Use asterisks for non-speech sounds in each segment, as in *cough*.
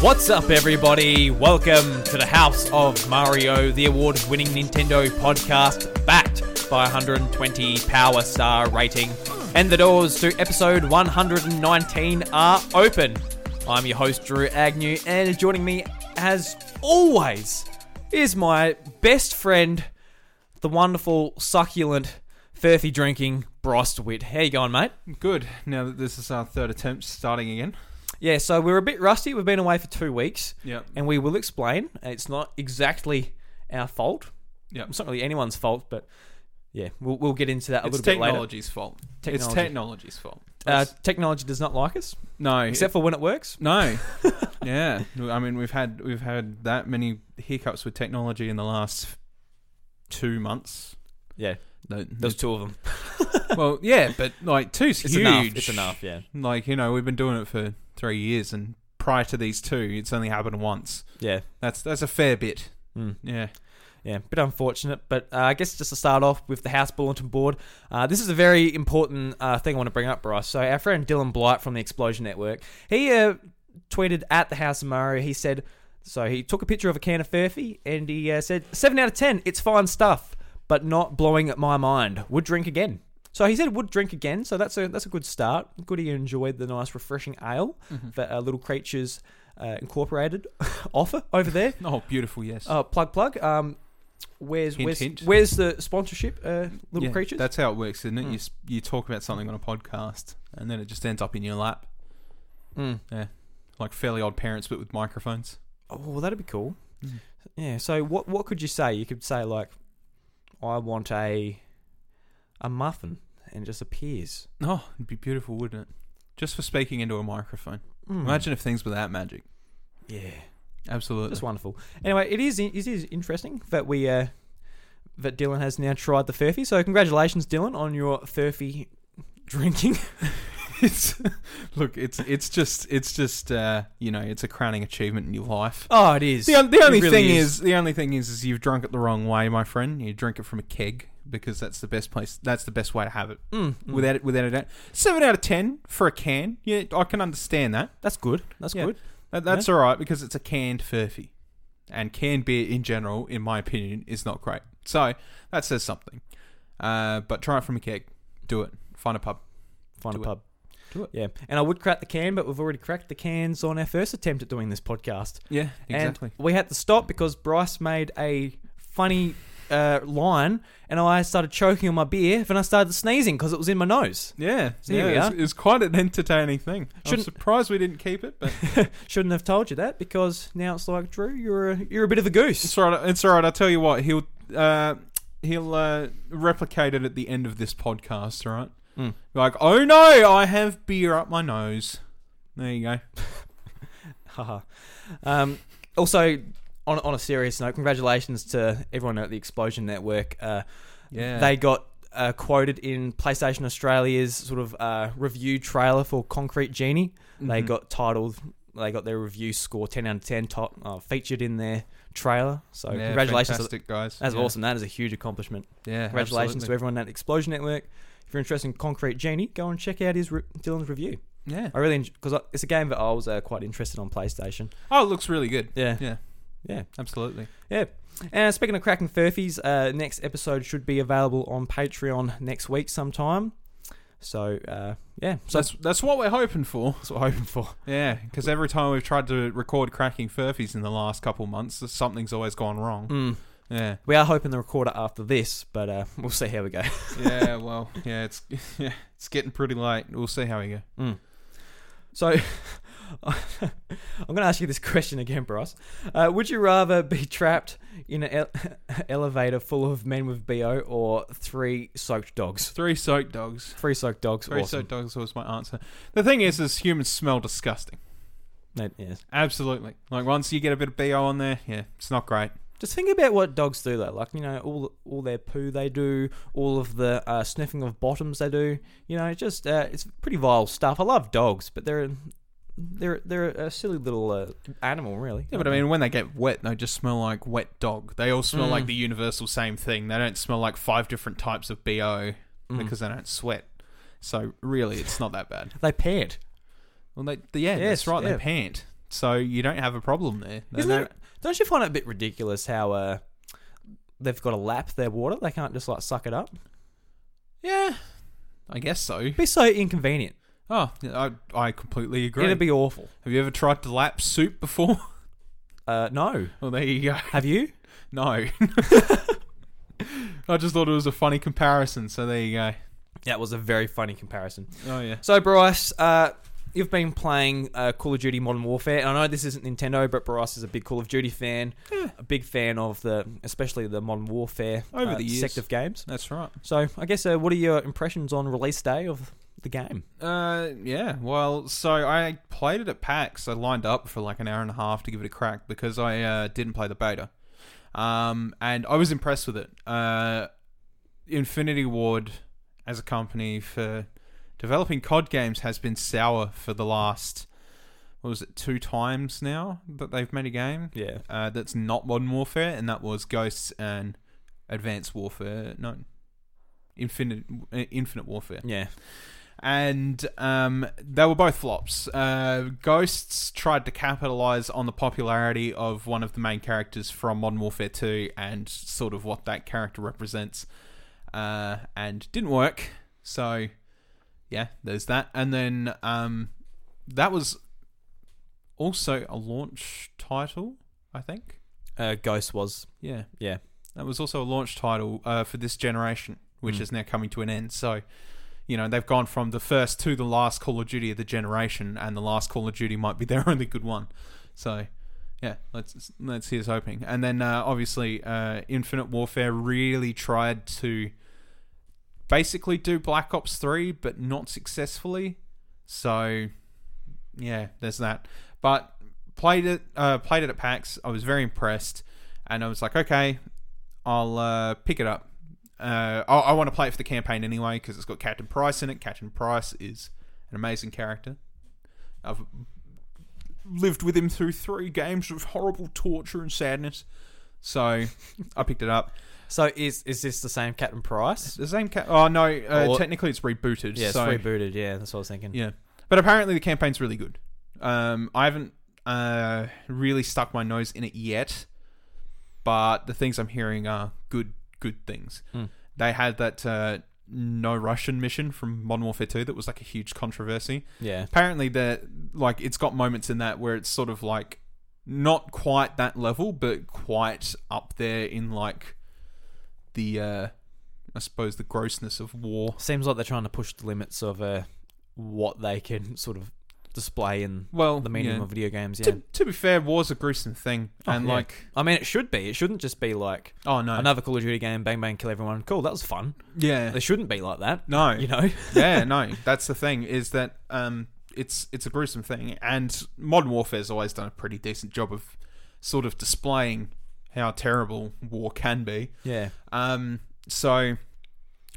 What's up, everybody? Welcome to the House of Mario, the award winning Nintendo podcast, backed by 120 Power Star rating. Hmm. And the doors to episode 119 are open. I'm your host, Drew Agnew, and joining me, as always, is my best friend, the wonderful, succulent, furphy drinking Bryce DeWitt. How you going, mate? Good. Now that this is our third attempt, starting again. Yeah, so we're a bit rusty. We've been away for two weeks. Yep. and we will explain. It's not exactly our fault. Yep. It's not really anyone's fault, but yeah, we'll, we'll get into that a It's little bit later. It's technology's fault. It's technology's fault. Uh, technology does not like us, no, except for when it works. no. *laughs* yeah. I mean, we've had we've had that many hiccups with technology in the last two months. Yeah, No, there's two of them. *laughs* well, yeah, but like two's It's huge. enough. It's enough. Yeah, Like you know, we've been doing it for three years, and prior to these two, it's only happened once. yeah, That's that's a fair bit. mm. Yeah. yeah. Bit unfortunate, but uh, I guess just to start off with the House Bulletin Board, uh, this is a very important uh, thing I want to bring up, Bryce. So our friend Dylan Blight from the Explosion Network, he uh, tweeted at the House of Mario. He said, so he took a picture of a can of Furphy and he uh, said, seven out of ten, it's fine stuff, but not blowing my mind. Would drink again. So he said would drink again. So that's a that's a good start. Good he enjoyed the nice refreshing ale that uh, Little Creatures uh, Incorporated *laughs* offer over there. *laughs* Oh, beautiful. Yes. Uh, plug plug. Um, where's Hint, where's, hint. where's the sponsorship? Uh, little Yeah, creatures. That's how it works, isn't it? Mm. You you talk about something on a podcast, and then it just ends up in your lap, Mm. like Fairly Odd Parents, but with microphones. Oh, well, that'd be cool. Mm. Yeah. So what what could you say? You could say like, I want a a muffin, and it just appears. Oh, it'd be beautiful, wouldn't it? Just for speaking into a microphone. Mm. Imagine if things were that magic. Yeah. Absolutely. Just wonderful. Anyway, it is it is interesting that we uh, that Dylan has now tried the Furphy. So congratulations, Dylan, on your Furphy drinking. *laughs* *laughs* it's look, it's it's just it's just uh, you know, it's a crowning achievement in your life. oh, it is. The, on- the only really thing is. the only thing is is you've drunk it the wrong way, my friend. You drink it from a keg because that's the best place. That's the best way to have it. Mm, mm. Without it, without a doubt. Seven out of ten for a can. Yeah, I can understand that. that's good. That's Yeah. good. That- That's all right because it's a canned furphy, and canned beer in general, in my opinion, is not great. So that says something. Uh, but try it from a keg. Do it. Find a pub. Find Do a it. pub. Do it. Yeah, and I would crack the can, but we've already cracked the cans on our first attempt at doing this podcast. Yeah, exactly. And we had to stop because Bryce made a funny uh, line, and I started choking on my beer, and I started sneezing because it was in my nose. yeah, So yeah. It's, it's quite an entertaining thing. I'm Shouldn't- surprised we didn't keep it, but *laughs* Shouldn't have told you that because now it's like Drew, you're a you're a bit of a goose. it's all right. It's all right. I'll tell you what. He'll uh, he'll uh, replicate it at the end of this podcast. All right. Mm. Like, oh no, I have beer up my nose. There you go. *laughs* Haha. um, also, on on a serious note, congratulations to everyone at the Explosion Network. Uh, Yeah. They got uh, quoted in PlayStation Australia's sort of uh, review trailer for Concrete Genie. They Mhm. got titled. They got their review score ten out of ten, top, uh, featured in their trailer. So Yeah, congratulations! Fantastic guys. that's yeah. awesome. That is a huge accomplishment. Yeah, Congratulations to everyone at Explosion Network. If you're interested in Concrete Genie, go and check out his re- Dylan's review. Yeah. I really because it's a game that I was uh, quite interested on PlayStation. Oh, it looks really good. Yeah, Yeah, yeah. absolutely. Yeah. And speaking of cracking furphies, uh, next episode should be available on Patreon next week sometime. So uh, yeah, so that's that's what we're hoping for. *laughs* that's what I'm hoping for. Yeah, because every time we've tried to record cracking furphies in the last couple months, something's always gone wrong. Mm. Yeah. We are hoping to record it after this, but uh, we'll see how we go. *laughs* Yeah. Well. Yeah. It's *laughs* yeah. It's getting pretty late. We'll see how we go. Mm. So *laughs* I'm going to ask you this question again, Bryce. Uh, would you rather be trapped in an ele- elevator full of men with bo or three soaked dogs? Three soaked dogs. Three soaked dogs. Three awesome. soaked dogs was my answer. The thing is, is humans smell disgusting. No, yes. Absolutely. Like once you get a bit of bo on there, yeah, it's not great. Just think about what dogs do, though. Like you know, all all their poo they do, all of the uh, sniffing of bottoms they do. You know, just uh, it's pretty vile stuff. I love dogs, but they're they're they're a silly little uh, animal, really. Yeah, but I mean, when they get wet, they just smell like wet dog. They all smell Mm. like the universal same thing. They don't smell like five different types of bo Mm. because they don't sweat. So really, it's not that bad. *laughs* they pant. Well, they, yeah, Yes, that's right. yeah. They pant, so you don't have a problem there. Isn't don't- it, don't you find it a bit ridiculous how uh, they've got to lap their water? They can't just like suck it up. Yeah, I guess so. It'd be so inconvenient. Oh, I I completely agree. It'd be awful. have you ever tried to lap soup before? *laughs* Uh, no, well, there you go. have you? No. *laughs* I just thought it was a funny comparison, so there you go. That was a very funny comparison. Oh yeah. So, Bryce, uh, you've been playing uh, Call of Duty Modern Warfare, and I know this isn't Nintendo, but Bryce is a big Call of Duty fan, Yeah. a big fan of the, especially the Modern Warfare Over uh, the years. sect of games. That's right. So, I guess, uh, what are your impressions on release day of the game? Uh, yeah. Well, so I played it at PAX. I lined up for like an hour and a half to give it a crack because I uh, didn't play the beta, um, and I was impressed with it. Uh, Infinity Ward, as a company for developing COD games, has been sour for the last what was it two times now that they've made a game Yeah. uh, that's not Modern Warfare, and that was Ghosts and Advanced Warfare. No, Infinite uh, Infinite Warfare Yeah. and um, they were both flops. Uh, Ghosts tried to capitalize on the popularity of one of the main characters from Modern Warfare 2 and sort of what that character represents, uh, and didn't work. So, yeah, there's that. And then um, that was also a launch title, I think. Uh, Ghost was. Yeah, Yeah. that was also a launch title uh, for this generation, which Mm. is now coming to an end. So, you know, they've gone from the first to the last Call of Duty of the generation, and the last Call of Duty might be *laughs* their only good one. So, yeah, let's let's here's hoping. And then uh, obviously, uh, Infinite Warfare really tried to basically do Black Ops Three, but not successfully. So, yeah, there's that. But played it, uh, played it at PAX. I was very impressed, and I was like, okay, I'll uh, pick it up. Uh, I, I want to play it for the campaign anyway because it's got Captain Price in it. Captain Price is an amazing character. I've lived with him through three games of horrible torture and sadness. So I picked it up. So, is is this the same Captain Price? The same cat. Oh no, uh, Or- technically it's rebooted. Yeah, it's so, rebooted. Yeah, that's what I was thinking. Yeah, but apparently the campaign's really good. Um, I haven't uh, really stuck my nose in it yet, but the things I'm hearing are good, good things. Mm. They had that uh, no Russian mission from Modern Warfare 2 that was like a huge controversy. Yeah. Apparently, that like it's got moments in that where it's sort of like not quite that level, but quite up there in like the uh, I suppose the grossness of war. Seems like they're trying to push the limits of uh, what they can *laughs* sort of display in Well, the medium yeah. of video games. Yeah. To, to be fair, war's a gruesome thing, Oh, and yeah. like, I mean, it should be. It shouldn't just be like oh no, another Call of Duty game, bang bang, kill everyone. Cool, that was fun. yeah, They shouldn't be like that. no, *laughs* You know. yeah, *laughs* no. That's the thing is that um, it's it's a gruesome thing, and Modern Warfare's always done a pretty decent job of sort of displaying how terrible war can be. Yeah. Um, so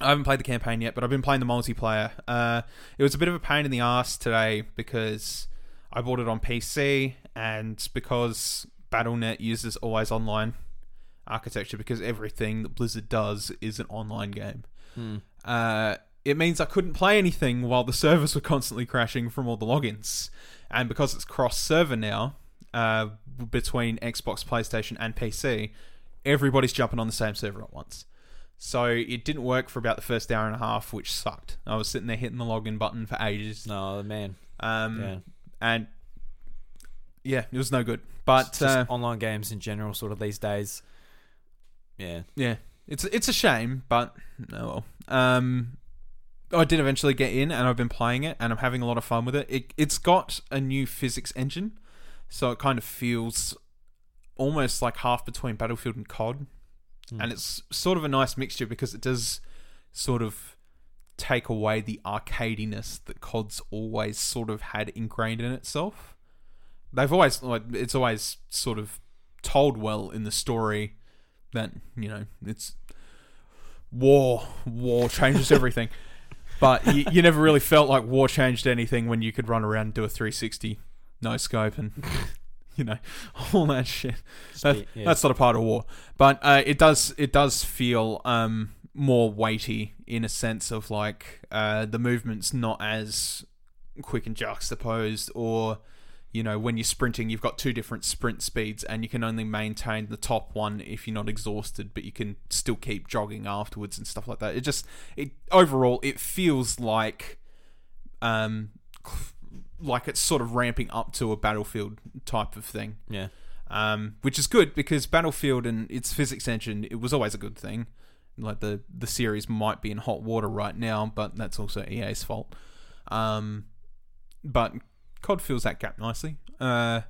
I haven't played the campaign yet, but I've been playing the multiplayer. Uh, it was a bit of a pain in the ass today because I bought it on PC and because BattleNet uses always online architecture because everything that Blizzard does is an online game. Hmm. Uh, it means I couldn't play anything while the *laughs* servers were constantly crashing from all the logins. And because it's cross server now, uh, between Xbox, PlayStation, and PC, everybody's jumping on the same server at once. So it didn't work for about the first hour and a half, which sucked. I was sitting there hitting the login button for ages. No, man. Um, Yeah. And yeah, it was no good. But uh, online games in general, sort of these days. Yeah. Yeah, it's it's a shame, but oh well. Um, I did eventually get in, and I've been playing it, and I'm having a lot of fun with it. it it's got a new physics engine, so it kind of feels almost like half between Battlefield and COD, Hmm. and it's sort of a nice mixture because it does sort of take away the arcadiness that COD's always sort of had ingrained in itself. They've always like it's always sort of told well in the story that you know it's war war changes *laughs* everything but you, you never really felt like war changed anything when you could run around and do a 360 no scope, and you know *laughs* all that shit. That- Just yeah. That's not a part of war, but uh, it does it does feel um, more weighty in a sense of like uh, the movement's not as quick and juxtaposed, or you know when you're sprinting, you've got two different sprint speeds, and you can only maintain the top one if you're not exhausted, but you can still keep jogging afterwards and stuff like that. It just it overall it feels like um like it's sort of ramping up to a battlefield type of thing yeah. um, which is good because Battlefield and its physics engine it was always a good thing. Like the the series might be in hot water right now, but that's also EA's fault. Um, but COD fills that gap nicely. Uh,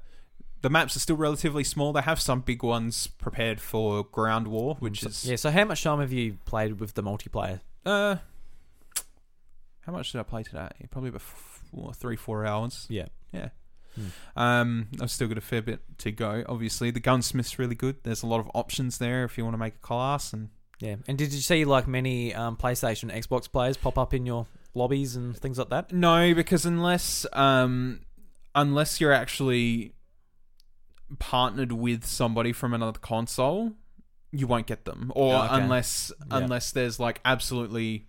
the maps are still relatively small. They have some big ones prepared for ground war, which So- is yeah. So how much time have you played with the multiplayer? uh, how much did I play today? Probably about four, three, four hours. Yeah. Yeah. Hmm. Um, I've still got a fair bit to go. Obviously, the gunsmith's really good. There's a lot of options there if you want to make a class, and Yeah. And did you see like many um, PlayStation, Xbox players pop up in your lobbies and things like that? no, because unless um, unless you're actually partnered with somebody from another console, you won't get them. Or Oh, okay. unless Yeah. unless there's like absolutely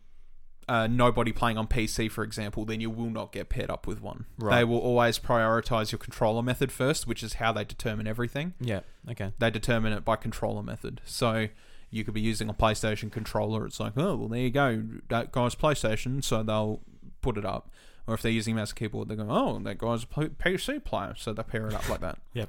uh, nobody playing on PC, for example, then you will not get paired up with one. Right. They will always prioritize your controller method first, which is how they determine everything. Yeah. Okay. they determine it by controller method. So you could be using a PlayStation controller. It's like, oh, well, there you go. That guy's PlayStation, so they'll put it up. Or if they're using a mouse and keyboard, they go, oh, that guy's a PC player, so they pair it up like that. *laughs* Yep.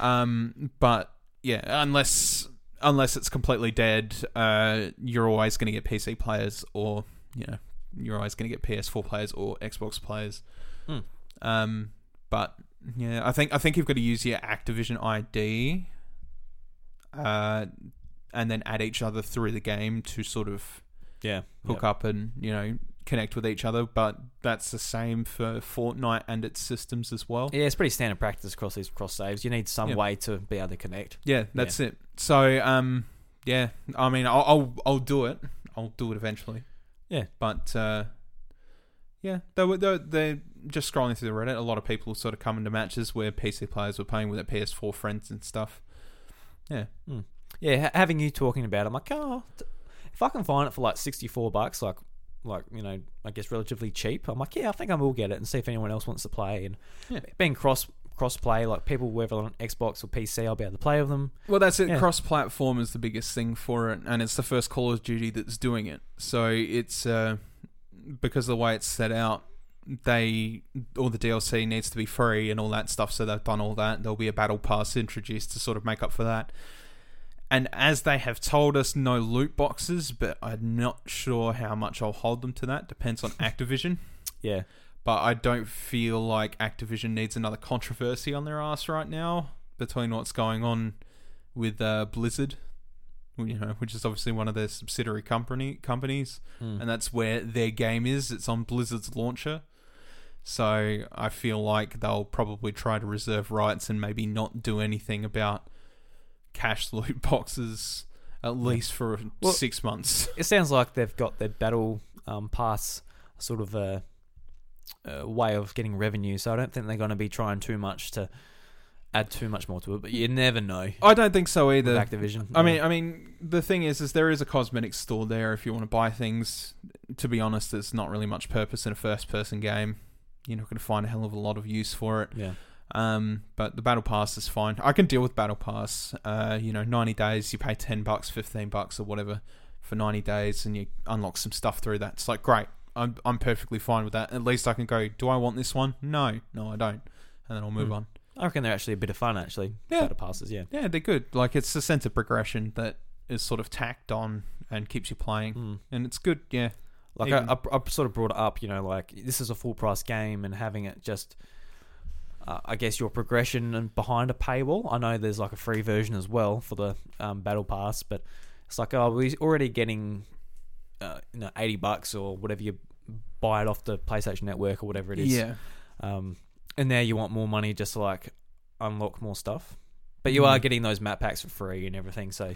um, but yeah, unless unless it's completely dead, uh, you're always going to get PC players, or you know, you're always going to get PS4 players or Xbox players. Hmm. Um, but yeah, I think I think you've got to use your Activision ID, uh, and then add each other through the game to sort of Yeah. hook up and you know connect with each other. But that's the same for Fortnite and its systems as well. Yeah, it's pretty standard practice across these cross saves. You need some Yeah. way to be able to connect. Yeah, that's it. So, um, yeah, I mean, I'll, I'll I'll do it. I'll do it eventually. Yeah. but uh, yeah, they were they're, they're just scrolling through the Reddit. A lot of people sort of come into matches where PC players were playing with their PS4 friends and stuff. Yeah, Yeah, having you talking about it, I'm like, oh, if I can find it for like 64 bucks, like, like you know, I guess relatively cheap, I'm like, yeah, I think I will get it and see if anyone else wants to play. And Yeah. being cross cross play, like people whether on Xbox or PC, I'll be able to play with them. Well, that's it. Yeah. Cross-platform is the biggest thing for it, and it's the first Call of Duty that's doing it. So it's uh, because of the way it's set out, they all the DLC needs to be free and all that stuff. So they've done all that. There'll be a battle pass introduced to sort of make up for that. And as they have told us, no loot boxes, but I'm not sure how much I'll hold them to that. Depends on *laughs* Activision. Yeah, But I don't feel like Activision needs another controversy on their ass right now between what's going on with uh, Blizzard, you know, which is obviously one of their subsidiary company companies, Mm. and that's where their game is. It's on Blizzard's launcher. So I feel like they'll probably try to reserve rights and maybe not do anything about cash loot *laughs* boxes at least for Well- six months. *laughs* it sounds like they've got their battle um, pass sort of a, a way of getting revenue. So I don't think they're going to be trying too much to add too much more to it. But you never know. I don't think so With either. Activision. I Yeah. mean, I mean, the thing is, is there is a cosmetic store there if you want to buy things. To be honest, there's not really much purpose in a first-person game. You're not going to find a hell of a lot of use for it. yeah. Um, but the battle pass is fine. I can deal with battle pass. Uh, you know, 90 days, you pay 10 bucks, 15 bucks, or whatever for 90 days, and you unlock some stuff through that. It's like great. I'm I'm perfectly fine with that. At least I can go. Do I want this one? No, no, I don't. And then I'll move Hmm. on. I reckon they're actually a bit of fun. Actually, Yeah. battle passes. Yeah. Yeah, they're good. Like it's a sense of progression that is sort of tacked on and keeps you playing, Mm. and it's good. Yeah. Like Even- I, I, I sort of brought it up, you know, like this is a full price game, and having it just, uh, I guess, your progression and behind a paywall. I know there's like a free version as well for the um, battle pass, but it's like, oh, we're already getting, uh, you know, eighty bucks or whatever you buy it off the PlayStation Network or whatever it is. Yeah. Um, and now you want more money just to like unlock more stuff, but you are Mm. getting those map packs for free and everything. So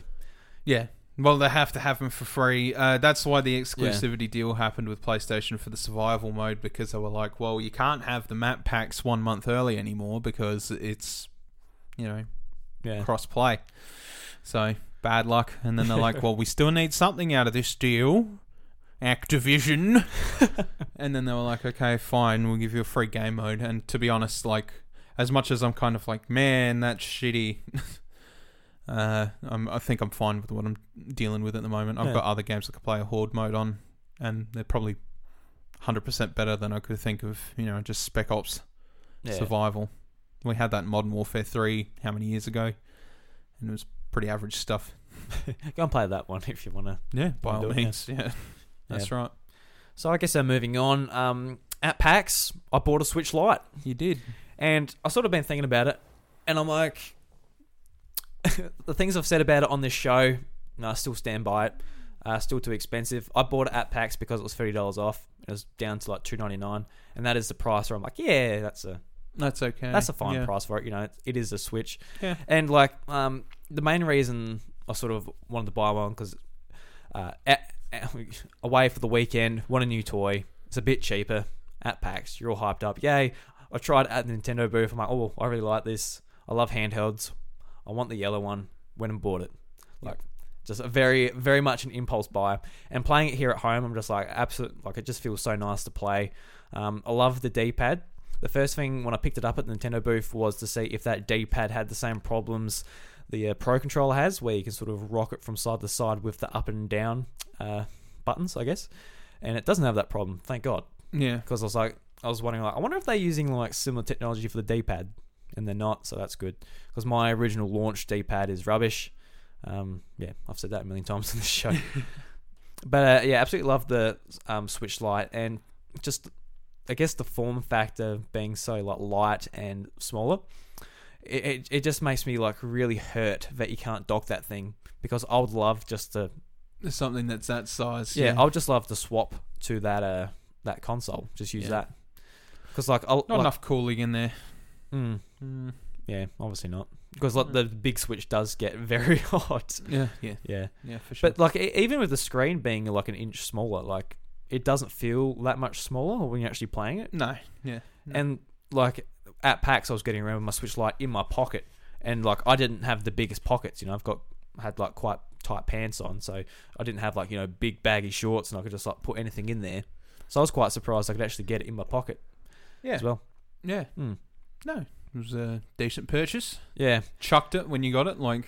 Yeah. Well, they have to have them for free. Uh, that's why the exclusivity deal happened with PlayStation for the survival mode because they were like, well, you can't have the map packs one month early anymore because it's, you know, Yeah. cross play. So bad luck. And then they're like, *laughs* well, we still need something out of this deal. Activision. *laughs* and then they were like, okay, fine, we'll give you a free game mode. And to be honest, like, as much as I'm kind of like, man, that's shitty. *laughs* uh, I'm, I think I'm fine with what I'm dealing with at the moment. I've Yeah. got other games I could play a horde mode on, and they're probably 100% better than I could think of, you know, just Spec Ops Yeah. survival. We had that in Modern Warfare 3 how many years ago? And it was pretty average stuff. *laughs* Go and play that one if you want to. Yeah, by all do it, yeah. means. Yeah. *laughs* That's right. So I guess I'm moving on. Um, at PAX, I bought a Switch Lite, You did. and I sort of been thinking about it, and I'm like, *laughs* the things I've said about it on this show, no, I still stand by it. Uh, still too expensive. I bought it at PAX because it was thirty dollars off. It was down to like two ninety nine, and that is the price. Where I'm like, yeah, that's a That's okay. that's a fine yeah. price for it. You know, it, it is a Switch. Yeah. And like, um, the main reason I sort of wanted to buy one because, uh, at, at- *laughs* away for the weekend, want a new toy. It's a bit cheaper at PAX. You're all hyped up. Yay! I tried it at the Nintendo booth. I'm like, oh, I really like this. I love handhelds. I want the yellow one. Went and bought it. Like, just a very, very much an impulse buy. And playing it here at home, I'm just like, absolute. Like, it just feels so nice to play. Um, I love the D-pad. The first thing when I picked it up at the Nintendo booth was to see if that D-pad had the same problems the uh, Pro controller has, where you can sort of rock it from side to side with the up and down uh, buttons, I guess. And it doesn't have that problem, thank God. Yeah. Because I was like, I was wondering, like, I wonder if they're using like similar technology for the D-pad, and they're not, so that's good. Because my original launch D-pad is rubbish. Um, yeah, I've said that a million *laughs* times in the show. *laughs* but uh, yeah, absolutely love the um, Switch Lite, and just I guess the form factor being so like light and smaller, it, it it just makes me like really hurt that you can't dock that thing because I would love just to something that's that size. yeah, Yeah. I would just love to swap to that uh that console, just use Yeah. that because like I'll Not like, enough cooling in there. Mm, Mm. yeah, obviously not because like the big Switch does get *laughs* very hot. Yeah. Yeah. Yeah, Yeah. For sure. but like e- even with the screen being like an inch smaller, like it doesn't feel that much smaller when you're actually playing it. no. Yeah. No. And like at PAX, I was getting around with my Switch Lite in my pocket, and like I didn't have the biggest pockets. You know, I've got had like quite tight pants on, so I didn't have like you know big baggy shorts, and I could just like put anything in there. So I was quite surprised I could actually get it in my pocket yeah. as well. Yeah. Mm. No. It was a decent purchase. Yeah, Chucked it when you got it, like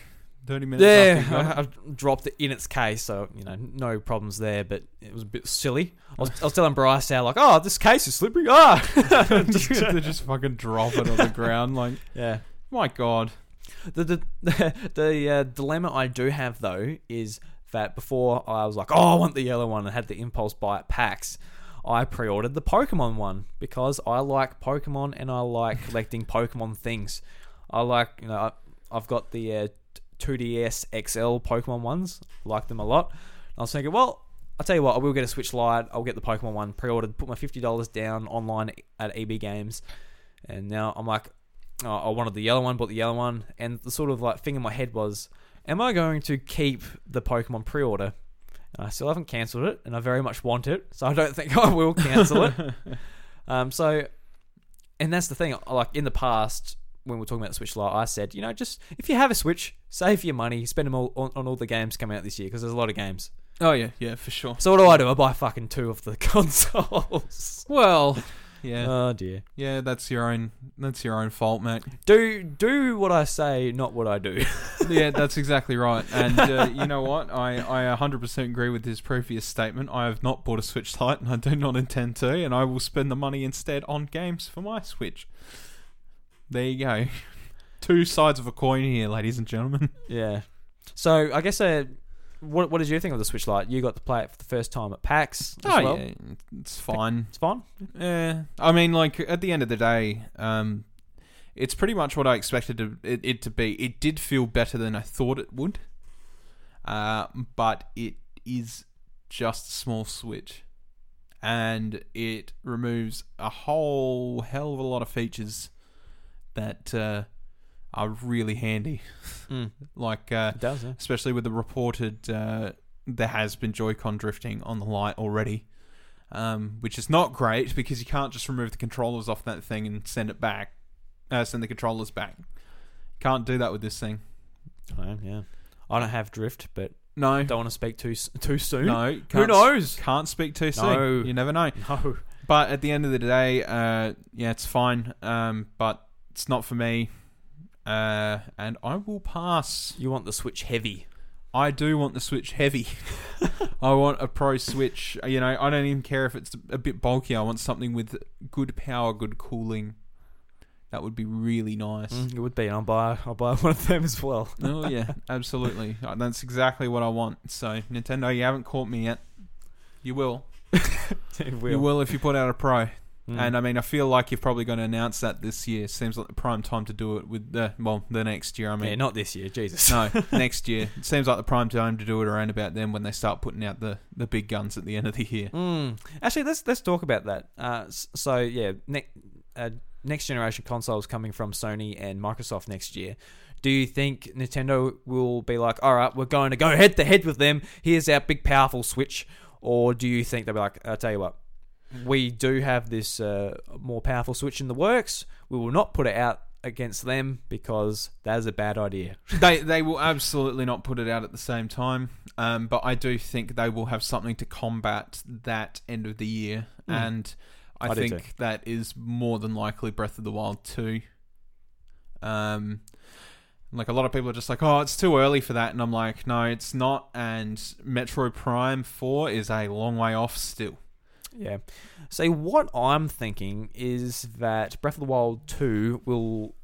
30 minutes yeah. after you got it. I, I dropped it in its case, so you know no problems there. But it was a bit silly. I was, I was telling Bryce how like, oh, this case is slippery. Ah, *laughs* *laughs* they just fucking drop it on the ground. Like, yeah. my God. The the *laughs* the uh, dilemma I do have though is that before I was like, oh, I want the yellow one, and had the impulse buy at PAX. I pre-ordered the Pokemon one because I like Pokemon and I like *laughs* collecting Pokemon things. I like, you know, I've got the uh, 2DS XL Pokemon ones, like them a lot. I was thinking, well, I'll tell you what, I will get a Switch Lite. I'll get the Pokemon one pre-ordered, put my fifty dollars down online at EB Games, and now I'm like, oh, I wanted the yellow one, bought the yellow one, and the sort of like thing in my head was, am I going to keep the Pokemon pre-order? And I still haven't cancelled it, and I very much want it, so I don't think *laughs* I will cancel it. *laughs* um, so, and that's the thing. Like in the past, when we are talking about the Switch Lite, I said, you know, just if you have a Switch, save your money, spend them all on, on all the games coming out this year because there's a lot of games. Oh, yeah. Yeah, for sure. So what do I do? I buy fucking two of the *laughs* consoles. Well, yeah. Oh dear. Yeah, that's your own. That's your own fault, mate. Do do what I say, not what I do. *laughs* yeah, that's exactly right. And uh, *laughs* you know what? I, I 100% agree with his previous statement. I have not bought a Switch Lite, and I do not intend to. And I will spend the money instead on games for my Switch. There you go. *laughs* Two sides of a coin here, ladies and gentlemen. Yeah. So I guess uh, what what did you think of the Switch Lite? You got to play it for the first time at PAX. As oh well. yeah, it's fine. It's fine. Yeah, I mean, like at the end of the day, um, it's pretty much what I expected to, it, it to be. It did feel better than I thought it would, uh, but it is just a small switch, and it removes a whole hell of a lot of features that uh, are really handy. Mm. *laughs* Like uh, It does, yeah. especially with the reported uh, there has been Joy-Con drifting on the Lite already, um, which is not great because you can't just remove the controllers off that thing and send it back, uh, send the controllers back. Can't do that with this thing. Yeah. I don't have drift, but No, don't want to speak too too soon. no, Who knows? Can't speak too soon. No. You never know. *laughs* No. But at the end of the day, uh, yeah, it's fine. Um, but it's not for me. Uh, and I will pass. You want the Switch heavy. I do want the Switch heavy. *laughs* I want a Pro Switch. You know, I don't even care if it's a bit bulky. I want something with good power, good cooling. That would be really nice. Mm, it would be, and I'll buy I'll buy *laughs* one of them as well. Oh yeah, absolutely. *laughs* Uh, That's exactly what I want. So Nintendo, you haven't caught me yet. You will. it You will if you put out a Pro. Mm. And I mean, I feel like you're probably going to announce that this year. Seems like the prime time to do it with the well, the next year. I yeah, mean, not this year, Jesus. no, *laughs* next year. It seems like the prime time to do it around about then when they start putting out the, the big guns at the end of the year. Mm. Actually, let's let's talk about that. Uh, so yeah, ne- uh, next generation consoles coming from Sony and Microsoft next year. Do you think Nintendo will be like, all right, we're going to go *laughs* head to head with them. Here's our big powerful Switch, or do you think they'll be like, I'll tell you what, we do have this uh, more powerful Switch in the works. We will not put it out against them because that is a bad idea. *laughs* they they will absolutely not put it out at the same time. Um, but I do think they will have something to combat that end of the year, Hmm. and I, I think that is more than likely Breath of the Wild two. Um, like a lot of people are just like, oh, it's too early for that, and I'm like, no, it's not. And Metroid Prime Four is a long way off still. Yeah. So what I'm thinking is that Breath of the Wild 2 will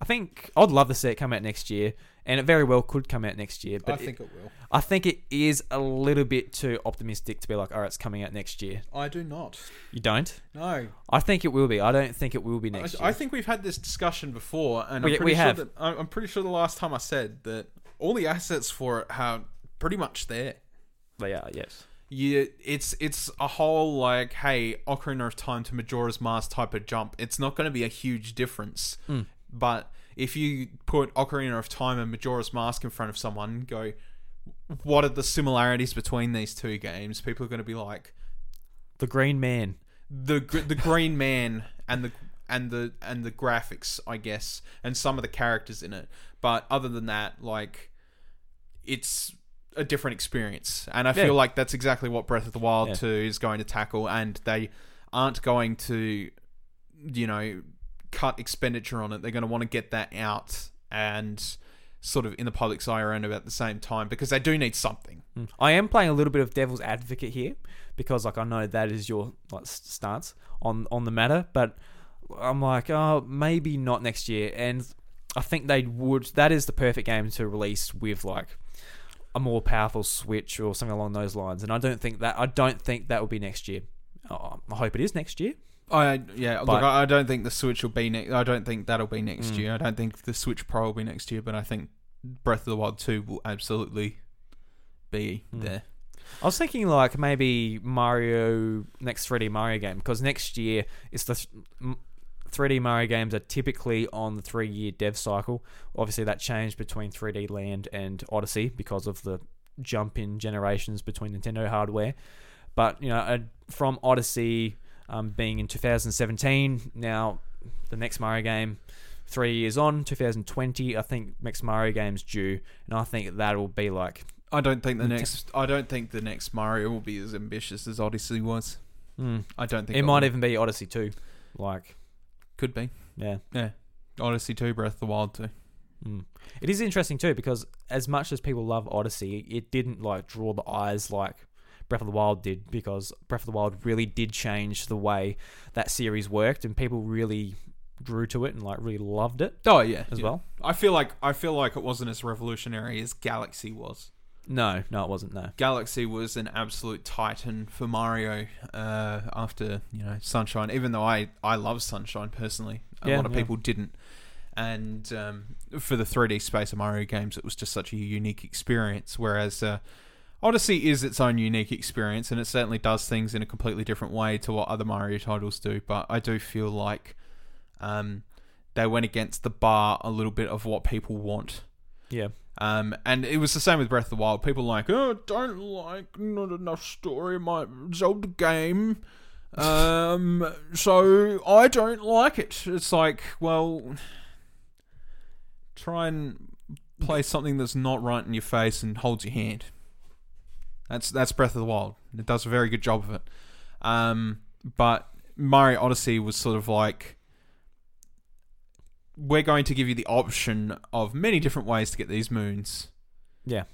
I think I'd love to see it come out next year and it very well could come out next year, but it, it will. I think it is a little bit too optimistic to be like, "All right, it's coming out next year." I do not. You don't? No, I think it will be. I don't think it will be I, next I year. think we've had this discussion before, and We- I'm pretty we sure have. that I'm I'm pretty sure the last time I said that all the assets for it are pretty much there. They are, yes. You, it's it's a whole like, hey, Ocarina of Time to Majora's Mask type of jump. It's not going to be a huge difference, Mm. but if you put Ocarina of Time and Majora's Mask in front of someone, go, what are the similarities between these two games? People are going to be like, The Green Man. the the Green Man and the and the and the graphics, I guess, and some of the characters in it. But other than that, like, it's a different experience, and I Yeah. feel like that's exactly what Breath of the Wild Yeah. Two is going to tackle, and they aren't going to, you know, cut expenditure on it. They're going to want to get that out and sort of in the public's eye around about the same time because they do need something. Mm. I am playing a little bit of devil's advocate here because, like, I know that is your like stance on on the matter, but I'm like, oh, maybe not next year, and I think they would. That is the perfect game to release with like a more powerful Switch or something along those lines, and I don't think that I don't think that will be next year. Oh, I hope it is next year. I yeah, look, But- I I don't think the Switch will be next. I don't think that'll be next Mm. year. I don't think the Switch Pro will be next year, but I think Breath of the Wild Two will absolutely be Mm. there. I was thinking like maybe Mario next 3D Mario game because next year it's the 3D Mario games are typically on the three year dev cycle. Obviously, that changed between 3D Land and Odyssey because of the jump in generations between Nintendo hardware. But you know, uh, from Odyssey um, being in 2017, now the next Mario game. Three years on, 2020, I think next Mario game's due, and I think that'll be like I don't think the next. I don't think the next Mario will be as ambitious as Odyssey was. mm, I don't think it might even be Odyssey 2. Like, could be. yeah. Yeah, Odyssey Two, Breath of the Wild Two. Mm. It is interesting too because as much as people love Odyssey, it didn't like draw the eyes like Breath of the Wild did because Breath of the Wild really did change the way that series worked and people really grew to it and like really loved it Oh yeah, as yeah. well. I feel like I feel like it wasn't as revolutionary as Galaxy was. No, no, it wasn't. No. Galaxy was an absolute titan for Mario uh, after you know Sunshine. Even though I I love Sunshine personally, a Yeah, lot of yeah. people didn't. And um, for the 3D space of Mario games, it was just such a unique experience. Whereas uh, Odyssey is its own unique experience, and it certainly does things in a completely different way to what other Mario titles do. But I do feel like um, they went against the bar a little bit of what people want. Yeah. Um, and it was the same with Breath of the Wild. People like, oh, don't like not enough story in my Zelda game. Um, so I don't like it. It's like, well, try and play something that's not right in your face and holds your hand. That's that's Breath of the Wild. It does a very good job of it. Um, but Mario Odyssey was sort of like we're going to give you the option of many different ways to get these moons. Yeah.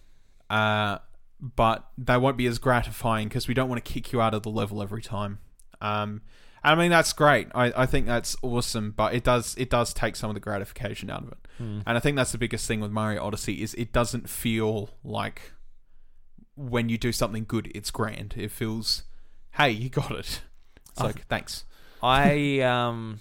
Uh, but they won't be as gratifying because we don't want to kick you out of the level every time. Um, I mean that's great. I, I think that's awesome, but it does it does take some of the gratification out of it. Hmm. And I think that's the biggest thing with Mario Odyssey is it doesn't feel like when you do something good, it's grand. It feels, hey, you got it. It's I like thanks. I *laughs* um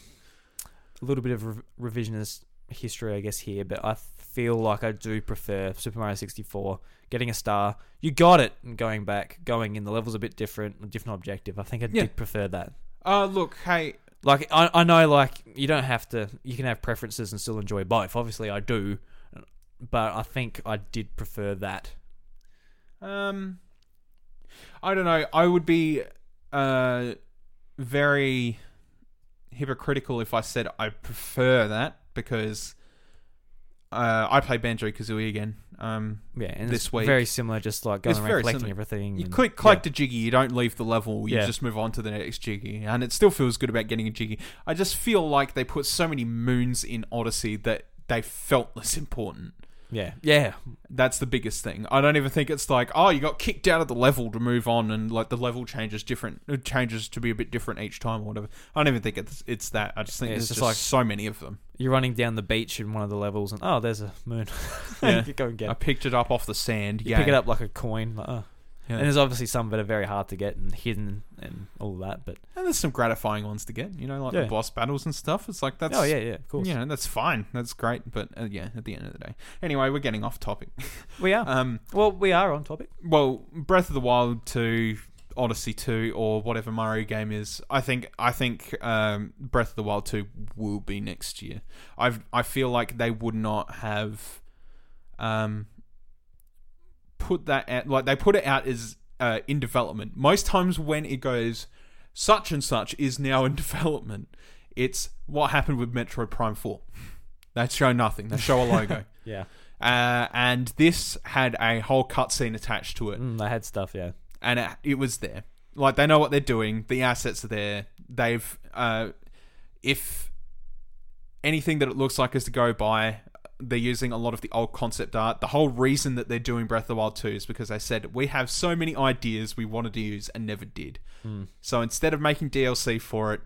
a little bit of re- revisionist history, I guess here, but I feel like I do prefer Super Mario 64 getting a star. You got it, and going back, going in the levels a bit different, a different objective. I think I Yeah. did prefer that. Uh look, hey, Like I, I know, like you don't have to. You can have preferences and still enjoy both. Obviously, I do, but I think I did prefer that. um, I don't know. I would be uh very hypocritical if I said I prefer that because uh, I play Banjo Kazooie again. Um, Yeah, and This it's week- very similar. Just like going It's around collecting similar. everything. You and- click, collect a jiggy, you don't leave the level, you Yeah. just move on to the next jiggy. And it still feels good about getting a jiggy. I just feel like they put so many moons in Odyssey that they felt less important. Yeah, yeah, That's the biggest thing. I don't even think it's like, oh, you got kicked out of the level to move on, and like the level changes different, it changes to be a bit different each time or whatever. I don't even think it's it's that. I just think Yeah, there's it's just, just like- so many of them. You're running down the beach in one of the levels, and oh, there's a moon. *laughs* Yeah. you go and get. I it. picked it up off the sand. You yeah, pick it up like a coin. Like, oh. Yeah. And there's obviously some that are very hard to get and hidden and all that. But And there's some gratifying ones to get. You know, like Yeah. the boss battles and stuff. It's like that's oh yeah, yeah, of course. You know, that's fine. That's great. But uh, yeah, at the end of the day. Anyway, we're getting off topic. We are. *laughs* Um, well, we are on topic. well, Breath of the Wild 2, Odyssey 2, or whatever Mario game is, I think I think um, Breath of the Wild 2 will be next year. I I feel like they would not have um, put that out like they put it out as uh, in development. Most times when it goes such and such is now in *laughs* development, it's what happened with Metroid Prime 4. They show nothing. They show a logo. *laughs* Yeah. Uh, and this had a whole cutscene attached to it, Mm, they had stuff. Yeah. and it, it was there. Like they know what they're doing. The assets are there. They've, uh, if anything that it looks like is to go by, they're using a lot of the old concept art. The whole reason that they're doing Breath of the Wild 2 is because they said we have so many ideas we wanted to use and never did. Mm. So instead of making DLC for it,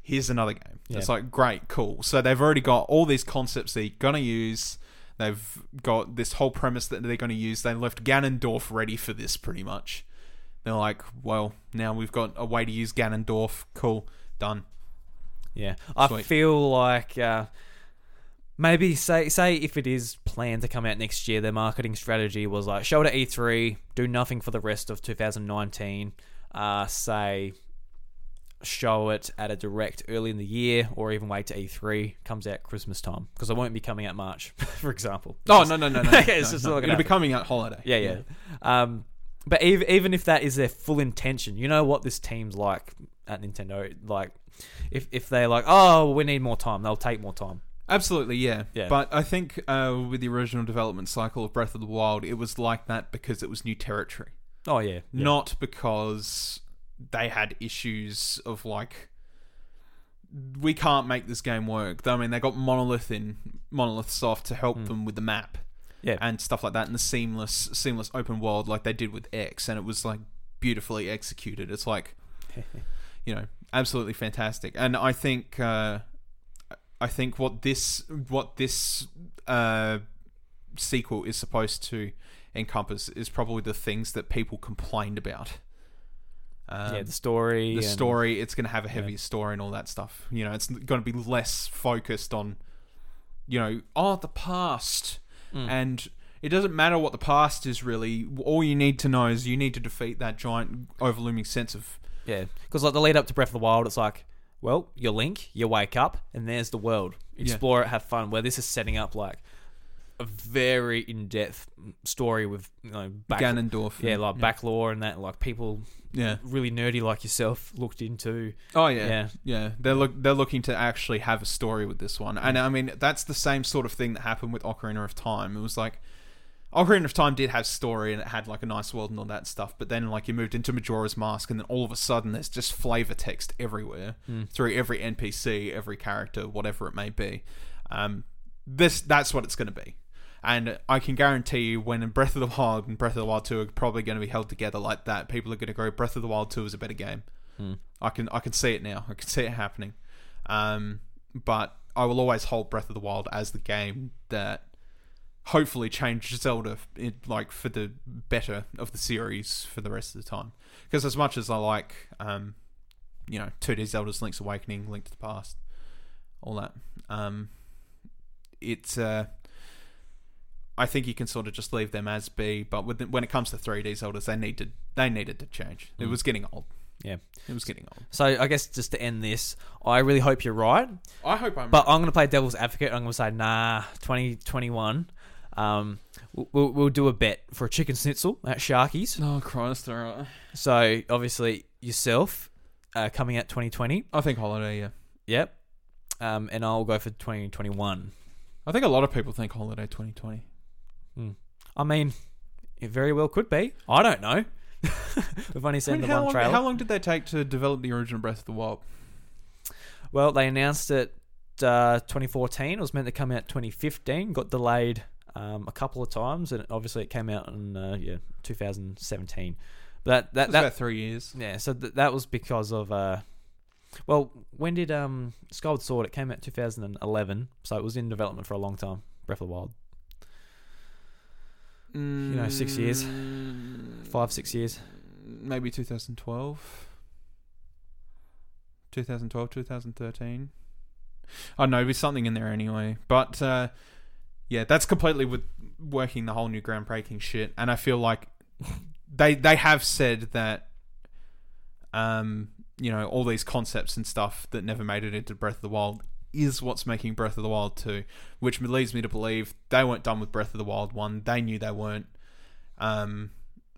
here's another game. Yeah. It's like great, cool. So they've already got all these concepts they're gonna use. They've got this whole premise that they're gonna use. They left Ganondorf ready for this pretty much. They're like, well, now we've got a way to use Ganondorf. Cool, done. Yeah. I feel like uh, maybe say say if it is planned to come out next year, their marketing strategy was like show it at E3, do nothing for the rest of 2019. Uh, say show it at a direct early in the year, or even wait to E3 comes out Christmas time because it won't be coming out March, *laughs* for example. Oh no no no no! Okay, *laughs* it's no, just no. It'll be coming out holiday. Yeah, yeah. Um, but even even if that is their full intention, you know what this team's like at Nintendo. Like, if if they're like, oh, we need more time, they'll take more time. Absolutely, yeah. Yeah. But I think uh, with the original development cycle of Breath of the Wild, it was like that because it was new territory. Oh yeah, yeah. not because they had issues of like we can't make this game work. I mean, they got Monolith in Monolith Soft to help Hmm. them with the map yeah. and stuff like that, and the seamless, seamless open world like they did with X, and it was like beautifully executed. It's like *laughs* you know, absolutely fantastic. And I think, uh, I think what this, what this uh, sequel is supposed to encompass is probably the things that people complained about. Um, yeah, the story. the and- story. It's going to have a heavier story and all that stuff. You know, it's going to be less focused on, you know, oh the past, Mm. and it doesn't matter what the past is really. All you need to know is you need to defeat that giant overlooming sense of Yeah, because like the lead up to Breath of the Wild, it's like, well, you link, you wake up, and there's the world. Explore it, have fun. Where this is setting up like a very in-depth story with you know back, Ganondorf. yeah, like back lore and that like people Yeah. really nerdy like yourself looked into. Oh yeah. Yeah. yeah. They're look they're looking to actually have a story with this one, and I mean that's the same sort of thing that happened with Ocarina of Time. It was like Ocarina of Time did have story and it had like a nice world and all that stuff, but then like you moved into Majora's Mask, and then all of a sudden there's just flavor text everywhere through every NPC, every character, whatever it may be. Um, this that's what it's going to be. And I can guarantee you, when Breath of the Wild and Breath of the Wild Two are probably going to be held together like that, people are going to go, "Breath of the Wild Two is a better game." I can I can see it now. I can see it happening. Um, but I will always hold Breath of the Wild as the game that hopefully change Zelda it, like for the better of the series for the rest of the time. Because as much as I like, um, you know, 2D Zelda's Link's Awakening, Link to the Past, all that, um, it's uh, I think you can sort of just leave them as be. But with the, when it comes to 3D Zeldas, they need to they needed to change. It was getting old. Yeah. It was getting old. So I guess just to end this, I really hope you're right. I hope I'm. But I'm going to play devil's advocate. I'm going to say, nah, 2021. Um, we'll- we'll, do a bet for a chicken schnitzel at Sharky's. oh Christ! All right. So obviously yourself uh, coming out 2020. I think holiday. Yeah. Yep. Um, and I'll go for 2021. I think a lot of people think holiday 2020. I mean, it very well could be. I don't know. *laughs* We've only I seen mean, the one long, trailer. how long did they take to develop the original Breath of the Wild? Well, they announced it uh, 2014. It was meant to come out 2015. Got delayed um, a couple of times, and obviously it came out in uh, yeah 2017. But that that, that about three years. yeah, so th- that was because of uh, well, when did um Skyward Sword? It came out 2011, so it was in development for a long time. Breath of the Wild, You know, six years. five six years. Maybe 2012. 2012, 2013. I don't know, there's something in there anyway. But uh, yeah, that's completely with working the whole new groundbreaking shit. And I feel like they they have said that um, you know, all these concepts and stuff that never made it into Breath of the Wild is what's making Breath of the Wild 2, which leads me to believe they weren't done with Breath of the Wild 1. They knew they weren't. Um,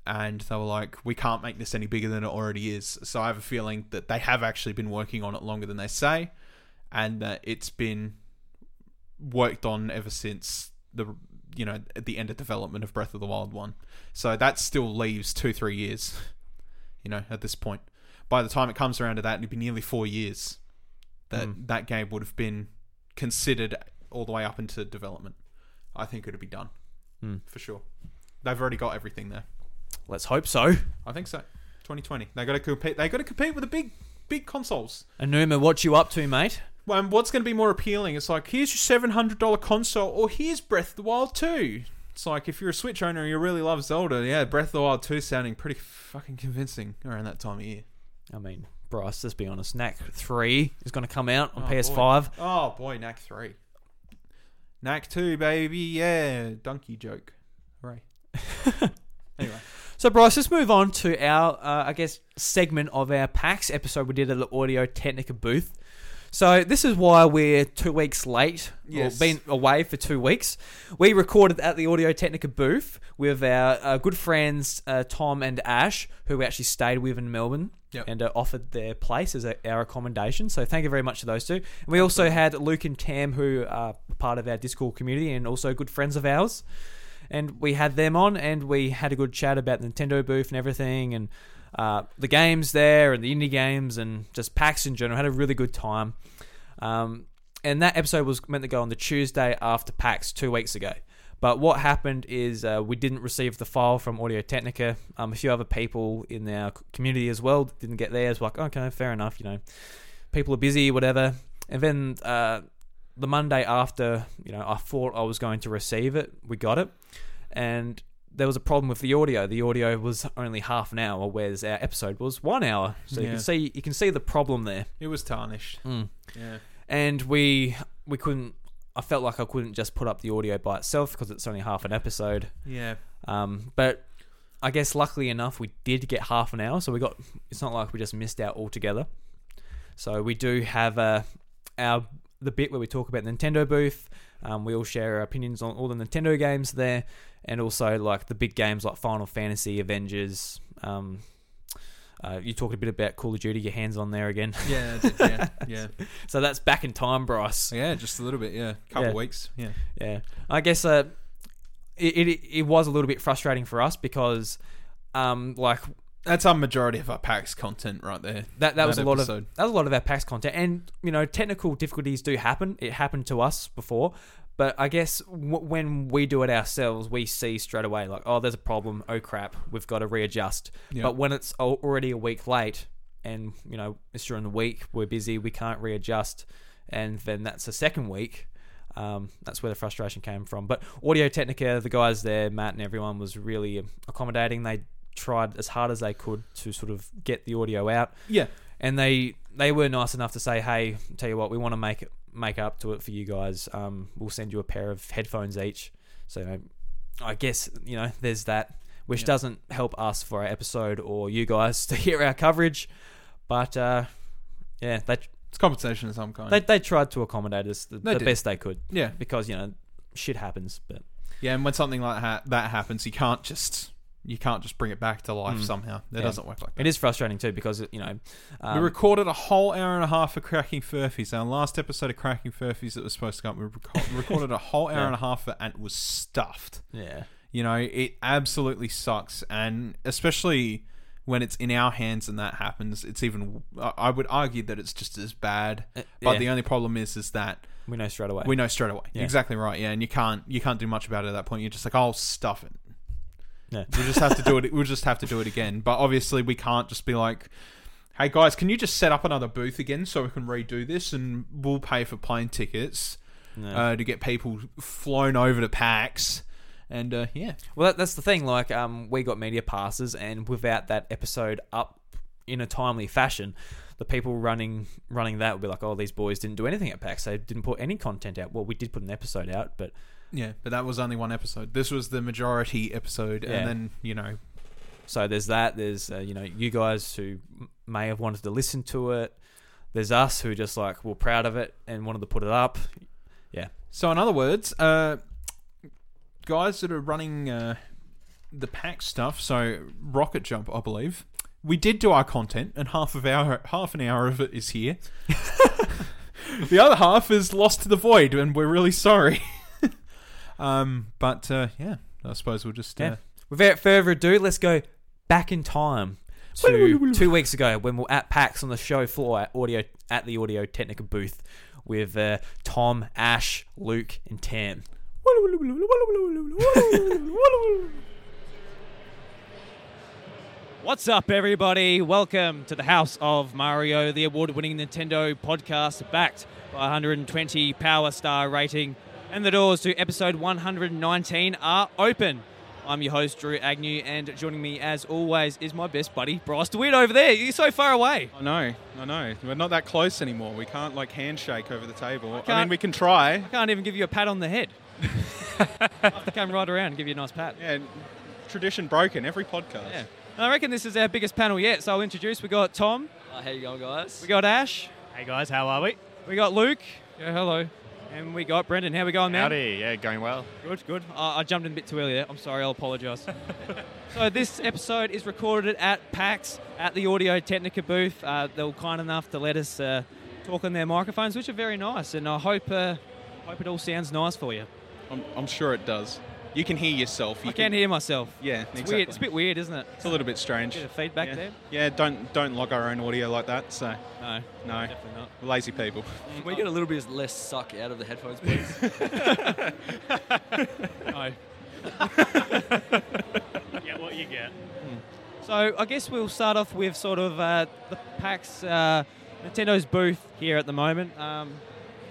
and they were like, we can't make this any bigger than it already is. So I have a feeling that they have actually been working on it longer than they say, and that it's been worked on ever since the you know at the end of development of Breath of the Wild one. So that still leaves two three years, you know, at this point. By the time it comes around to that, it'd be nearly four years that Mm. that game would have been considered all the way up into development. I think it'd be done Mm. for sure. They've already got everything there. Let's hope so. I think so. 2020. They got to compete. They got to compete with the big, big consoles. Anuma, what you up to, mate? Well, and what's going to be more appealing? It's like here's your seven hundred dollar console, or here's Breath of the Wild two. It's like if you're a Switch owner and you really love Zelda, yeah, Breath of the Wild two sounding pretty fucking convincing around that time of year. I mean, Bryce, let's be honest. Knack 3 is going to come out on Oh, PS5. Oh boy, Knack three, Knack two, baby, yeah, donkey joke, right? *laughs* anyway, So, Bryce, let's move on to our, uh, I guess, segment of our PAX episode we did at the Audio Technica booth. So, this is why we're two weeks late, Yes. or been away for two weeks. We recorded at the Audio Technica booth with our uh, good friends uh, Tom and Ash, who we actually stayed with in Melbourne. Yep. And uh, offered their place as a, our accommodation. So thank you very much to those two. And we also had Luke and Tam, who are part of our Discord community and also good friends of ours and we had them on and we had a good chat about the Nintendo booth and everything and uh, the games there and the indie games and just PAX in general. Had a really good time. Um, and that episode was meant to go on the Tuesday after PAX two weeks ago. But what happened is uh, we didn't receive the file from Audio Technica. Um, a few other people in our community as well didn't get theirs. Like, okay, fair enough. You know, people are busy, whatever. And then uh, the Monday after, you know, I thought I was going to receive it. We got it, and there was a problem with the audio. The audio was only half an hour, whereas our episode was one hour. So you Yeah. can see you can see the problem there. it was tarnished. Mm. Yeah, And we we couldn't. I felt like I couldn't just put up the audio by itself because it's only half an episode. yeah. Um, but I guess luckily enough, we did get half an hour, so we got. It's not like we just missed out altogether. So we do have uh, our the bit where we talk about Nintendo booth. Um, we all share our opinions on all the Nintendo games there, and also like the big games like Final Fantasy, Avengers. Um, uh, you talked a bit about Call of Duty. Your hands on there again. Yeah, did, yeah, *laughs* yeah, so that's back in time, Bryce. yeah. Just a little bit. Yeah, couple Yeah. weeks. Yeah, Yeah, I guess uh, it, it it was a little bit frustrating for us because, um, like that's our majority of our PAX content right there. that that was a lot of that was a lot of our PAX content, and you know technical difficulties do happen. It happened to us before, but I guess w- when we do it ourselves, we see straight away like, oh, there's a problem. Oh crap, we've got to readjust. Yeah. But when it's already a week late, and you know it's during the week, we're busy, we can't readjust, and then that's the second week. Um, that's where the frustration came from. But Audio Technica, the guys there, Matt and everyone, was really accommodating. They tried as hard as they could to sort of get the audio out Yeah, and they they were nice enough to say, "Hey, tell you what, we want to make it make up to it for you guys. Um, we'll send you a pair of headphones each." So I guess you know there's that, which Yeah. doesn't help us for our episode or you guys *laughs* to hear our coverage, but uh, yeah, they it's compensation of some kind. they they tried to accommodate us the, the best they could yeah, because you know shit happens, but yeah. And when something like ha- that happens, you can't just you can't just bring it back to life Mm. somehow. That Yeah. doesn't work like that. it is frustrating too because you know um, we recorded a whole hour and a half of Cracking Furphies. Our last episode of Cracking Furphies that was supposed to come, we reco- recorded a whole hour *laughs* Yeah. and a half it and it was stuffed. yeah You know, it absolutely sucks, and especially when it's in our hands and that happens, it's even. I I would argue that it's just as bad. Uh, But yeah, the only problem is, is that we know straight away. we know straight away. Exactly right. Yeah, and you can't you can't do much about it at that point. You're just like, oh, stuff it. Yeah. We'll just have to do it. We'll just have to do it again. But obviously, we can't just be like, "Hey guys, can you just set up another booth again so we can redo this and we'll pay for plane tickets No. uh, to get people flown over to PAX." And uh, yeah, Well, that, that's the thing. Like, um, we got media passes, and without that episode up in a timely fashion, the people running running that would be like, "Oh, these boys didn't do anything at PAX. They didn't put any content out." Well, we did put an episode out, but yeah. But that was only one episode. This was the majority episode, Yeah. and then you know, so there's that. There's uh, you know you guys who m- may have wanted to listen to it. There's us who just like were proud of it and wanted to put it up. Yeah. So, in other words, uh, guys that are running uh, the pack stuff, so Rocket Jump, I believe, we did do our content, and half of our half an hour of it is here. *laughs* the other half is lost to the void, and we're really sorry. Um, but uh, yeah, I suppose we'll just uh, Yeah. Without further ado, let's go back in time to *laughs* two weeks ago when we we're at PAX on the show floor at audio at the Audio Technica booth with uh, Tom, Ash, Luke, and Tam. *laughs* What's up, everybody? Welcome to the House of Mario, the award-winning Nintendo podcast, backed by 120 Power Star rating, and the doors to episode 119 are open. I'm your host, Drew Agnew, and joining me, as always, is my best buddy, Bryce DeWitt over there. You're so far away. I know, I know. We're not that close anymore. We can't like handshake over the table. I, mean, we can try. I can't even give you a pat on the head. I *laughs* have to come right around and give you a nice pat. Yeah, tradition broken every podcast. Yeah. And I reckon this is our biggest panel yet, so I'll introduce. We got Tom, Uh, how you going, guys? we got Ash, Hey guys, how are we? we got Luke. Yeah, hello. And we got Brendan. How we going, man? Howdy, yeah, going well. Good, good. Uh, I jumped in a bit too early there. I'm sorry. I'll apologise. *laughs* so this episode is recorded at PAX at the Audio Technica booth. Uh, they were kind enough to let us uh, talk on their microphones, which are very nice. And I hope uh, hope it all sounds nice for you. I'm, I'm sure it does. You can hear yourself. You I can hear myself. Yeah, It's exactly. weird. It's a bit weird, isn't it? It's a little bit strange. Bit of feedback yeah. there. Yeah, don't don't log our own audio like that. So No, no, definitely not. Lazy people. Can we get a little bit less suck out of the headphones, please? *laughs* *laughs* No. *laughs* Get what you get. So I guess we'll start off with sort of uh, the PAX uh, Nintendo's booth here at the moment. Um,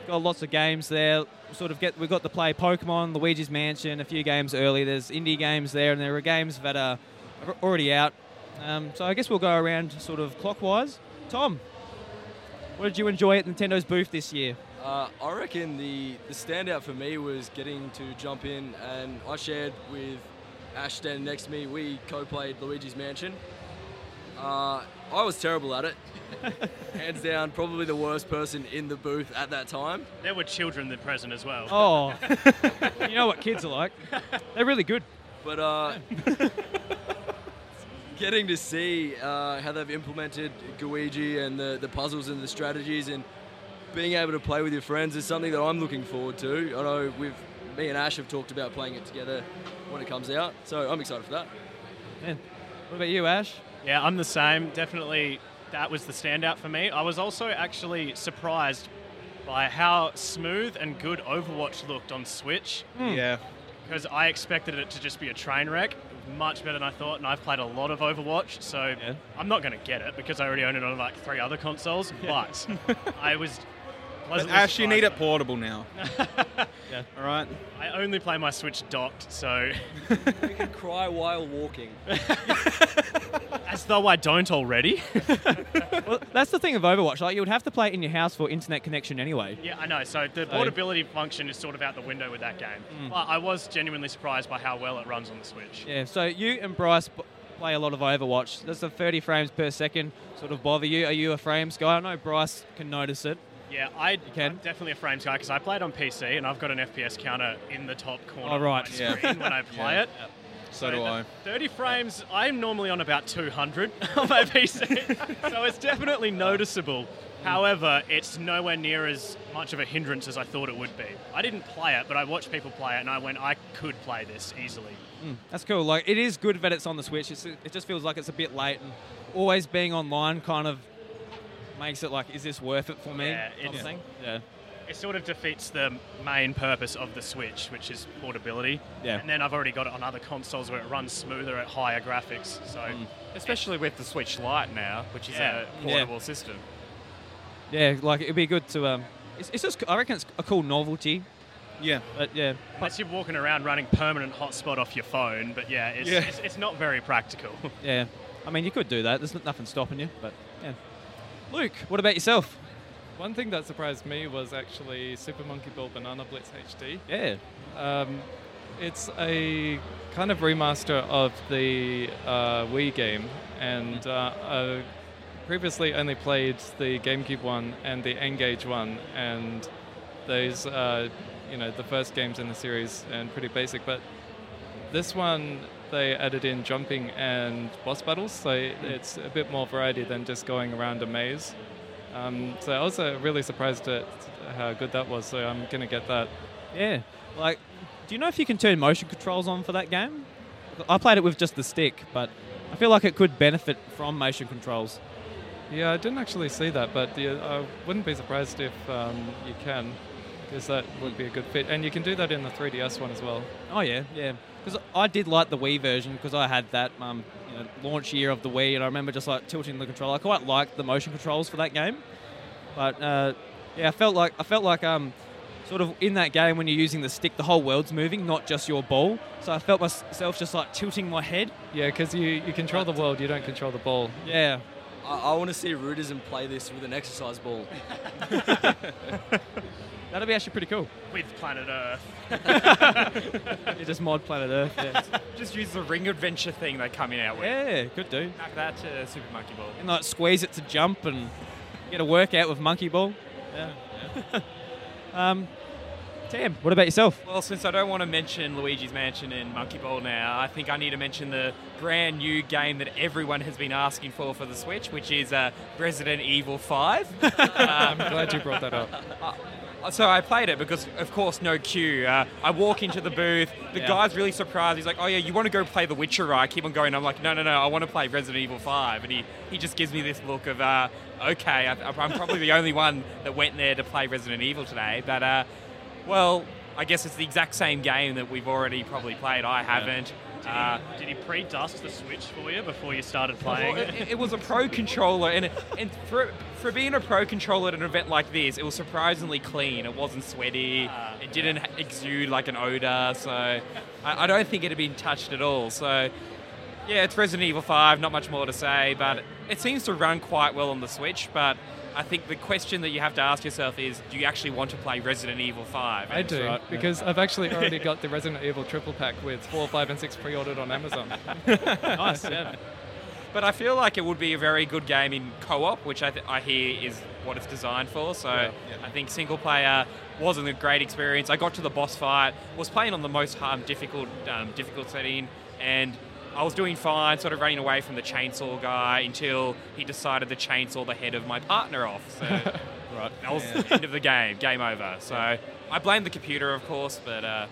got lots of games there. Sort of get we've got to play Pokemon, Luigi's Mansion, a few games early. There's indie games there, and there are games that are are already out. Um, so I guess we'll go around sort of clockwise. Tom, what did you enjoy at Nintendo's booth this year? uh, I reckon the, the standout for me was getting to jump in, and I shared with Ash standing next to me. We co-played Luigi's Mansion. Uh, I was terrible at it. *laughs* Hands down, probably the worst person in the booth at that time. There were children that present as well. Oh, *laughs* you know what kids are like? They're really good. But uh, *laughs* getting to see uh, how they've implemented Gooigi and the, the puzzles and the strategies and being able to play with your friends is something that I'm looking forward to. I know we've, me and Ash have talked about playing it together when it comes out, so I'm excited for that. Man. What about you, Ash? Yeah, I'm the same. Definitely, that was the standout for me. I was also actually surprised by how smooth and good Overwatch looked on Switch hmm. Yeah. because I expected it to just be a train wreck. Much better than I thought, and I've played a lot of Overwatch, so Yeah. I'm not going to get it because I already own it on like three other consoles. *laughs* But I was. But Ash, you need it portable now. *laughs* Yeah. All right. I only play my Switch docked, so *laughs* You can cry while walking. As though I don't already. *laughs* Well, that's the thing of Overwatch. Like, you would have to play it in your house for internet connection anyway. Yeah, I know. So the portability function is sort of out the window with that game. Mm. But I was genuinely surprised by how well it runs on the Switch. Yeah. So you and Bryce b- play a lot of Overwatch. Does the 30 frames per second sort of bother you? Are you a frames guy? I know Bryce can notice it. Yeah, I, can? I'm definitely a frames guy because I played on PC and I've got an FPS counter in the top corner Oh, right. of my Yeah. screen when I *laughs* play Yeah. it. So do I. 30 frames, I'm normally on about 200 *laughs* on my PC, so it's definitely noticeable. However, it's nowhere near as much of a hindrance as I thought it would be. I didn't play it, but I watched people play it and I went, I could play this easily. Hmm, that's cool. Like it is good that it's on the Switch. It's, it just feels like it's a bit late, and always being online kind of makes it like, is this worth it for me? Yeah, kind of it's- thing. Yeah. It sort of defeats the main purpose of the Switch, which is portability. Yeah. And then I've already got it on other consoles where it runs smoother at higher graphics. So Especially with the Switch Lite now, which is Yeah. a portable system. Yeah. Like it'd be good to. Um, it's, it's just. I reckon it's a cool novelty. Yeah. But yeah. unless you're walking around running permanent hotspot off your phone, but yeah, it's, Yeah. It's, it's not very practical. *laughs* Yeah. I mean, you could do that. There's nothing stopping you. But yeah. Luke, what about yourself? One thing that surprised me was actually Super Monkey Ball Banana Blitz HD. Yeah. Um, it's a kind of remaster of the uh, Wii game, and uh, I previously only played the GameCube one and the N-Gage one, and those, uh, you know, the first games in the series and pretty basic. But this one, they added in jumping and boss battles, so it's a bit more variety than just going around a maze. Um, so I was uh, really surprised at how good that was. So I'm gonna get that. Yeah. Like, do you know if you can turn motion controls on for that game? I played it with just the stick, but I feel like it could benefit from motion controls. Yeah, I didn't actually see that, but yeah, I wouldn't be surprised if um, you can, because that would be a good fit. And you can do that in the 3DS one as well. Oh yeah, yeah. Because I did like the Wii version because I had that um, you know, launch year of the Wii, and I remember just like tilting the controller. I quite liked the motion controls for that game, but uh, yeah, I felt like I felt like um, sort of in that game when you're using the stick, the whole world's moving, not just your ball. So I felt myself just like tilting my head. Yeah, because you, you control the world, you don't control the ball. Yeah, I, I want to see Rudism play this with an exercise ball. *laughs* that'd be actually pretty cool. with Planet Earth. You *laughs* just mod Planet Earth. Yeah, *laughs* Just use the Ring Adventure thing they're coming out with. yeah could do. Back that to Super Monkey Ball. And like squeeze it to jump and get a workout with Monkey Ball. Yeah. *laughs* um, Tam, what about yourself? Well, since I don't want to mention Luigi's Mansion and Monkey Ball now, I think I need to mention the brand new game that everyone has been asking for for the Switch, which is uh, Resident Evil 5. I'm glad you brought that up. Uh, So I played it because, of course, no queue. Uh, I walk into the booth. The Yeah. guy's really surprised. He's like, "Oh yeah, you want to go play The Witcher?" right?" I keep on going. I'm like, "No, no, no. I want to play Resident Evil 5." And he, he just gives me this look of, uh, "Okay, I, I'm probably the only one that went there to play Resident Evil today." But uh, well, I guess it's the exact same game that we've already probably played. I haven't. Uh, Did he pre-dust the Switch for you before you started playing it, it? it was a *laughs* pro controller, and and for for being a pro controller at an event like this, it was surprisingly clean. It wasn't sweaty. Ah, it didn't exude like an odor. So I, I don't think it had been touched at all. So yeah, it's Resident Evil 5. Not much more to say, but it seems to run quite well on the Switch. But I think the question that you have to ask yourself is, do you actually want to play Resident Evil 5? I do, right, yeah. because I've actually *laughs* already got the Resident Evil triple pack with 4, 5, and 6 pre ordered on Amazon. *laughs* nice, yeah. But I feel like it would be a very good game in co-op, which I, th- I hear is what it's designed for. So I think single player wasn't a great experience. I got to the boss fight, was playing on the most um, difficult um, difficult setting, and I was doing fine, sort of running away from the chainsaw guy until he decided to chainsaw the head of my partner off. So *laughs* Right. that was the end of the game, game over. So I blame the computer, of course, but uh,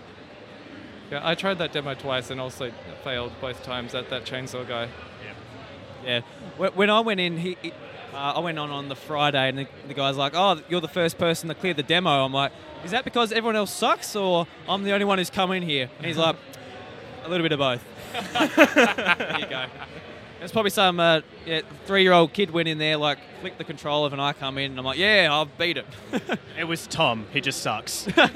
Yeah, I tried that demo twice and also failed both times at that chainsaw guy. Yeah. When when I went in, he, he- uh, I went on on the Friday, and the, the guy's like, "Oh, you're the first person to clear the demo." I'm like, "Is that because everyone else sucks, or I'm the only one who's come in here?" And he's like, "A little bit of both." There you go. There's probably some uh, yeah, three-year-old kid went in there, like, flicked the controller, and I come in, and I'm like, "Yeah, I've beat it." It was Tom. He just sucks. *laughs* Don't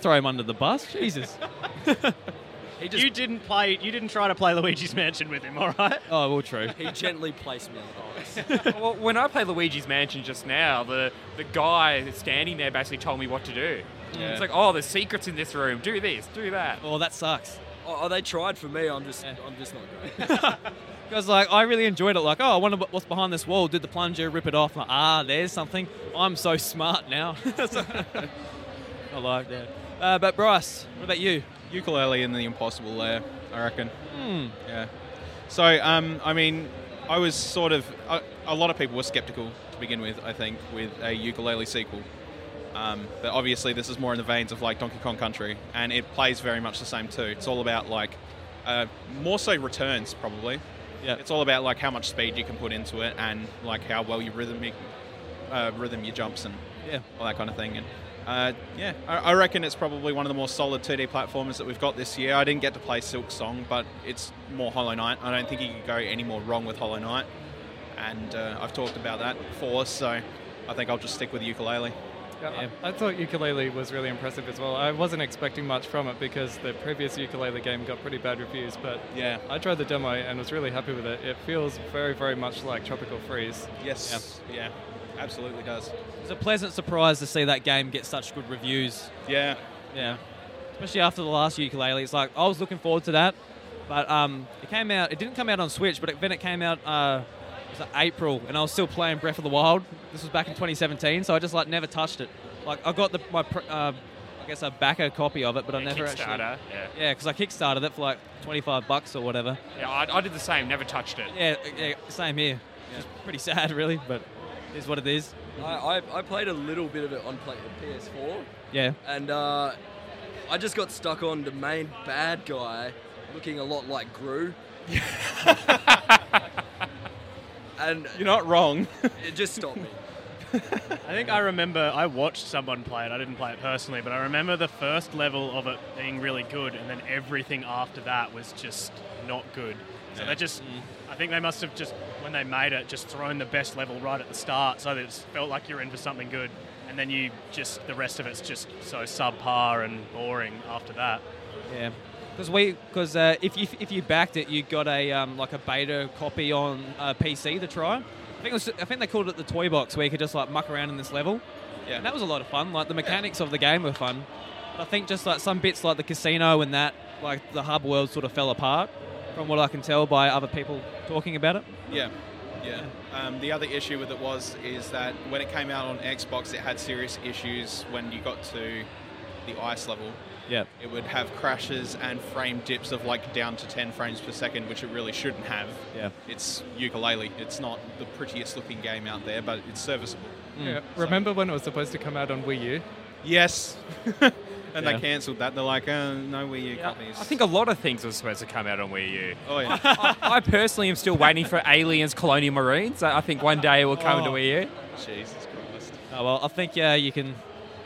throw him under the bus, Jesus. He just you didn't play. You didn't try to play Luigi's Mansion with him, all right? Oh, well, true. he gently placed me on the ice. *laughs* well, when I played Luigi's Mansion just now, the, the guy standing there basically told me what to do. It's like, oh, there's secrets in this room. Do this, do that. Oh, that sucks. Oh, they tried for me. I'm just, Yeah. I'm just not great. *laughs* Because like I really enjoyed it. Like, oh, I wonder what's behind this wall. Did the plunger rip it off? Like, ah, there's something. I'm so smart now. *laughs* *laughs* I like that. Uh, but Bryce, what about you? Yooka-Laylee and the Impossible Lair, I reckon. Hmm. Yeah. So, um, I mean, I was sort of. A, a lot of people were skeptical to begin with, I think, with a Yooka-Laylee sequel. Um, but obviously, this is more in the veins of like Donkey Kong Country, and it plays very much the same too. It's all about like, uh, more so returns probably. Yeah. It's all about like how much speed you can put into it, and like how well you rhythmic, uh, rhythm your jumps and Yeah. all that kind of thing. And uh, yeah, I, I reckon it's probably one of the more solid 2D platformers that we've got this year. I didn't get to play Silksong, but it's more Hollow Knight. I don't think you could go any more wrong with Hollow Knight, and uh, I've talked about that before, so I think I'll just stick with Yooka-Laylee. Yeah, Yeah. I, I thought Yooka-Laylee was really impressive as well. I wasn't expecting much from it because the previous Yooka-Laylee game got pretty bad reviews, but Yeah. I tried the demo and was really happy with it. It feels very, very much like Tropical Freeze. Yes. Yeah. Absolutely does. It's a pleasant surprise to see that game get such good reviews. Yeah. Yeah. Especially after the last Yooka-Laylee. It's like I was looking forward to that. But um, it came out it didn't come out on Switch, but it, then it came out uh, it was like April and I was still playing Breath of the Wild. This was back in 2017, so I just like never touched it. Like I got the my pr- uh, I guess a backer copy of it, but I never actually Kickstarter, yeah. Yeah, because I kickstarted it for like 25 bucks or whatever. Yeah, I, I did the same, never touched it. Yeah, yeah same here. It's pretty sad, really, but it is what it is. I, I, I played a little bit of it on play, PS4, Yeah. and uh, I just got stuck on the main bad guy, looking a lot like Gru. *laughs* *laughs* and You're not wrong. *laughs* it just stopped me. I think I remember I watched someone play it. I didn't play it personally, but I remember the first level of it being really good, and then everything after that was just not good. So they just, mm. I think they must have just, when they made it, just thrown the best level right at the start, so that it felt like you're in for something good, and then you just the rest of it's just so subpar and boring after that. Yeah, because we because uh, if you if you backed it, you got a um, like a beta copy on uh, PC to try. I think it was, I think they called it the toy box, where you could just like muck around in this level. Yeah. And that was a lot of fun. Like the mechanics of the game were fun. But I think just like some bits like the casino and that, like the hub world sort of fell apart, from what I can tell by other people talking about it. Yeah, yeah. Um, the other issue with it was is that when it came out on Xbox, it had serious issues when you got to the ice level. Yeah. It would have crashes and frame dips of like down to 10 frames per second, which it really shouldn't have. Yeah. It's Yooka-Laylee. It's not the prettiest looking game out there, but it's serviceable. Yeah. Remember when it was supposed to come out on Wii U? Yes. *laughs* and Yeah. they cancelled that. They're like, uh, no Wii U copies. I think a lot of things were supposed to come out on Wii U. Oh yeah. I, I personally am still waiting for Aliens Colonial Marines. I I think one day it will come to Oh. Wii U. Jesus Christ. Oh well, I think yeah, you can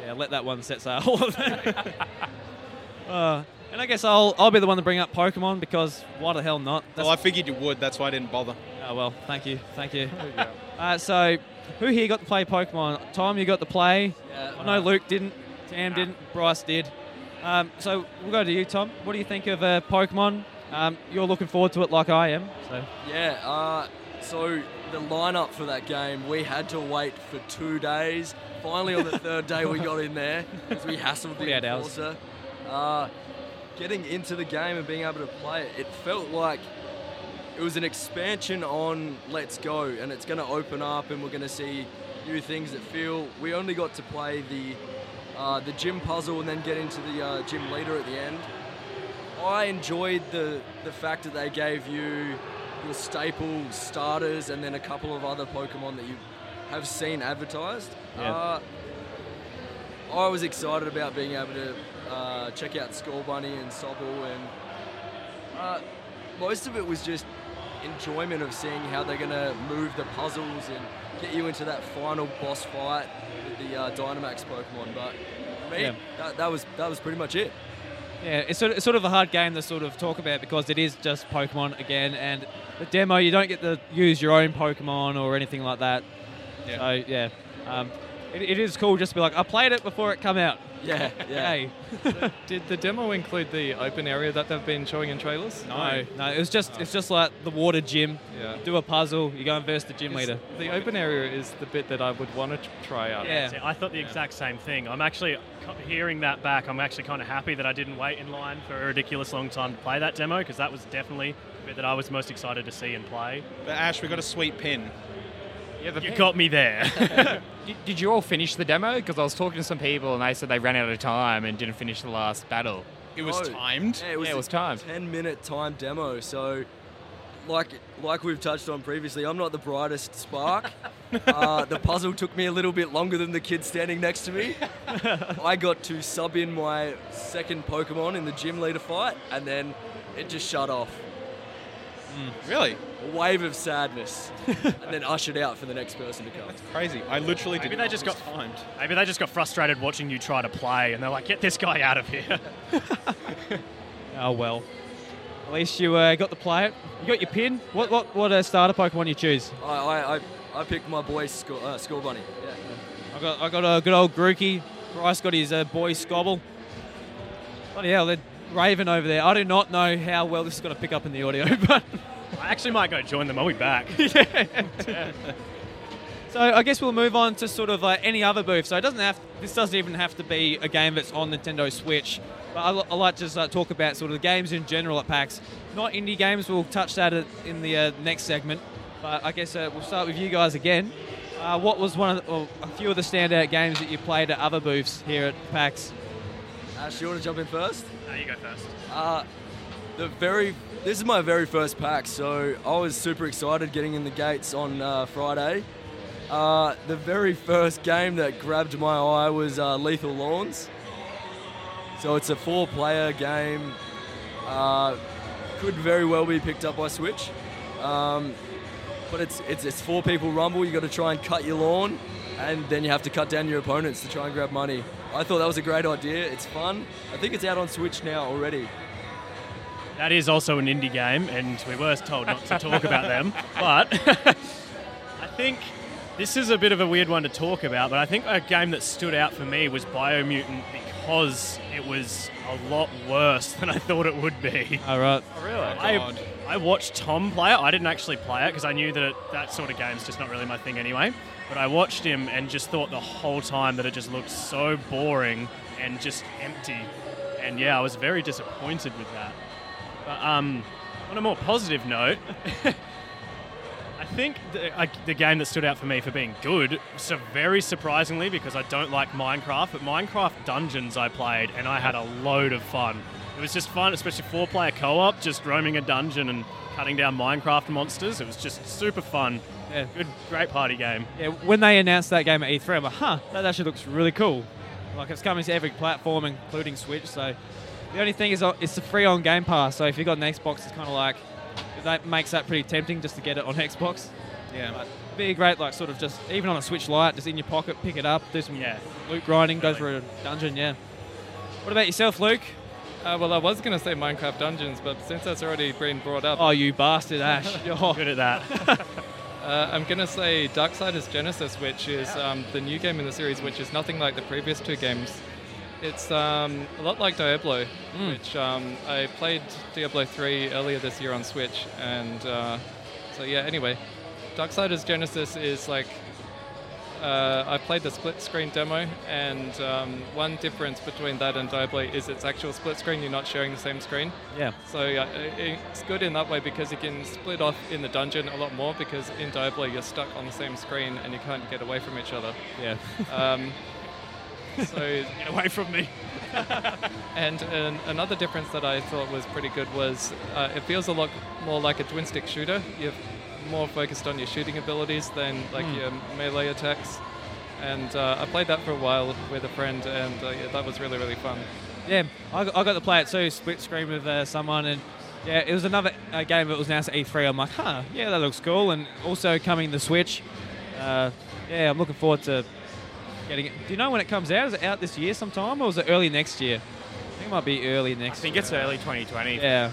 yeah let that one set sail. *laughs* *laughs* uh, and I guess I'll I'll be the one to bring up Pokemon because why the hell not? That's, Well, I figured you would. That's why I didn't bother. oh well, thank you, thank you. *laughs* Uh, so, who here got to play Pokemon? Tom, you got to play. Yeah. I know Luke didn't. Tam didn't. Bryce did. Um, so we'll go to you, Tom. What do you think of uh, Pokemon? Um, you're looking forward to it like I am. So Yeah, uh, so the lineup for that game, we had to wait for two days. Finally, on the third day, we *laughs* got in there because we hassled the 48 hours. Uh, getting into the game and being able to play it, it felt like it was an expansion on Let's Go, and it's going to open up, and we're going to see new things that feel. We only got to play the uh, the gym puzzle and then get into the uh, gym leader at the end. I enjoyed the the fact that they gave you your staple starters and then a couple of other Pokemon that you have seen advertised. Yeah. Uh, I was excited about being able to uh, check out Scorbunny and Sobble, and uh, most of it was just enjoyment of seeing how they're going to move the puzzles and get you into that final boss fight with the uh, Dynamax Pokemon. But for me, Yeah. that, that was that was pretty much it. Yeah, it's sort, of, it's sort of a hard game to sort of talk about because it is just Pokemon again, and the demo you don't get to use your own Pokemon or anything like that. Yeah. So yeah, um, it, it is cool just to be like I played it before it come out. Yeah, *laughs* yeah. Hey, *laughs* Did the demo include the open area that they've been showing in trailers? no, no, it was just it's just like the water gym. Yeah. Do a puzzle, you go and verse the gym leader. The open area is the bit that I would want to try out. Yeah. See, I thought the exact same thing. I'm actually hearing that back. I'm actually kind of happy that I didn't wait in line for a ridiculous long time to play that demo because that was definitely the bit that I was most excited to see and play. But Ash, we got a sweet pin. Yeah, the You pin- got me there. *laughs* Did, did you all finish the demo? Because I was talking to some people and they said they ran out of time and didn't finish the last battle. It was Oh. timed. Yeah, it was, Yeah, it was timed. 10 minute time demo. So, like like we've touched on previously, I'm not the brightest spark. *laughs* uh, the puzzle took me a little bit longer than the kid standing next to me. *laughs* I got to sub in my second Pokemon in the gym leader fight, and then it just shut off. Really? A wave of sadness, *laughs* and then ushered out for the next person to come. That's crazy. I literally Maybe didn't they just got- timed. Maybe they just got frustrated watching you try to play and they're like, get this guy out of here. *laughs* Oh well. At least you uh, got to play it. You got your pin. What what what uh, starter Pokemon you choose? I, I, I, I picked my boy Skull, uh, Scorbunny. Yeah. I got I got a good old Grookey. Bryce got his uh, boy Sobble. Bloody hell, they're Raven over there. I do not know how well this is going to pick up in the audio, *laughs* but I actually might go join them. I'll be back. *laughs* so I guess we'll move on to sort of uh, any other booth. So it doesn't have this doesn't even have to be a game that's on Nintendo Switch. But I, I like to just uh, talk about sort of the games in general at PAX. Not indie games. We'll touch that in the uh, next segment. But I guess uh, we'll start with you guys again. Uh, what was one of the, or a few of the standout games that you played at other booths here at PAX? Ash, you want to jump in first? No, you go first. Uh, the very this is my very first pack, so I was super excited getting in the gates on uh, Friday. Uh, the very first game that grabbed my eye was uh, Lethal Lawns. So it's a four-player game. Uh, could very well be picked up by Switch, um, but it's it's it's four people rumble. You got to try and cut your lawn, and then you have to cut down your opponents to try and grab money. I thought that was a great idea. It's fun. I think it's out on Switch now already. That is also an indie game, and we were told not to talk about them. *laughs* But *laughs* I think this is a bit of a weird one to talk about. But I think a game that stood out for me was Biomutant because it was a lot worse *laughs* than I thought it would be. All right. Oh, really? Oh, I, I watched Tom play it. I didn't actually play it because I knew that it, that sort of game's just not really my thing anyway. But I watched him and just thought the whole time that it just looked so boring and just empty. And yeah, I was very disappointed with that. But um, on a more positive note, *laughs* I think the, I, the game that stood out for me for being good, so very surprisingly, because I don't like Minecraft, but Minecraft Dungeons I played and I had a load of fun. It was just fun, especially four player co op, just roaming a dungeon and cutting down Minecraft monsters. It was just super fun. Yeah. Good, great party game. Yeah, when they announced that game at E3, I'm like, huh, that actually looks really cool. Like it's coming to every platform, including Switch. So the only thing is, uh, it's a free on Game Pass. So if you've got an Xbox, it's kind of like that makes that pretty tempting just to get it on *laughs* Xbox. Yeah. But be a great, like, sort of just even on a Switch Lite, just in your pocket, pick it up, do some Yeah. loot grinding, go through a dungeon. Yeah. What about yourself, Luke? Uh, well, I was going to say Minecraft Dungeons, but since that's already been brought up, Oh, you bastard, Ash! *laughs* Oh, Good at that. *laughs* uh, I'm going to say Darksiders Genesis, which is um, the new game in the series, which is nothing like the previous two games. It's um, a lot like Diablo, which um, I played Diablo 3 earlier this year on Switch, and uh, so yeah. Anyway, Darksiders Genesis is like uh, I played the split screen demo, and um, one difference between that and Diablo is it's actual split screen. You're not sharing the same screen. Yeah. So uh, it's good in that way because you can split off in the dungeon a lot more because in Diablo you're stuck on the same screen and you can't get away from each other. Yeah. Um, *laughs* so Get away from me. *laughs* and an, another difference that I thought was pretty good was uh, it feels a lot more like a twin stick shooter. You're more focused on your shooting abilities than like Hmm. your melee attacks. And uh, I played that for a while with a friend, and uh, yeah, that was really really fun. Yeah, I got, I got to play it too, split screen with uh, someone, and yeah, it was another uh, game that was announced at E3. I'm like, huh, yeah, that looks cool, and also coming the Switch. Uh, yeah, I'm looking forward to getting it. Do you know when it comes out? Is it out this year sometime, or is it early next year? I think it might be early next. I think year. it's early 2020. Yeah.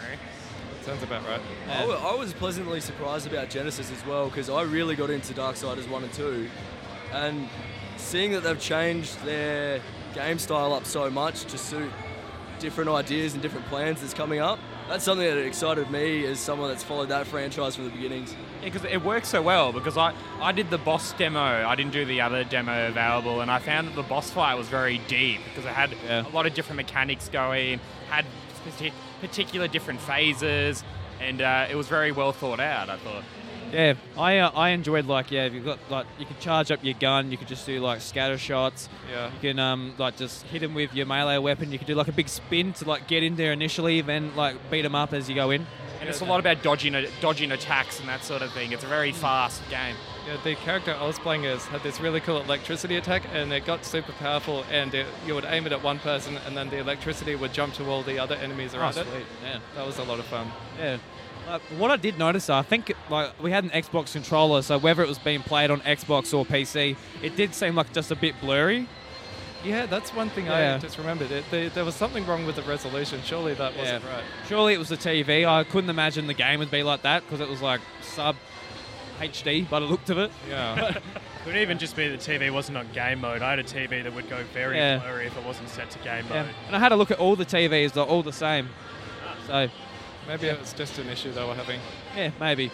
Sounds about right. I I was pleasantly surprised about Genesis as well because I really got into Darksiders 1 and 2. And seeing that they've changed their game style up so much to suit different ideas and different plans that's coming up, that's something that excited me as someone that's followed that franchise from the beginnings. Yeah, because it works so well. Because I, I did the boss demo. I didn't do the other demo available, and I found that the boss fight was very deep because it had Yeah. a lot of different mechanics going, had particular different phases, and uh, it was very well thought out. I thought. Yeah, I uh, I enjoyed like yeah, you've got like you can charge up your gun, you could just do like scatter shots. Yeah. You can um like just hit them with your melee weapon. You could do like a big spin to like get in there initially, then like beat them up as you go in. And it's a lot about dodging dodging attacks and that sort of thing. It's a very fast game. Yeah, the character I was playing as had this really cool electricity attack, and it got super powerful. And it, you would aim it at one person, and then the electricity would jump to all the other enemies around oh, it. Yeah. That was a lot of fun. Yeah. Like, what I did notice, I think, like we had an Xbox controller, so whether it was being played on Xbox or PC, it did seem like just a bit blurry. Yeah, that's one thing Yeah. I just remembered. It, there, there was something wrong with the resolution. Surely that wasn't Yeah. right. Surely it was the TV. I couldn't imagine the game would be like that because it was like sub HD by the look of it. Yeah. *laughs* Could even just be the TV wasn't on game mode. I had a TV that would go very Yeah. blurry if it wasn't set to game Yeah. mode. And I had a look at all the TVs; they're all the same. So Maybe it was just an issue they were having. yeah, maybe.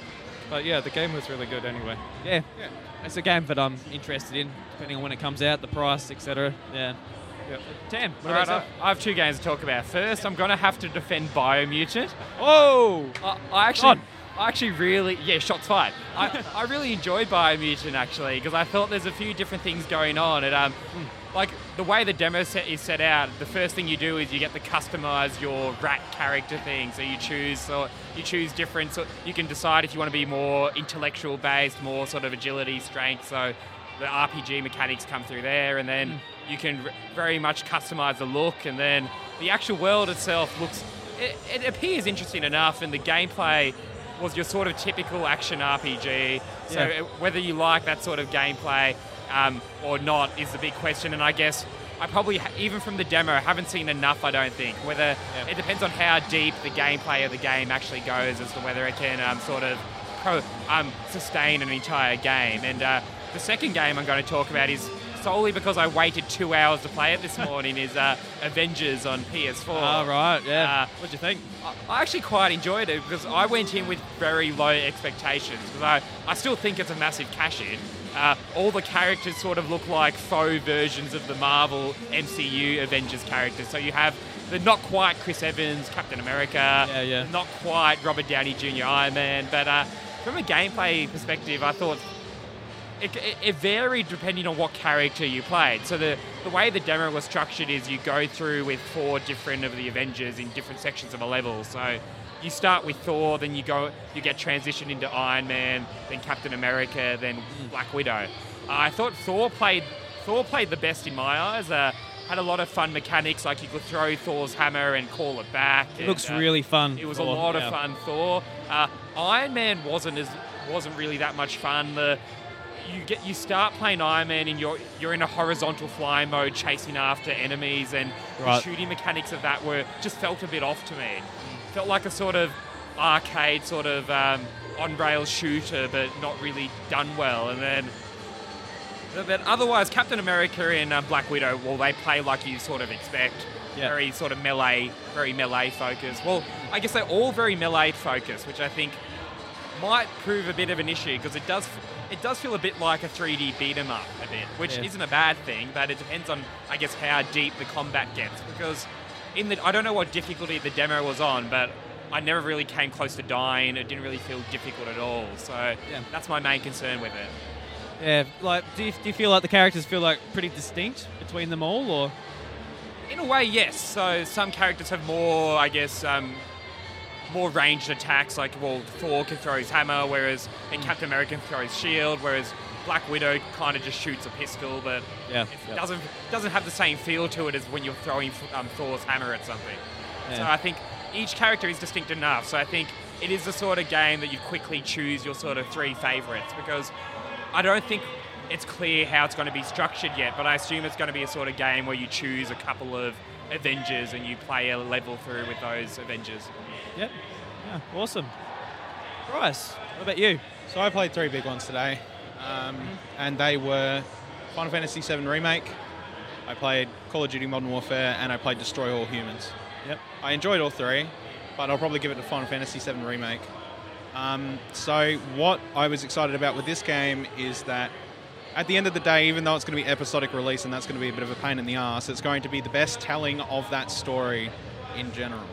But yeah, the game was really good anyway. Yeah. It's a game that I'm interested in, depending on when it comes out, the price, etc. Yeah. Yep. Tam, what All right, about I, I have two games to talk about. First, I'm going to have to defend Biomutant. Oh! I, I actually, On. I actually really, yeah, shots fired. I, I really enjoyed Biomutant actually because I thought there's a few different things going on. And um, like the way the demo set is set out, the first thing you do is you get to customize your rat character thing. So you choose, so you choose different. So you can decide if you want to be more intellectual based, more sort of agility, strength. So the RPG mechanics come through there, and then you can very much customize the look, and then the actual world itself looks. It, it appears interesting enough, and the gameplay was your sort of typical action RPG. So Yeah. uh, whether you like that sort of gameplay um, or not is the big question, and I guess. I probably, even from the demo, haven't seen enough. I don't think. Whether it depends on how deep the gameplay of the game actually goes, as to whether it can um, sort of pro, um, sustain an entire game. And uh, the second game I'm going to talk about is solely because I waited two hours to play it this morning. is uh, Avengers on PS4. Oh, right, yeah. Uh, What'd you think? I- I actually quite enjoyed it because I went in with very low expectations because I, I still think it's a massive cash in. Uh, all the characters sort of look like faux versions of the Marvel MCU Avengers characters. So you have the not quite Chris Evans, Captain America, Yeah, yeah. not quite Robert Downey Jr. Iron Man, but uh, from a gameplay perspective, I thought it, it, it varied depending on what character you played. So the, the way the demo was structured is you go through with four different of the Avengers in different sections of a level. So you start with Thor, then you go you get transitioned into Iron Man, then Captain America, then Black Widow. Uh, I thought Thor played Thor played the best in my eyes. Uh, had a lot of fun mechanics, like you could throw Thor's hammer and call it back. It and, looks uh, really fun. it was Thor, a lot yeah. of fun. Thor, uh, Iron Man wasn't as wasn't really that much fun. The you get you start playing Iron Man and you're you're in a horizontal flying mode, chasing after enemies, and Right. the shooting mechanics of that were just felt a bit off to me. Felt like a sort of arcade sort of um, on rail shooter, but not really done well. And then. But otherwise, Captain America and uh, Black Widow, well, they play like you sort of expect. Yeah. Very sort of melee, very melee focused. Well, I guess they're all very melee focused, which I think might prove a bit of an issue because it does it does feel a bit like a 3D beat 'em up a bit, which Yeah. isn't a bad thing, but it depends on I guess how deep the combat gets because in the I don't know what difficulty the demo was on, but I never really came close to dying. It didn't really feel difficult at all. So yeah. that's my main concern with it. Yeah, like, do you, do you feel like the characters feel like pretty distinct between them all, or? In a way, yes. So some characters have more, I guess, um, more ranged attacks. Like, well, Thor can throw his hammer, whereas in Captain America can throw his shield, whereas Black Widow kind of just shoots a pistol, but Yeah. it yeah. doesn't doesn't have the same feel to it as when you're throwing um, Thor's hammer at something. So I think each character is distinct enough. So I think it is the sort of game that you quickly choose your sort of three favorites because I don't think it's clear how it's going to be structured yet, but I assume it's going to be a sort of game where you choose a couple of Avengers and you play a level through with those Avengers. Yep. Yeah, awesome. Bryce, what about you? So I played three big ones today, um, and they were Final Fantasy VII Remake. I played Call of Duty Modern Warfare, and I played Destroy All Humans. Yep. I enjoyed all three, but I'll probably give it to Final Fantasy VII Remake. Um, so what I was excited about with this game is that at the end of the day, even though it's going to be episodic release and that's going to be a bit of a pain in the ass, it's going to be the best telling of that story in general.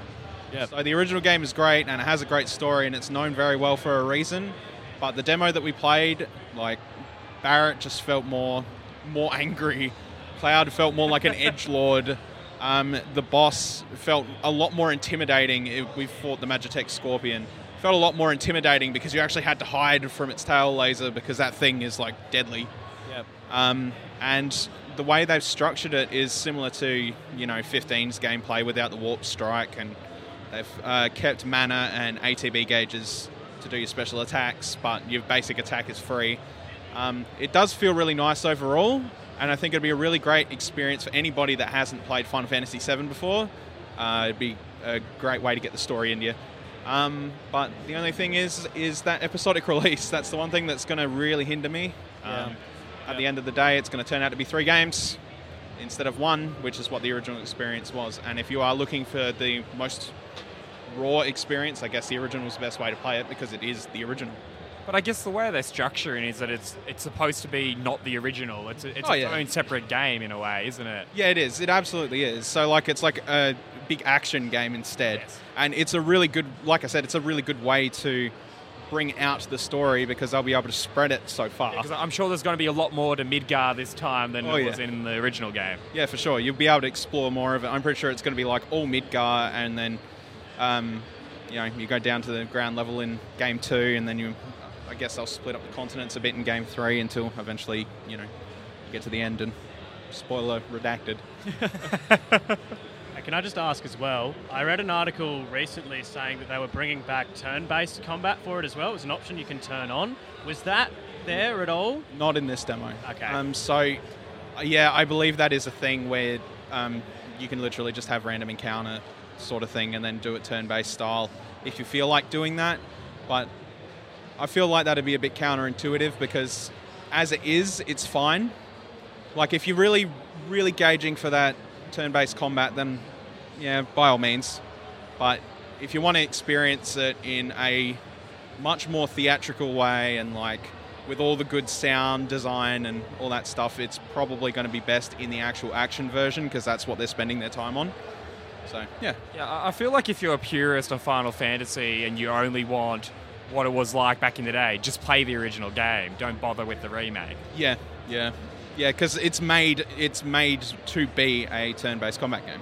Yep. So the original game is great and it has a great story and it's known very well for a reason. But the demo that we played, like Barrett just felt more more *laughs* angry. Cloud felt more like an *laughs* edge lord. Um, the boss felt a lot more intimidating. If we fought the Magitech Scorpion. Felt a lot more intimidating because you actually had to hide from its tail laser because that thing is like deadly. Um, and the way they've structured it is similar to you know 15's gameplay without the warp strike, and they've uh, kept mana and ATB gauges to do your special attacks, but your basic attack is free. Um, it does feel really nice overall, and I think it'd be a really great experience for anybody that hasn't played Final Fantasy VII before. Uh, it'd be a great way to get the story into you. Um, but the only thing is, is that episodic *laughs* release. That's the one thing that's going to really hinder me. Um, At the end of the day, it's going to turn out to be three games instead of one, which is what the original experience was. And if you are looking for the most raw experience, I guess the original is the best way to play it because it is the original. But I guess the way they're structuring is that it's it's supposed to be not the original. It's a, it's Oh, its yeah. own separate game in a way, isn't it? Yeah, it is. It absolutely is. So like it's like a big action game instead. Yes. And it's a really good like I said, it's a really good way to bring out the story because they'll be able to spread it so far. Because I'm sure there's going to be a lot more to Midgar this time than Oh, it yeah. was in the original game. Yeah, for sure. You'll be able to explore more of it. I'm pretty sure it's going to be like all Midgar, and then, um, you know, you go down to the ground level in game two, and then you, I guess they'll split up the continents a bit in game three until eventually, you know, you get to the end and spoiler redacted. *laughs* Can I just ask as well? I read an article recently saying that they were bringing back turn-based combat for it as well. It was an option you can turn on. Was that there at all? Not in this demo. Okay. Um, so, uh, yeah, I believe that is a thing where um, you can literally just have random encounter sort of thing and then do it turn-based style if you feel like doing that. But I feel like that'd be a bit counterintuitive because as it is, it's fine. Like if you're really, really gauging for that turn-based combat, then yeah, by all means. But if you want to experience it in a much more theatrical way and like with all the good sound design and all that stuff, it's probably going to be best in the actual action version because that's what they're spending their time on. So yeah, Yeah, I feel like if you're a purist of Final Fantasy and you only want what it was like back in the day, just play the original game. Don't bother with the remake. yeah, yeah, yeah, because it's made it's made to be a turn-based combat game.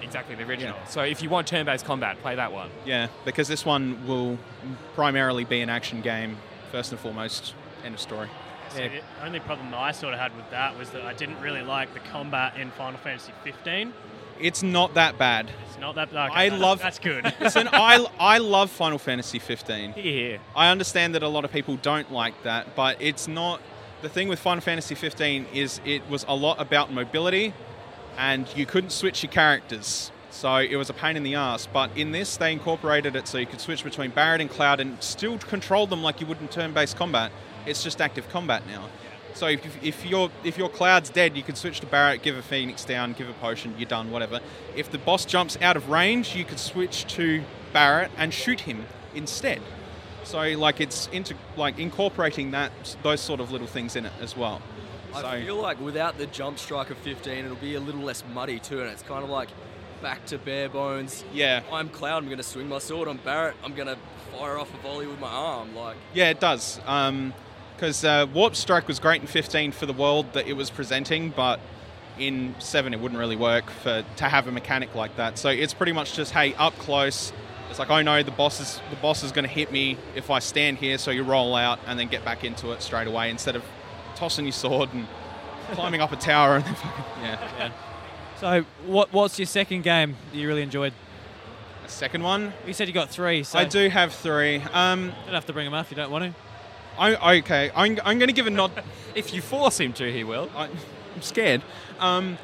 Yeah, exactly the original. Yeah. So if you want turn-based combat, play that one. Yeah, because this one will primarily be an action game first and foremost. End of story. So the only problem that I sort of had with that was that I didn't really like the combat in Final Fantasy 15. It's not that bad. It's not that. Okay, I that's- love- That's good. *laughs* Listen, I, I love Final Fantasy 15. *laughs* Here, here. I understand that a lot of people don't like that, but it's not. The thing with Final Fantasy 15 is it was a lot about mobility, and you couldn't switch your characters. So it was a pain in the ass. But in this, they incorporated it so you could switch between Barret and Cloud and still control them like you would in turn-based combat. It's just active combat now. So if, if your if your Cloud's dead, you can switch to Barret, give a Phoenix down, give a potion, you're done, whatever. If the boss jumps out of range, you could switch to Barret and shoot him instead. So like it's into like incorporating that those sort of little things in it as well. I So- feel like without the jump strike of 15, it'll be a little less muddy too, and it's kind of like back to bare bones. Yeah. I'm Cloud. I'm going to swing my sword. I'm Barrett. I'm going to fire off a volley with my arm. Like, Yeah, it does. Because uh, Warp Strike was great in 15 for the world that it was presenting, but in 7 it wouldn't really work for to have a mechanic like that. So it's pretty much just, hey, up close. It's like, oh no, the boss is the boss is going to hit me if I stand here. So you roll out and then get back into it straight away instead of tossing your sword and climbing up a tower and then fucking, yeah. So, what what's your second game that you really enjoyed? A second one, You said you got three, so I do have three. Um, You don't have to bring them up if you don't want to. I okay. I'm, I'm going to give a nod. *laughs* If you force him to, he will. I, I'm scared. Um,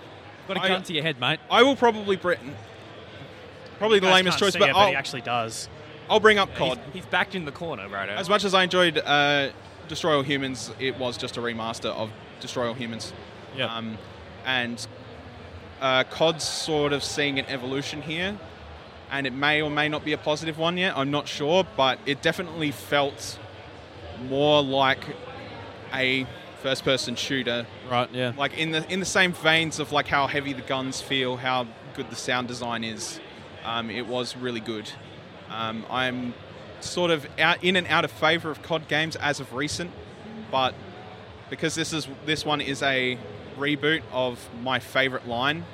Got a I- gun to your head, mate. I will probably Britain. Probably the lamest choice, but it, but he I'll, actually does. I'll bring up He's, COD. he's backed in the corner, right? As much as I enjoyed uh, Destroy All Humans, it was just a remaster of Destroy All Humans. Yeah. Um, and uh, COD's sort of seeing an evolution here, and it may or may not be a positive one yet. I'm not sure, but it definitely felt more like a first-person shooter Right, yeah. like in the in the same veins of like how heavy the guns feel, how good the sound design is. Um, it was really good. Um, I'm sort of out, in and out of favor of COD games as of recent, but because this is this one is a reboot of my favorite line,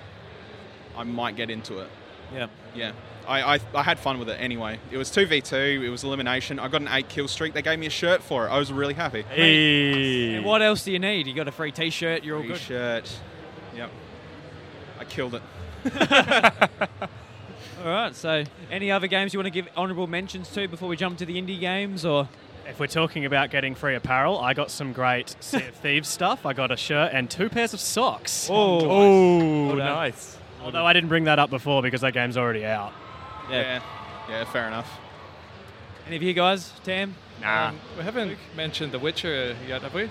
I might get into it. Yeah. Yeah. I, I, I had fun with it anyway. It was 2v2, it was elimination. I got an 8 kill streak. They gave me a shirt for it. I was really happy. And what else do you need? You got a free T-shirt. You're all Free good. shirt. Yep. I killed it. *laughs* All right. So, any other games you want to give honourable mentions to before we jump to the indie games, or If we're talking about getting free apparel, I got some great Sea of Thieves stuff. I got a shirt and two pairs of socks. oh, Oh, done. nice. Although I didn't bring that up before because that game's already out. yeah. Yeah. Yeah, fair enough. Any of you guys, Tam? Nah. Um, we haven't mentioned The Witcher yet, have we?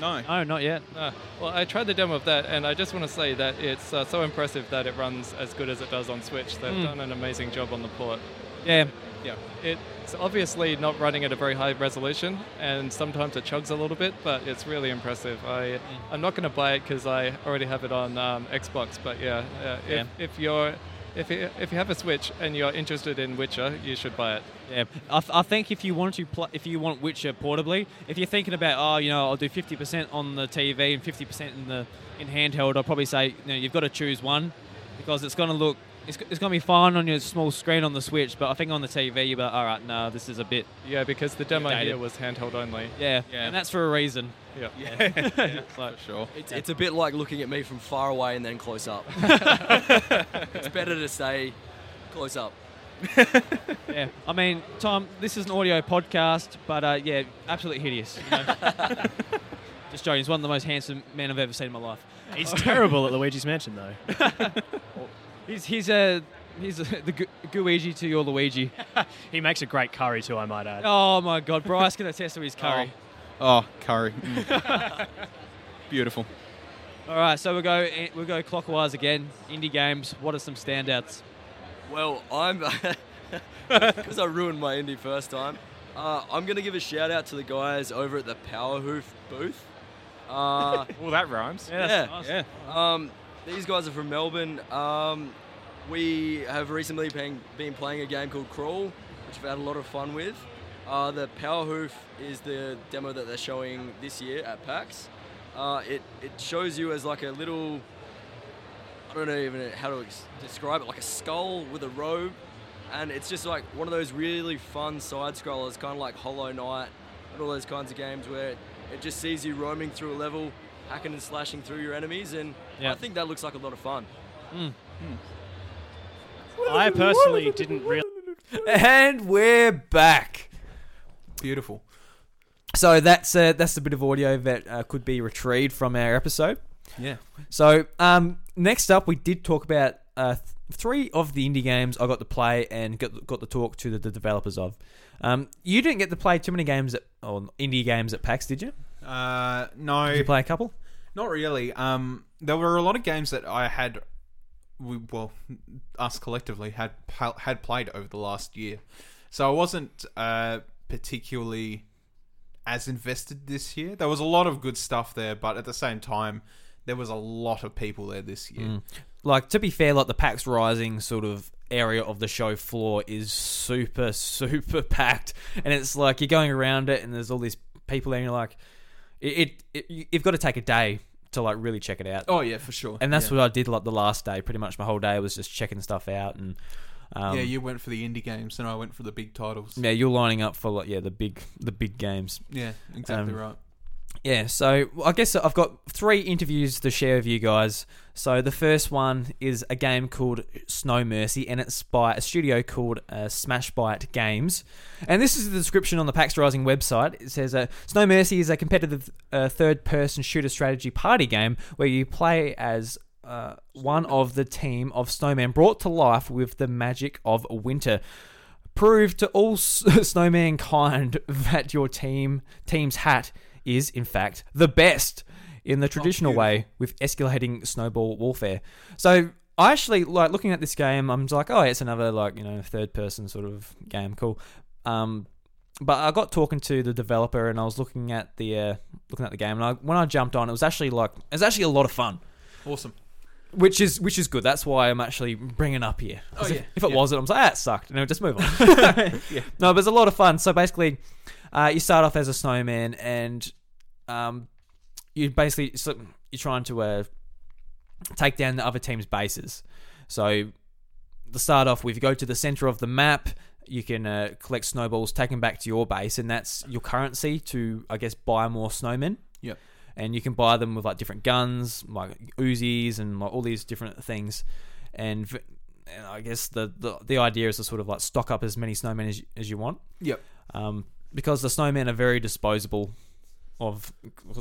No. No, not yet. No. Well, I tried the demo of that, and I just want to say that it's uh, so impressive that it runs as good as it does on Switch. They've Mm. done an amazing job on the port. Yeah. Yeah. It's obviously not running at a very high resolution, and sometimes it chugs a little bit, but it's really impressive. I, I'm not going to buy it because I already have it on um, Xbox, but yeah, uh, if, Yeah. if you're if you, if you have a Switch and you're interested in Witcher, you should buy it. Yeah, I, th- I think if you want to pl- if you want Witcher portably, if you're thinking about oh you know I'll do 50% on the TV and 50% in the in handheld, I'll probably say you know you've got to choose one because it's going to look it's, it's going to be fine on your small screen on the Switch, but I think on the TV you're like all right no this is a bit Yeah, because the demo Dated. here was handheld only. yeah, Yeah. and that's for a reason. Yeah. *laughs* It's like, For sure. it's, it's a bit like looking at me from far away and then close up. *laughs* *laughs* it's better to stay close up. Yeah, I mean Tom, this is an audio podcast, but uh, yeah, absolutely hideous. You know? *laughs* Just joking, he's one of the most handsome men I've ever seen in my life. He's terrible at Luigi's Mansion, though. *laughs* He's he's a he's a, the Gu- Gooigi to your Luigi. He makes a great curry, too, I might add. Oh my God, Bryce can attest to his curry. Oh, curry. Mm. *laughs* Beautiful. All right, so we'll go we'll go clockwise again. Indie games. What are some standouts? Well, I'm *laughs* because I ruined my indie first time. Uh, I'm gonna give a shout out to the guys over at the Power Hoof booth. Uh, *laughs* Well, that rhymes. Yeah. nice. Yeah. um, these guys are from Melbourne. Um, we have recently been, been playing a game called Crawl, which we've had a lot of fun with. Uh, the Power Hoof is the demo that they're showing this year at PAX. Uh, it, it shows you as like a little, I don't know even how to ex- describe it, like a skull with a robe. And it's just like one of those really fun side scrollers, kind of like Hollow Knight and all those kinds of games where it just sees you roaming through a level, hacking and slashing through your enemies. And Yeah. I think that looks like a lot of fun. I personally didn't really. And we're back. Beautiful. So that's uh, that's a bit of audio that uh, could be retrieved from our episode. Yeah. So um, next up, we did talk about uh, th- three of the indie games I got to play and got, got to talk to the, the developers of. Um, you didn't get to play too many games at or indie games at PAX, did you? Uh, no, Did you play a couple? not really. Um, there were a lot of games that I had, we, well, us collectively had had played over the last year, so I wasn't uh, particularly as invested this year. There was a lot of good stuff there, but at the same time, there was a lot of people there this year. Mm. Like to be fair, like the PAX Rising sort of area of the show floor is super *laughs* super packed, and it's like you're going around it, and there's all these people there, and you're like, it, it, it you've got to take a day to like really check it out. Oh yeah, for sure. And that's yeah. what I did like the last day. Pretty much my whole day was just checking stuff out and. Um, yeah, you went for the indie games, and I went for the big titles. Yeah, you're lining up for like yeah the big the big games. Yeah, exactly Um, right. Yeah, so I guess I've got three interviews to share with you guys. So the first one is a game called Snow Mercy, and it's by a studio called uh, Smashbyte Games. And this is the description on the PAX Rising website. It says, uh, "Snow Mercy is a competitive uh, third-person shooter strategy party game where you play as." Uh, one of the team of snowmen brought to life with the magic of winter prove to all *laughs* snowman kind *laughs* that your team team's hat is in fact the best in the traditional way with escalating snowball warfare. So I actually like looking at this game. I'm just like, oh, it's another like you know third person sort of game. Cool. Um, but I got talking to the developer and I was looking at the uh, looking at the game and I, when I jumped on, it was actually like it was actually a lot of fun Awesome. which is which is good. That's why I'm actually bringing up here. Oh, if, yeah, if it yeah. wasn't, I'm like, ah, it sucked. And just move on. *laughs* *laughs* yeah. No, but it's a lot of fun. So basically, uh, you start off as a snowman, and um, you basically so you're trying to uh, take down the other team's bases. So to start off with, you go to the center of the map. You can uh, collect snowballs, take them back to your base, and that's your currency to, I guess, buy more snowmen. Yep. And you can buy them with like different guns, like Uzis, and like, all these different things. And, and I guess the, the the idea is to sort of like stock up as many snowmen as, as you want Yep. um, because the snowmen are very disposable. Of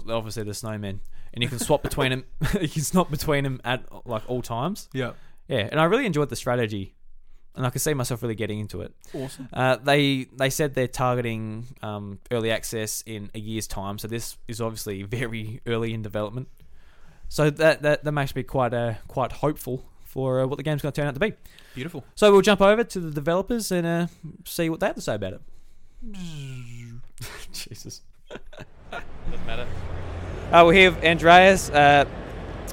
obviously the snowmen, and you can swap *laughs* between them. *laughs* you can swap between them at like all times. Yeah, Yeah, and I really enjoyed the strategy, and I could see myself really getting into it. Awesome. Uh, they they said they're targeting um, early access in a year's time, so this is obviously *laughs* very early in development. So that that, that makes me quite uh, quite hopeful for uh, what the game's going to turn out to be. Beautiful. So we'll jump over to the developers and uh, see what they have to say about it. *laughs* Jesus. Doesn't matter. Uh, we're here with Andreas uh,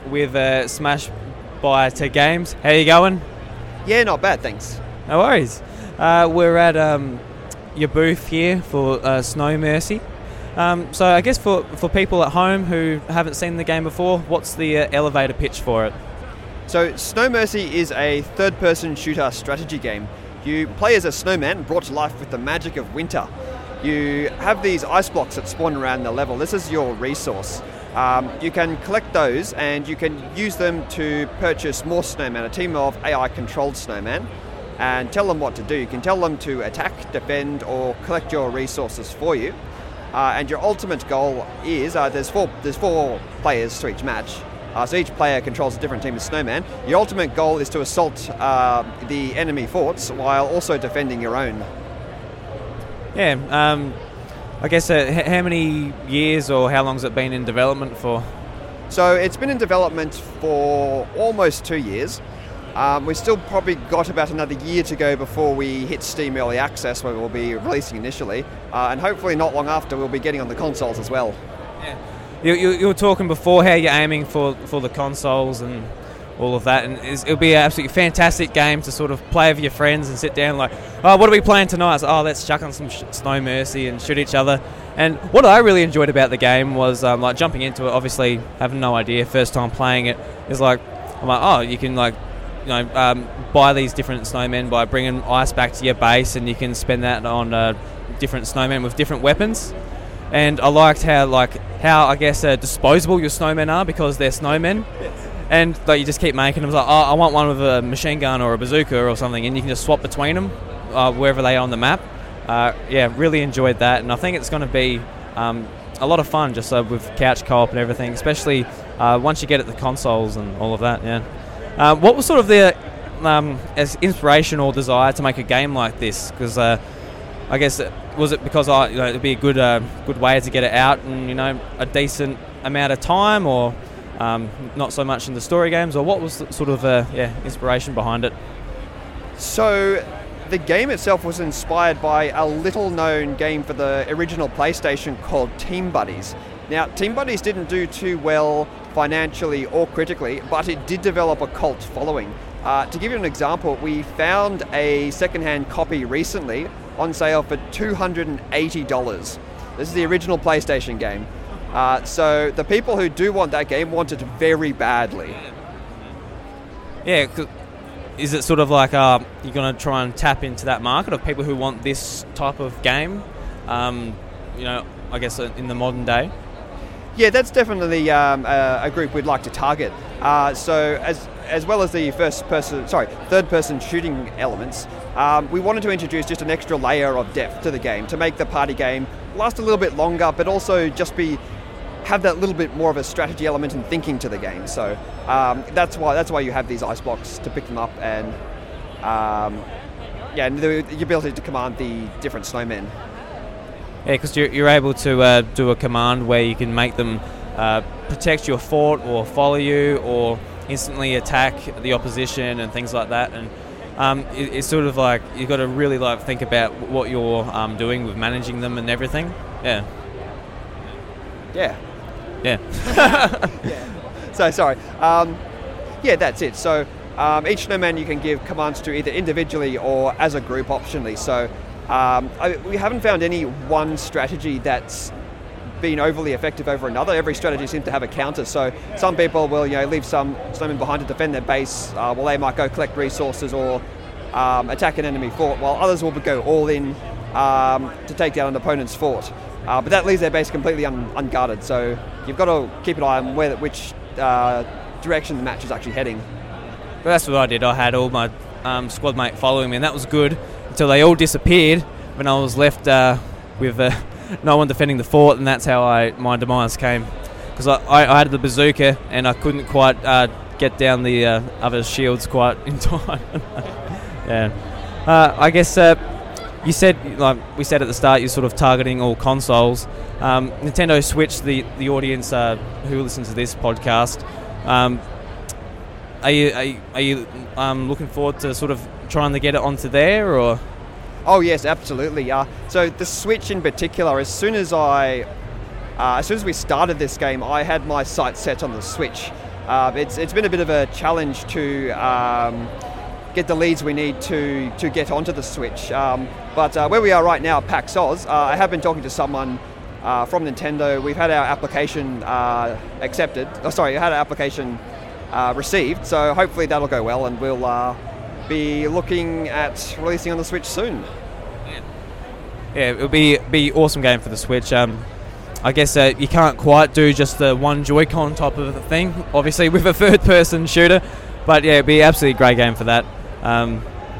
with uh, Smash by Tech Games. How you going? Yeah, not bad, thanks. No worries. Uh, we're at um, your booth here for uh, Snow Mercy. Um, so I guess for, for people at home who haven't seen the game before, what's the uh, elevator pitch for it? So, Snow Mercy is a third person shooter strategy game. You play as a snowman brought to life with the magic of winter. You have these ice blocks that spawn around the level. This is your resource. Um, you can collect those and you can use them to purchase more snowmen, a team of AI controlled snowmen, and tell them what to do. You can tell them to attack, defend, or collect your resources for you. Uh, and your ultimate goal is uh, there's four there's four players to each match. Uh, so each player controls a different team of snowman. Your ultimate goal is to assault uh, the enemy forts while also defending your own. Yeah, um, I guess uh, h- how many years or how long has it been in development for? So it's been in development for almost two years. Um, we've still probably got about another year to go before we hit Steam Early Access, where we'll be releasing initially, uh, and hopefully not long after we'll be getting on the consoles as well. You, you, you were talking before how you're aiming for, for the consoles and all of that, and it'll be an absolutely fantastic game to sort of play with your friends and sit down like, oh, what are we playing tonight? Oh, let's chuck on some sh- Snow Mercy and shoot each other. And what I really enjoyed about the game was um, like jumping into it. Obviously, having no idea, first time playing it is like, I'm like, oh, you can like, you know, um, buy these different snowmen by bringing ice back to your base, and you can spend that on uh, different snowmen with different weapons and I liked how like how I guess uh, disposable your snowmen are because they're snowmen, and like you just keep making them. Like oh, I want one with a machine gun or a bazooka or something, and you can just swap between them uh, wherever they are on the map. Uh, yeah, really enjoyed that, and I think it's going to be um, a lot of fun just uh, with couch co-op and everything, especially uh, once you get at the consoles and all of that. Yeah. Uh, what was sort of the um, as inspiration or desire to make a game like this? Because uh, I guess uh, was it because I, you know, it'd be a good uh, good way to get it out and you know a decent amount of time, or um, not so much in the story games, or what was the sort of uh, yeah inspiration behind it? So the game itself was inspired by a little known game for the original PlayStation called Team Buddies. Now, Team Buddies didn't do too well financially or critically, but it did develop a cult following. Uh, to give you an example, we found a secondhand copy recently on sale for $280. This is the original PlayStation game. Uh, so the people who do want that game want it very badly. Yeah, is it sort of like uh, you're going to try and tap into that market of people who want this type of game? Um, you know, I guess in the modern day. Yeah, that's definitely um, a, a group we'd like to target. Uh, so as as well as the first person, sorry, third person shooting elements, um, we wanted to introduce just an extra layer of depth to the game to make the party game last a little bit longer, but also just be have that little bit more of a strategy element and thinking to the game. So um, that's why that's why you have these ice blocks to pick them up and um, yeah, and the, ability to command the different snowmen. Yeah, because you're, you're able to uh, do a command where you can make them uh, protect your fort or follow you or instantly attack the opposition and things like that. And um, it, it's sort of like you've got to really like think about what you're um, doing with managing them and everything. Yeah, Yeah. yeah. *laughs* So sorry. Um, yeah, that's it. So um, each snowman you can give commands to either individually or as a group optionally. So um, I, we haven't found any one strategy that's been overly effective over another. Every strategy seems to have a counter. So some people will you know leave some snowmen behind to defend their base, uh, while they might go collect resources or um, attack an enemy fort, while others will go all in um, to take down an opponent's fort. Uh, but that leaves their base completely un- unguarded. So you've got to keep an eye on where which uh, direction the match is actually heading. But that's what I did. I had all my um, squad mate following me, and that was good until they all disappeared when I was left uh, with uh, no one defending the fort, and that's how I my demise came. Because I, I, I had the bazooka, and I couldn't quite uh, get down the uh, other shields quite *laughs* in time. *laughs* yeah. Uh, I guess uh, you said, like we said at the start, you're sort of targeting all consoles. Um, Nintendo Switch, the the audience uh, who listens to this podcast. Um, are you are you, are you um, looking forward to sort of trying to get it onto there, or Oh yes, absolutely. Uh, so the Switch in particular, as soon as I, uh, as soon as we started this game, I had my sights set on the Switch. Uh, it's it's been a bit of a challenge to um, get the leads we need to to get onto the Switch. Um, but uh, where we are right now PAX Oz, uh, I have been talking to someone. Uh, from Nintendo, we've had our application uh, accepted. Oh, sorry, had our application uh, received. So hopefully that'll go well, and we'll be looking at releasing on the Switch soon. Yeah, it'll be be awesome game for the Switch. Um, I guess uh, you can't quite do just the one Joy-Con type of thing, obviously *laughs* with a third-person shooter, but yeah, it'd be absolutely great game for that.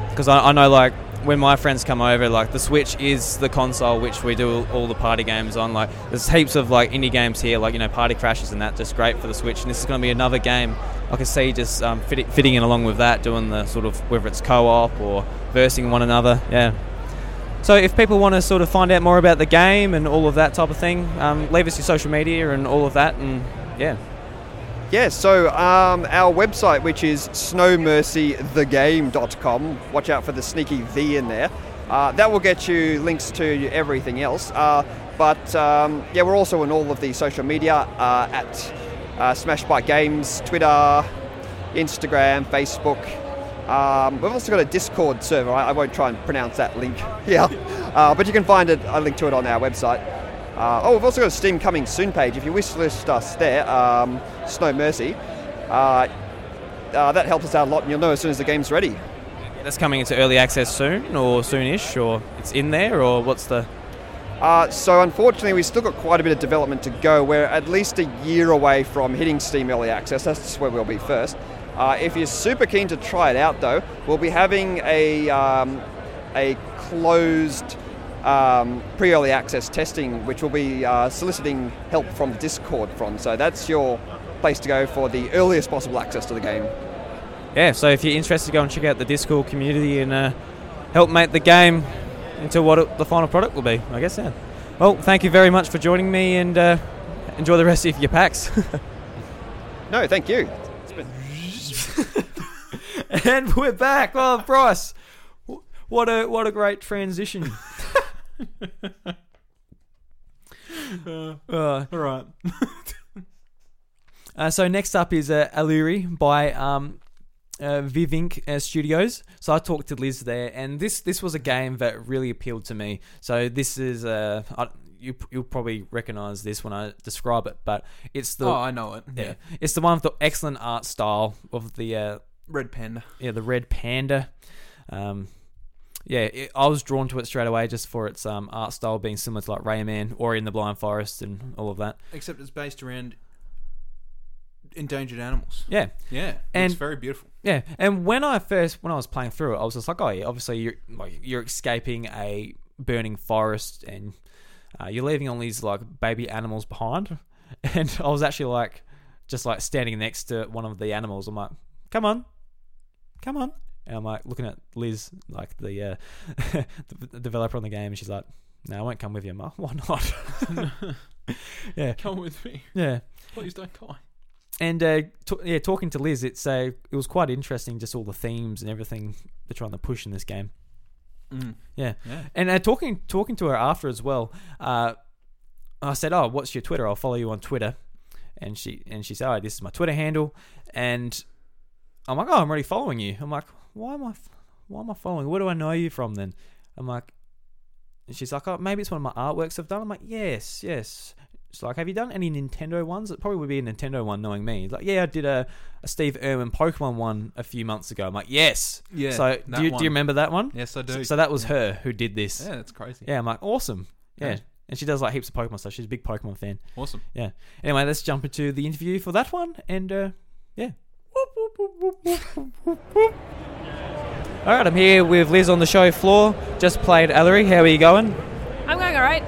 Because I, I know like when my friends come over, like the Switch is the console which we do all the party games on. Like there's heaps of like indie games here, like you know Party Crashes and that, just great for the Switch. And this is going to be another game I can see just um, fit, fitting in along with that, doing the sort of whether it's co-op or versing one another. Yeah. So if people want to sort of find out more about the game and all of that type of thing, um, leave us your social media and all of that, and yeah. Yeah, so um, our website, which is snowmercythegame.com, watch out for the sneaky V in there. Uh, that will get you links to everything else. Uh, but um, yeah, we're also on all of the social media uh, at uh, Smashbyte Games, Twitter, Instagram, Facebook. Um, we've also got a Discord server. I, I won't try and pronounce that link *laughs* here, uh, but you can find it, a link to it on our website. Uh, oh, we've also got a Steam Coming Soon page. If you wish list us there, um, Snow Mercy, uh, uh, that helps us out a lot, and you'll know as soon as the game's ready. That's coming into early access soon, or soonish, or it's in there, or what's the? Uh, so unfortunately, we've still got quite a bit of development to go. We're at least a year away from hitting Steam Early Access. That's where we'll be first. Uh, if you're super keen to try it out, though, we'll be having a um, a closed um, pre-early access testing, which we'll be uh, soliciting help from Discord from. So that's your place to go for the earliest possible access to the game. Yeah, so if you're interested, go and check out the Discord community and uh, help make the game into what it, the final product will be. I guess. Yeah. Well, thank you very much for joining me, and uh, enjoy the rest of your packs. *laughs* No, thank you. *laughs* and we're back. Oh, Bryce, what a what a great transition. *laughs* Uh, Uh, all right. Uh, so next up is uh, Ailuri by um, uh, Vivink uh, Studios. So I talked to Liz there, and this this was a game that really appealed to me. So this is uh, I, you you'll probably recognize this when I describe it, but it's the oh, I know it. yeah, it's the one with the excellent art style of the uh, Red Panda. yeah the red panda. Um, yeah, it, I was drawn to it straight away just for its um, art style being similar to like Rayman, or in the Blind Forest, and all of that. Except it's based around endangered animals. Yeah, Yeah, And- it's very beautiful. Yeah, and when I first when I was playing through it, I was just like, oh yeah, obviously you're like you're escaping a burning forest and uh, you're leaving all these like baby animals behind, *laughs* and I was actually like just like standing next to one of the animals. I'm like, come on, come on, and I'm like looking at Liz, like the uh, *laughs* the developer on the game, and she's like, no, I won't come with you. Like, why not? *laughs* yeah, Come with me. yeah. Please don't die. And uh, t- yeah, talking to Liz, it's uh, it was quite interesting, just all the themes and everything they're trying to push in this game. Mm. Yeah, Yeah. and uh, talking talking to her after as well, uh, I said, "Oh, what's your Twitter? I'll follow you on Twitter." And she and she said, "Oh, this is my Twitter handle." And I'm like, "Oh, I'm already following you." I'm like, "Why am I? Why am I following? Where do I know you from?" Then I'm like, and she's like, "Oh, maybe it's one of my artworks I've done." I'm like, "Yes, yes." She's like, "Have you done any Nintendo ones?" It probably would be a Nintendo one, knowing me. Like, yeah, I did a, a Steve Irwin Pokemon one a few months ago. I'm like, "Yes." Yeah. So do you, one. do you remember that one? Yes, I do. So, so that was her who did this. yeah, that's crazy. Yeah, I'm like, awesome. Yeah. Yeah. And she does like heaps of Pokemon stuff. She's a big Pokemon fan. Awesome. Yeah. Anyway, let's jump into the interview for that one. And uh, yeah. All right, I'm here with Liz on the show floor. Just played Ailuri. How are you going? I'm going all right.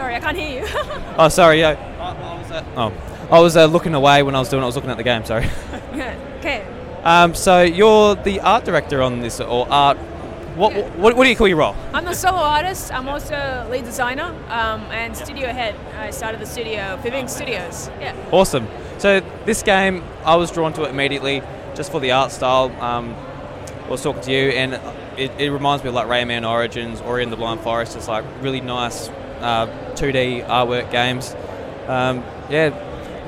Is that me on? Sorry, I can't hear you. *laughs* Oh, sorry. Yeah. I, I was, uh, oh, I was uh, looking away when I was doing. it. I was looking at the game. Sorry. Yeah, *laughs* okay. Um, so you're the art director on this, or art? What, what, what do you call your role? I'm a solo artist. I'm also lead designer um, and studio head. I started the studio, Vivink Studios. Yeah. Awesome. So this game, I was drawn to it immediately just for the art style. Um, I was talking to you, and it, it reminds me of like Rayman Origins, Ori and the Blind Forest. It's like really nice uh, 2D artwork games. Um, yeah.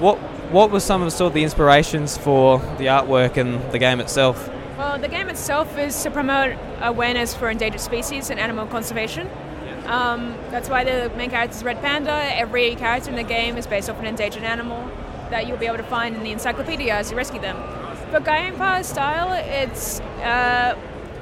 What what were some of sort of the inspirations for the artwork and the game itself? Well, the game itself is to promote awareness for endangered species and animal conservation. Um, that's why the main character is Red Panda. Every character in the game is based off an endangered animal that you'll be able to find in the encyclopedia as you rescue them. For gameplay style, it's uh,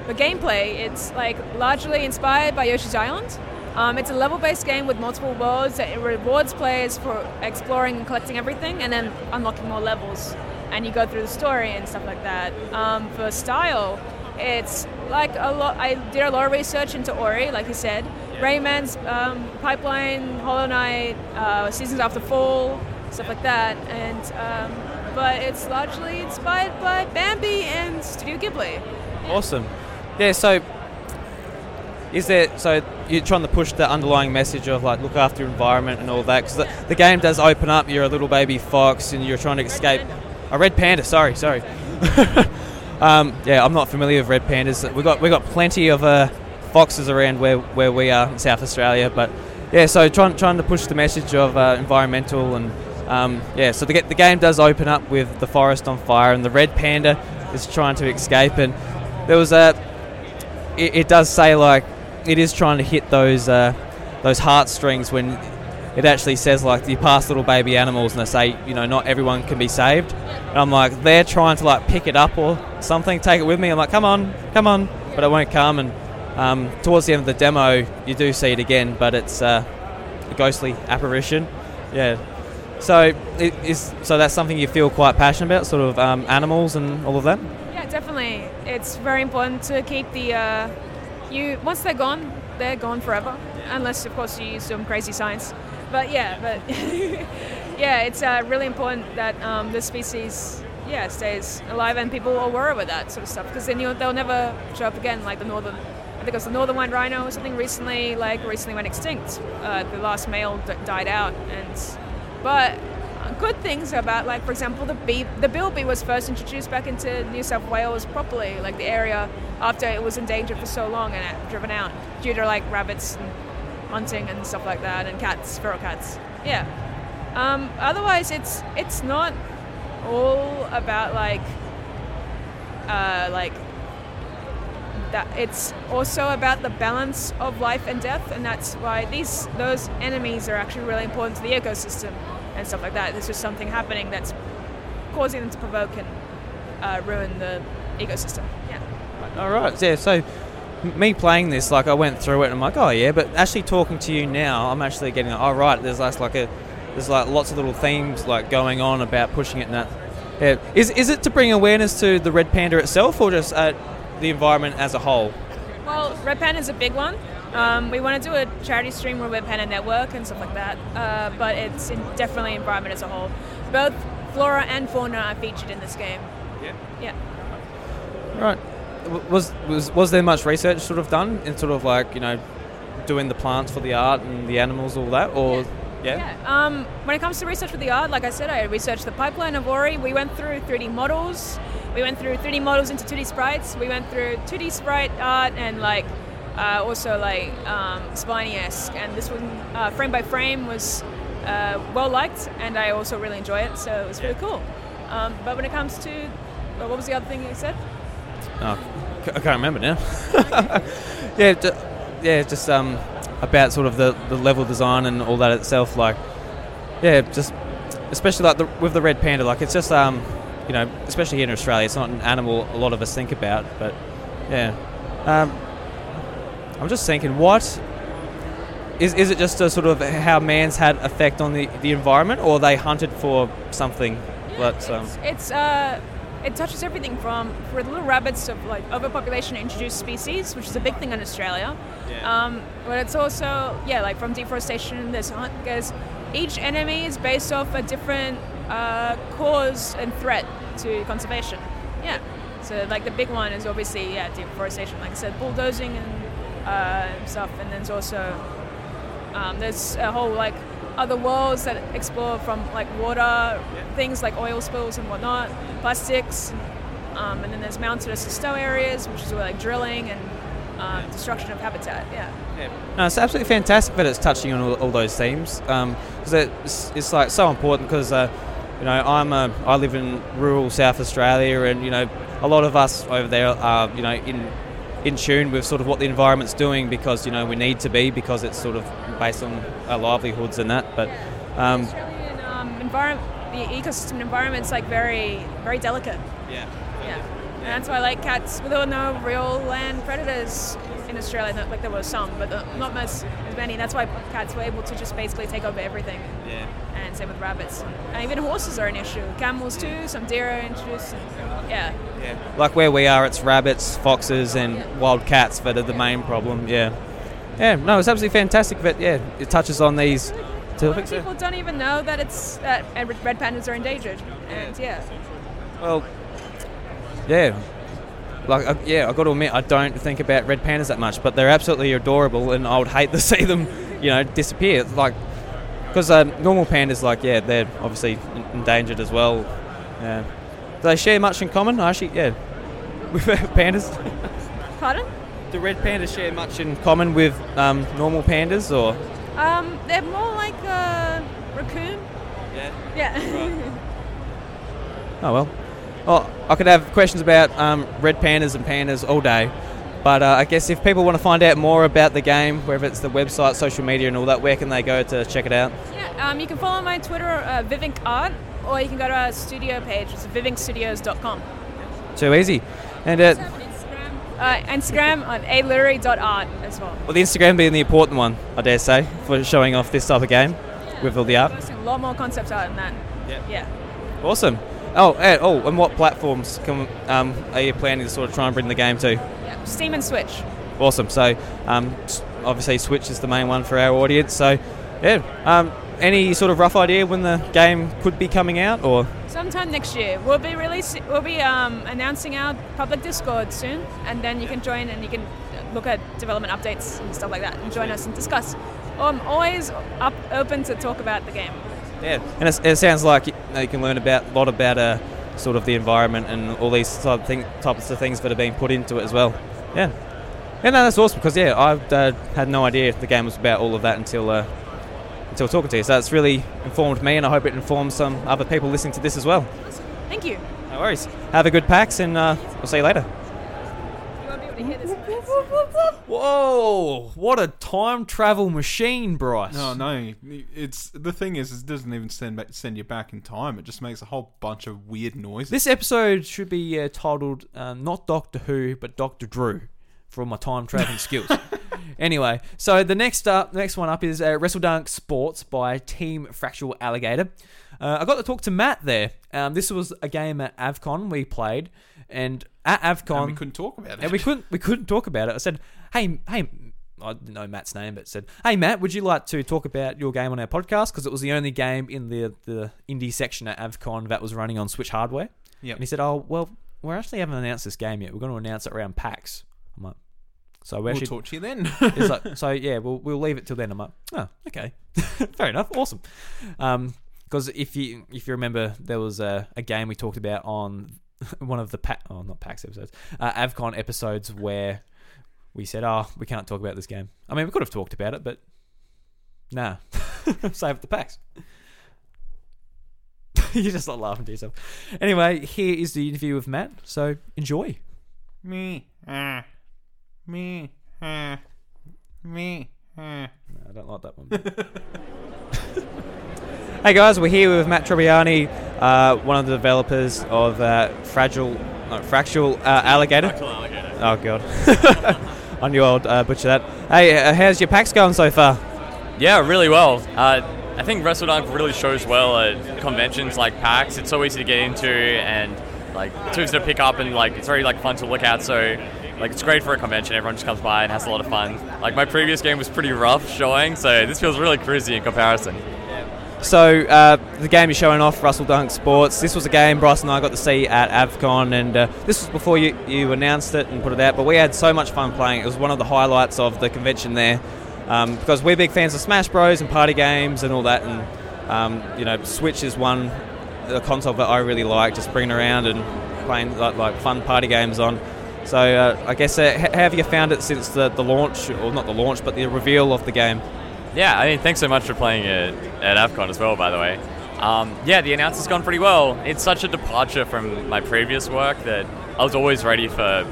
the gameplay. It's like largely inspired by Yoshi's Island. Um, it's a level-based game with multiple worlds that rewards players for exploring and collecting everything, and then unlocking more levels. And you go through the story and stuff like that. Um, for style, it's like a lot. I did a lot of research into Ori, like you said, Rayman's um, Pipeline, Hollow Knight, uh, Seasons After Fall, stuff like that. And um, but it's largely inspired by Bambi and Studio Ghibli. Awesome. Yeah. So is there so you're trying to push the underlying message of like look after your environment and all that because the, the game does open up. You're a little baby fox and you're trying to escape. A red panda. Sorry, sorry. *laughs* um, yeah, I'm not familiar with red pandas. We got we got plenty of uh, foxes around where, where we are in South Australia, but yeah. So trying trying to push the message of uh, environmental and um, yeah. So the, the game does open up with the forest on fire and the red panda is trying to escape and there was a it, it does say like it is trying to hit those uh, those heartstrings when it actually says like you pass little baby animals and they say you know not everyone can be saved. And I'm like they're trying to like pick it up or something take it with me. I'm like come on come on. But it won't come. And um, towards the end of the demo you do see it again but it's uh, a ghostly apparition. Yeah. So it is so that's something you feel quite passionate about sort of um, animals and all of that? Yeah, definitely. It's very important to keep the uh, you once they're gone, they're gone forever, unless of course you use some crazy science. But yeah, but *laughs* yeah, it's uh, really important that um, the species yeah stays alive and people are worried with that sort of stuff because then they'll never show up again. Like the northern, I think it was the northern white rhino or something recently, like recently went extinct. Uh, the last male d- died out, and but good things about, like for example, the bee, the bilby was first introduced back into New South Wales properly, like the area after it was endangered for so long and driven out due to like rabbits and hunting and stuff like that, and cats, feral cats. Yeah. Um, otherwise, it's it's not all about like uh, like that. It's also about the balance of life and death, and that's why these those enemies are actually really important to the ecosystem and stuff like that. There's just something happening that's causing them to provoke and uh, ruin the ecosystem. Yeah. All right, yeah. So me playing this, like I went through it, and I'm like, oh yeah. But actually talking to you now, I'm actually getting, oh right, there's like, like a, there's like lots of little themes like going on about pushing it and that. Yeah. Is is it to bring awareness to the red panda itself, or just uh, the environment as a whole? Well, Red Panda is a big one. Um, we want to do a charity stream with Red Panda Network and stuff like that, uh, but it's in definitely environment as a whole. Both flora and fauna are featured in this game. Yeah. Yeah. Right. Was was was there much research sort of done in sort of like you know, doing the plants for the art and the animals, all that, or yeah? Yeah. Um, when it comes to research for the art, like I said, I researched the pipeline of Ori. We went through 3D models. We went through 3D models into 2D sprites. We went through 2D sprite art and like uh, also like um, Spiny-esque. And this one, uh, frame by frame, was uh, well liked, and I also really enjoy it. So it was really cool. Um, but when it comes to well, what was the other thing you said? Oh, c- I can't remember now. *laughs* yeah, ju- yeah, just um, about sort of the, the level design and all that itself. Like, yeah, just especially like the, with the red panda. Like, it's just um, you know, especially here in Australia, it's not an animal a lot of us think about. But yeah, um, I'm just thinking, what is is it just a sort of how man's had effect on the, the environment, or they hunted for something? That's um, It's uh, it touches everything from for the little rabbits of like overpopulation introduced species, which is a big thing in Australia. Um, but it's also yeah, like from deforestation. There's hunt because each enemy is based off a different uh, cause and threat to conservation. Yeah. So like the big one is obviously yeah deforestation, like I said, bulldozing and uh, stuff, and then there's also um, there's a whole like other worlds that explore from like water things like oil spills and whatnot, plastics, um, and then there's mountainous and snow areas, which is where like drilling and um, destruction of habitat. Yeah. No, it's absolutely fantastic that it's touching on all, all those themes because it's, it's like so important because uh, you know I'm a, I live in rural South Australia and you know a lot of us over there are you know in in tune with sort of what the environment's doing because you know we need to be because it's sort of based on our livelihoods and that but um, Australian um, environment, the ecosystem environment's like very, very delicate. Yeah. Yeah. And that's why like cats, there were no real land predators in Australia. Not, like there were some, but uh, not as, as many. That's why cats were able to just basically take over everything. Yeah. And same with rabbits. And even horses are an issue. Camels too. Some deer are introduced. And, yeah. like where we are it's rabbits foxes and wild cats that are the main problem yeah yeah no it's absolutely fantastic that yeah it touches on these topics People don't even know that it's that red pandas are endangered. And yeah. well yeah like uh, yeah I've got to admit i don't think about red pandas that much but they're absolutely adorable and i would hate to *laughs* see them you know disappear like because um, normal pandas like yeah they're obviously endangered as well yeah do they share much in common actually yeah *laughs* with pandas Pardon? Do red pandas share much in common with um, normal pandas, or Um, they're more like a raccoon. Yeah. Yeah. *laughs* oh well? Well, I could have questions about um, red pandas and pandas all day, but uh, I guess if people want to find out more about the game, whether it's the website, social media, and all that, where can they go to check it out? yeah. Um, you can follow my Twitter, uh, Vivink Art, or you can go to our studio page, which is vivinkstudios.com. Too easy. And uh, Uh, Instagram on ailuri.art as well. well, the Instagram being the important one, I dare say, for showing off this type of game with all the art. A lot more concept art than that. Yeah. Yeah. Awesome. Oh, and, oh, and what platforms can, um, are you planning to sort of try and bring the game to? yeah. Steam and Switch. Awesome. So, um, obviously, Switch is the main one for our audience. So, yeah. Um, any sort of rough idea when the game could be coming out, or Sometime next year, we'll be releasing, we'll be um, announcing our public Discord soon, and then you can join and you can look at development updates and stuff like that, and join us and discuss. I'm always up, open to talk about the game. Yeah, and it's, it sounds like you, know, you can learn about a lot about uh, sort of the environment and all these type of thing, types of things that are being put into it as well. Yeah, yeah, no, that's awesome because yeah, I uh, had no idea the game was about all of that until uh, until talking to you. So it's really informed me, and I hope it informs some other people listening to this as well. Thank you. No worries. Have a good PAX, and uh, we'll see you later. You won't be able to hear this. Whoa! What a time travel machine, Bryce. No, no. It's the thing is, it doesn't even send back, send you back in time. It just makes a whole bunch of weird noises. This episode should be uh, titled uh, not Doctor Who, but Doctor Drew for my time traveling *laughs* skills. Anyway, so the next up, next one up is uh, Wrestledunk Sports by Team Fractal Alligator. Uh, I got to talk to Matt there. Um, this was a game at Avcon we played, and at Avcon and we couldn't talk about it. and we couldn't we couldn't talk about it. I said, "Hey, hey." I didn't know Matt's name, but said, "Hey Matt, would you like to talk about your game on our podcast? Because it was the only game in the the indie section at Avcon that was running on Switch hardware." Yep. And he said, "Oh well, we actually haven't announced this game yet. We're going to announce it around PAX." I'm like, "So we We'll actually talk to you then. *laughs* He's like, so yeah, we'll we'll leave it till then. I'm like, oh, okay, *laughs* fair enough, awesome. Um, because if you if you remember, there was a, a game we talked about on *laughs* one of the pa- oh not PAX episodes, uh, Avcon episodes where we said, oh, we can't talk about this game. I mean, we could have talked about it, but nah, *laughs* save it the PAX. *laughs* You're just not laughing to yourself. Anyway, here is the interview with Matt. So enjoy. me, ah, me, ah, me, ah. No, I don't like that one. hey guys, we're here with Matt Trebbiani, uh, one of the developers of uh, Fragile, no, Fractal uh, Alligator. Oh god, *laughs* On knew I'd uh, butcher that. Hey, uh, how's your PAX going so far? Yeah, really well. Uh, I think WrestleDunk really shows well at conventions like PAX. It's so easy to get into and like too easy to pick up and like it's very like fun to look at. So like it's great for a convention. Everyone just comes by and has a lot of fun. Like my previous game was pretty rough showing, so this feels really cruisy in comparison. So uh, the game you're showing off, Wrestledunk Sports. This was a game Bryce and I got to see at Avcon, and uh, this was before you, you announced it and put it out. But we had so much fun playing. It was one of the highlights of the convention there, um, because we're big fans of Smash Bros and party games and all that. And um, you know, Switch is one the console that I really like, just bringing around and playing like, like fun party games on. So uh, I guess uh, how have you found it since the, the launch, or not the launch, but the reveal of the game? Yeah, I mean, thanks so much for playing it at AvCon as well, by the way. Um, yeah, the announce has gone pretty well. It's such a departure from my previous work that I was always ready for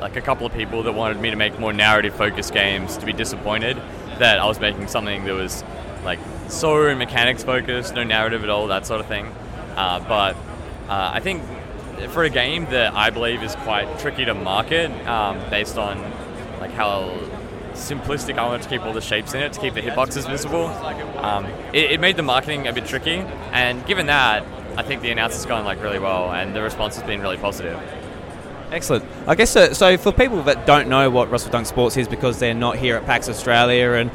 like a couple of people that wanted me to make more narrative focused games to be disappointed that I was making something that was like so mechanics focused, no narrative at all, that sort of thing. Uh, but uh, I think for a game that I believe is quite tricky to market um, based on like how simplistic I wanted to keep all the shapes in it to keep the hitboxes visible. Um, it, it made the marketing a bit tricky, and given that, I think the announce has gone like really well, and the response has been really positive. Excellent. I guess so, so. For people that don't know what Wrestledunk Sports is, because they're not here at PAX Australia, and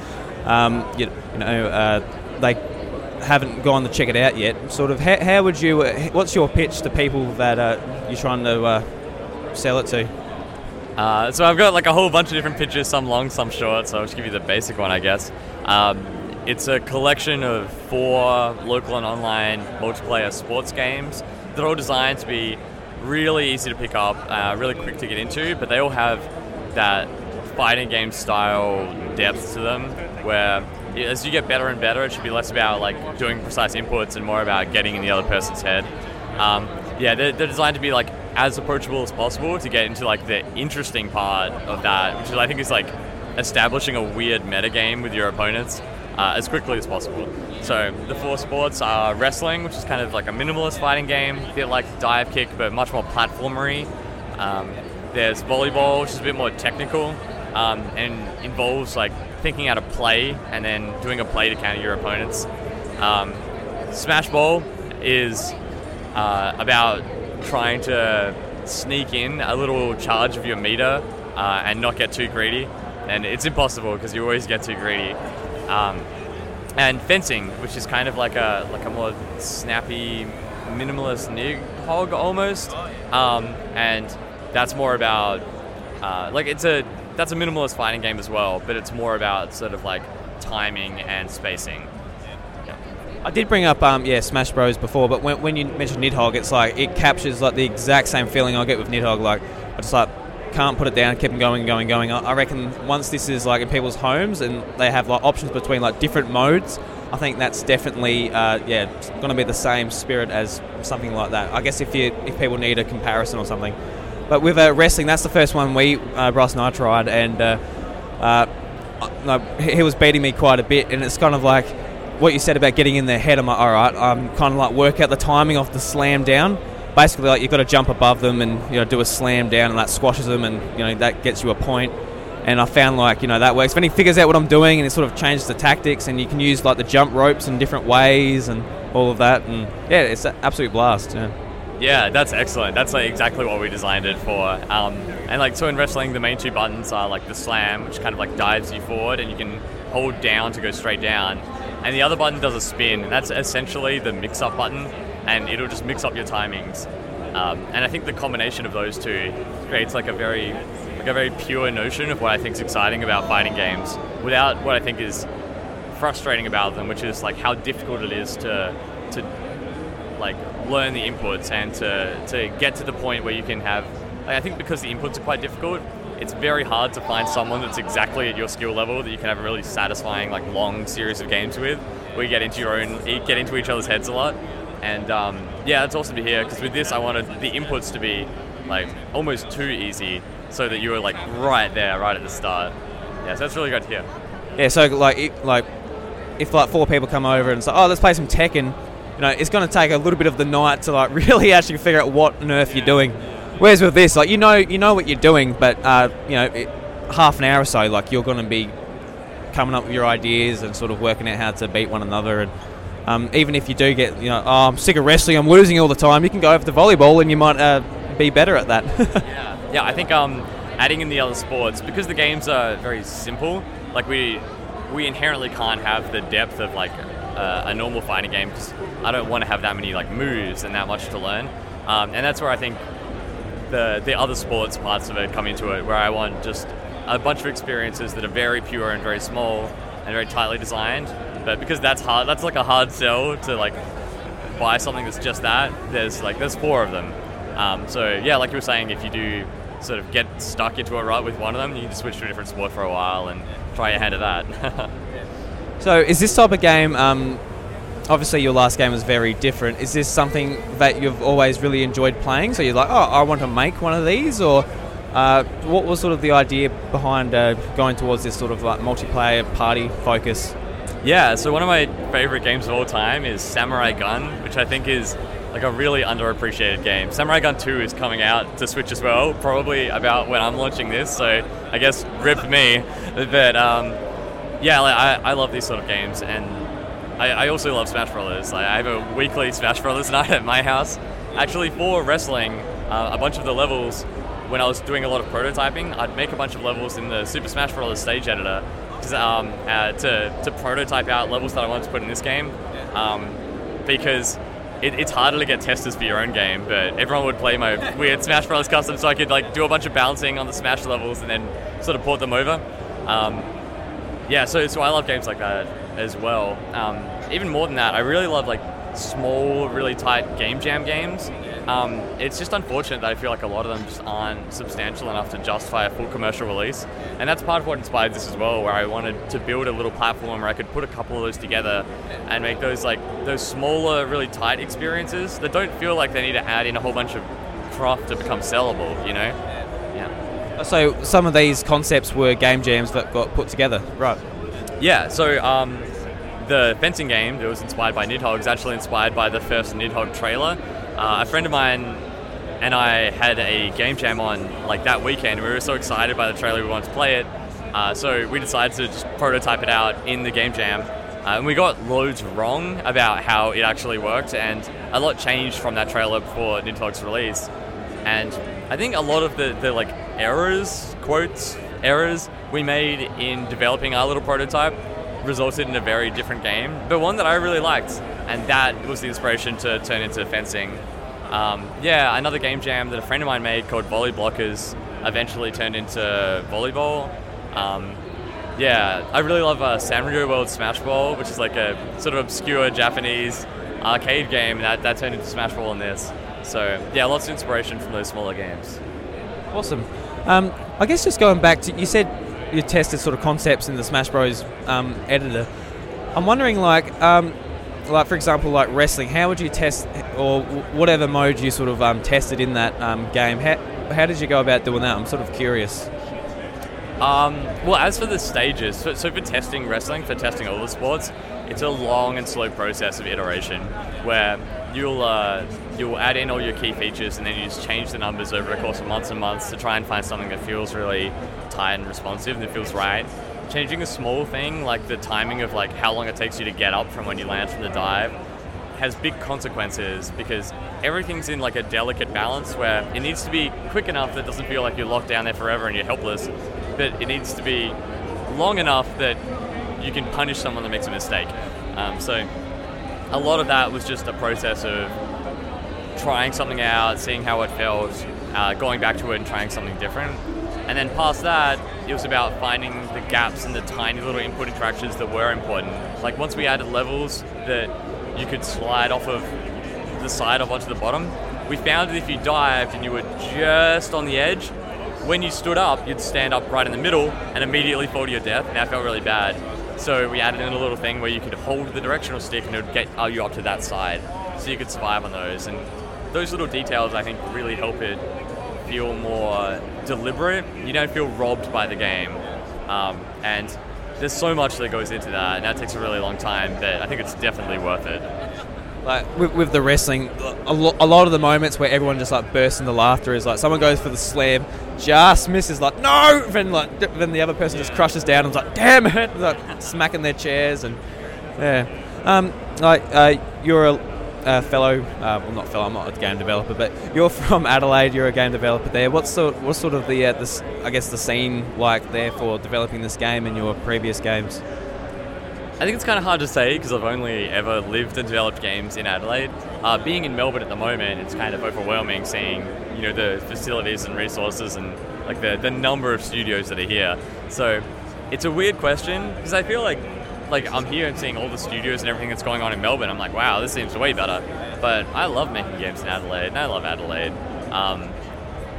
um, you, you know uh, they haven't gone to check it out yet. Sort of, how, how would you? Uh, what's your pitch to people that uh, you're trying to uh, sell it to? Uh, so I've got like a whole bunch of different pitches, some long, some short. So I'll just give you the basic one, I guess. Um, it's a collection of four local and online multiplayer sports games. They're all designed to be really easy to pick up, uh, really quick to get into, but they all have that fighting game style depth to them where as you get better and better, it should be less about like doing precise inputs and more about getting in the other person's head. Um, yeah, they're, they're designed to be like as approachable as possible to get into like the interesting part of that, which is, I think is like establishing a weird metagame with your opponents uh, as quickly as possible. So the four sports are wrestling, which is kind of like a minimalist fighting game, a bit like dive kick, but much more platformery. Um, there's volleyball, which is a bit more technical um, and involves like thinking out a play and then doing a play to counter your opponents. Um, Smash Ball is uh, about trying to sneak in a little charge of your meter uh, and not get too greedy. And it's impossible because you always get too greedy. Um, and fencing, which is kind of like a like a more snappy, minimalist nig hog almost. Um, and that's more about uh, like it's a that's a minimalist fighting game as well, but it's more about sort of like timing and spacing. I did bring up um, yeah Smash Bros before, but when, when you mentioned Nidhogg, it's like it captures like the exact same feeling I get with Nidhogg. Like I just like can't put it down, keep them going, going, going. I I reckon once this is like in people's homes and they have like options between like different modes, I think that's definitely uh, yeah going to be the same spirit as something like that. I guess if you if people need a comparison or something, but with uh, wrestling, that's the first one we uh, Bryce and I tried, and uh, uh, no, he was beating me quite a bit, and it's kind of like what you said about getting in their head. I'm like, all right, I'm kind of like work out the timing of the slam down. Basically, like you've got to jump above them and you know do a slam down, and that squashes them, and you know that gets you a point. And I found like you know that works. When he figures out what I'm doing, and it sort of changes the tactics, and you can use like the jump ropes in different ways and all of that, and yeah, it's an absolute blast. Yeah. Yeah, that's excellent. That's like exactly what we designed it for. Um, and like so in wrestling, the main two buttons are like the slam, which kind of like dives you forward, and you can hold down to go straight down. And the other button does a spin, that's essentially the mix-up button, and it'll just mix up your timings. Um, and I think the combination of those two creates like a very like a very pure notion of what I think is exciting about fighting games, without what I think is frustrating about them, which is like how difficult it is to to like learn the inputs and to, to get to the point where you can have like, I think because the inputs are quite difficult it's very hard to find someone that's exactly at your skill level that you can have a really satisfying like long series of games with where you get into your own get into each other's heads a lot. And um, yeah it's awesome to hear because with this I wanted the inputs to be like almost too easy so that you were like right there right at the start. Yeah so that's really good to hear. Yeah, so like it, like if like four people come over and say, "Oh, let's play some Tekken," you know, it's going to take a little bit of the night to like *laughs* really actually figure out what on earth you're doing. Whereas with this, like you know, you know what you're doing, but uh, you know, it, half an hour or so, like you're going to be coming up with your ideas and sort of working out how to beat one another. And um, even if you do get, you know, oh, I'm sick of wrestling, I'm losing all the time, you can go over to volleyball and you might uh, be better at that. *laughs* Yeah, yeah. I think um, adding in the other sports because the games are very simple. Like we, we inherently can't have the depth of like uh, a normal fighting game because I don't want to have that many like moves and that much to learn. Um, and that's where I think the the other sports parts of it come into it, where I want just a bunch of experiences that are very pure and very small and very tightly designed. But because that's hard, that's like a hard sell to like buy something that's just that. There's like there's four of them. Um, so yeah, like you were saying, if you do sort of get stuck into a rut with one of them, you can just switch to a different sport for a while and try your hand at that. *laughs* So, is this type of game? Um, obviously, your last game was very different. Is this something that you've always really enjoyed playing? So you're like, oh, I want to make one of these, or uh, what was sort of the idea behind uh, going towards this sort of like multiplayer party focus? Yeah, so one of my favorite games of all time is Samurai Gun, which I think is like a really underappreciated game. Samurai Gun 2 is coming out to Switch as well, probably about when I'm launching this, so I guess rip me. *laughs* But um, yeah, like, I, I love these sort of games, and I, I also love Smash Brothers. Like, I have a weekly Smash Brothers *laughs* night at my house. Actually, for wrestling, uh, a bunch of the levels, when I was doing a lot of prototyping, I'd make a bunch of levels in the Super Smash Brothers stage editor um, uh, to, to prototype out levels that I wanted to put in this game. Um, because it, it's harder to get testers for your own game, but everyone would play my *laughs* weird Smash Brothers custom, so I could like do a bunch of balancing on the Smash levels and then sort of port them over. Um, yeah, so so I love games like that as well. Um, even more than that, I really love like small, really tight game jam games. Um, it's just unfortunate that I feel like a lot of them just aren't substantial enough to justify a full commercial release, and that's part of what inspired this as well. Where I wanted to build a little platform where I could put a couple of those together and make those like those smaller, really tight experiences that don't feel like they need to add in a whole bunch of craft to become sellable. You know? Yeah. So some of these concepts were game jams that got put together, right? Yeah, so um, the fencing game that was inspired by Nidhogg is actually inspired by the first Nidhogg trailer. Uh, a friend of mine and I had a game jam on like that weekend. We were so excited by the trailer, we wanted to play it. Uh, so we decided to just prototype it out in the game jam. Uh, and we got loads wrong about how it actually worked, and a lot changed from that trailer before Nidhogg's release. And I think a lot of the, the like errors, quotes, errors we made in developing our little prototype resulted in a very different game, but one that I really liked, and that was the inspiration to turn into fencing. Um, yeah, another game jam that a friend of mine made called Volley Blockers eventually turned into volleyball. Um, Yeah, I really love uh, Sanrio World Smash Ball, which is like a sort of obscure Japanese arcade game that, that turned into Smash Ball in this. So yeah, lots of inspiration from those smaller games. Awesome. Um, I guess just going back to you said you tested sort of concepts in the Smash Bros. Um, editor. I'm wondering, like, um, like for example, like wrestling. How would you test, or whatever mode you sort of um, tested in that um, game? How, how did you go about doing that? I'm sort of curious. Um, well, as for the stages, so, so for testing wrestling, for testing all the sports, it's a long and slow process of iteration where you'll uh, you'll add in all your key features and then you just change the numbers over the course of months and months to try and find something that feels really tight and responsive and that feels right. Changing a small thing like the timing of like how long it takes you to get up from when you land from the dive has big consequences because everything's in like a delicate balance where it needs to be quick enough that it doesn't feel like you're locked down there forever and you're helpless, but it needs to be long enough that you can punish someone that makes a mistake. Um, so a lot of that was just a process of trying something out, seeing how it felt, uh, going back to it and trying something different. And then past that, it was about finding the gaps and the tiny little input interactions that were important. Like once we added levels that you could slide off of the side of onto the bottom, we found that if you dived and you were just on the edge, when you stood up, you'd stand up right in the middle and immediately fall to your death, and that felt really bad. So we added in a little thing where you could hold the directional stick and it would get you up to that side, so you could survive on those. And those little details, I think, really help it feel more deliberate. You don't feel robbed by the game, um, and there's so much that goes into that, and that takes a really long time. But I think it's definitely worth it. Like with, with the wrestling, a, lo- a lot of the moments where everyone just like bursts into laughter is like someone goes for the slam, just misses, like no, then like then the other person just crushes down and's like damn it, like smacking their chairs and yeah. Um, like uh, you're a, a fellow, uh, well not fellow, I'm not a game developer, but you're from Adelaide. You're a game developer there. What's sort what's sort of the uh, this I guess the scene like there for developing this game and your previous games? I think it's kind of hard to say because I've only ever lived and developed games in Adelaide. Uh, being in Melbourne at the moment, it's kind of overwhelming seeing you know the facilities and resources and like the, the number of studios that are here. So it's a weird question because I feel like like I'm here and seeing all the studios and everything that's going on in Melbourne. I'm like, wow, this seems way better. But I love making games in Adelaide, and I love Adelaide. Um,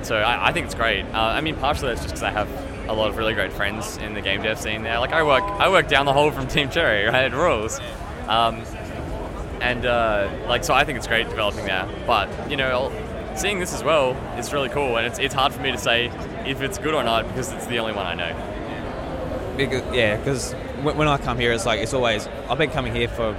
so I, I think it's great. Uh, I mean, partially that's just because I have a lot of really great friends in the game dev scene there. Like I work, I work down the hall from *laughs* Team Cherry, right at Rules, um, and uh, like so I think it's great developing there. But you know, seeing this as well is really cool, and it's it's hard for me to say if it's good or not because it's the only one I know. Because, yeah, because when, I come here, it's like it's always. I've been coming here for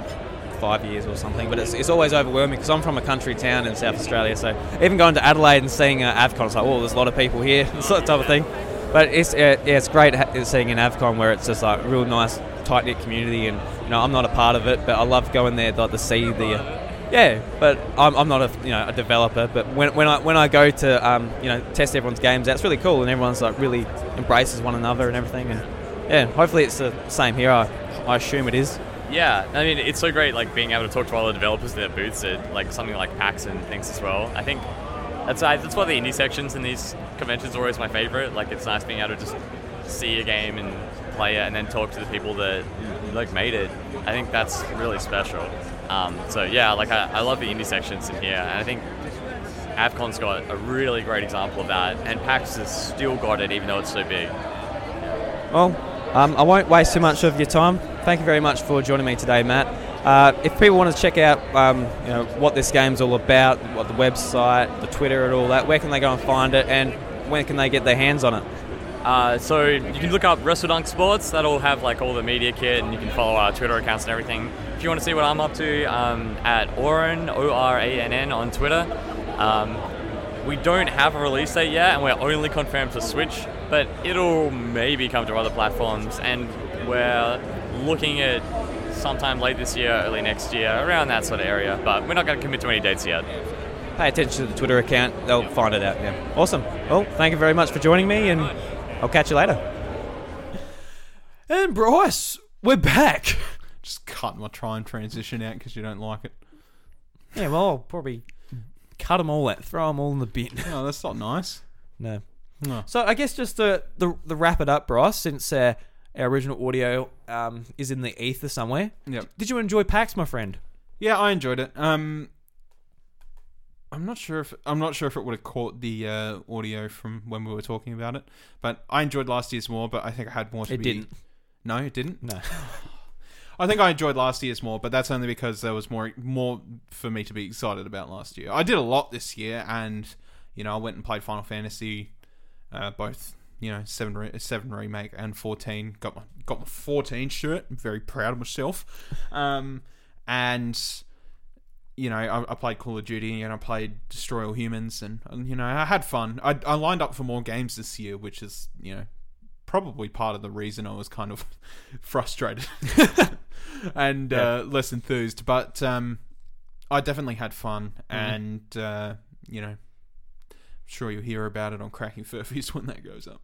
five years or something, but it's, it's always overwhelming because I'm from a country town in South Australia. So even going to Adelaide and seeing uh, Avcon, it's like, oh, there's a lot of people here, *laughs* sort of type of thing. But it's yeah, it's great seeing an Avcon where it's just like a real nice tight knit community, and you know I'm not a part of it, but I love going there like to see the. Yeah, but I'm, I'm not a you know a developer. But when, when I when I go to um, you know test everyone's games, that's really cool, and everyone's like really embraces one another and everything. And yeah, hopefully it's the same here. I, I assume it is. Yeah, I mean, it's so great, like being able to talk to all the developers at their booths at like something like PAX and things as well. I think that's why that's why the indie sections in these conventions are always my favorite. Like, it's nice being able to just see a game and play it, and then talk to the people that like made it. I think that's really special. Um, so yeah, like I, I love the indie sections in here, and I think Avcon's got a really great example of that, and PAX has still got it, even though it's so big. Well, um, I won't waste too much of your time. Thank you very much for joining me today, Matt. Uh, if people want to check out, um, you know, what this game's all about, what the website, the Twitter, and all that, where can they go and find it, and when can they get their hands on it? Uh, so you can look up WrestleDunk Sports. That'll have like all the media kit, and you can follow our Twitter accounts and everything. If you want to see what I'm up to, um, at Oran O R A N N on Twitter. Um, we don't have a release date yet, and we're only confirmed for Switch, but it'll maybe come to other platforms, and we're looking at sometime late this year, early next year, around that sort of area. But we're not going to commit to any dates yet. Pay attention to the Twitter account; they'll find it out. Yeah, awesome. Well, thank you very much for joining me, and I'll catch you later. And Bryce, we're back. *laughs* Just cut my try and transition out because you don't like it. Yeah, well, I'll probably cut them all out, throw them all in the bin. No, that's not nice. No. No. So I guess just to the the wrap it up, Bryce, since uh, our original audio um, is in the ether somewhere. Yep. Did you enjoy PAX, my friend? Yeah, I enjoyed it. Um, I'm not sure if I'm not sure if it would have caught the uh, audio from when we were talking about it, but I enjoyed last year's more. But I think I had more to It be. didn't. No, it didn't. No. I think I enjoyed last year's more, but that's only because there was more more for me to be excited about last year. I did a lot this year, and you know I went and played Final Fantasy, uh, both you know seven re- seven remake and fourteen. Got my got my fourteen shirt. I'm very proud of myself. Um, and you know I, I played Call of Duty and I played Destroy All Humans, and, and you know I had fun. I I lined up for more games this year, which is you know probably part of the reason I was kind of *laughs* frustrated *laughs* and uh, less enthused. But um, I definitely had fun, and uh, you know, sure you'll hear about it on Cracking Furphies *laughs* when that goes up.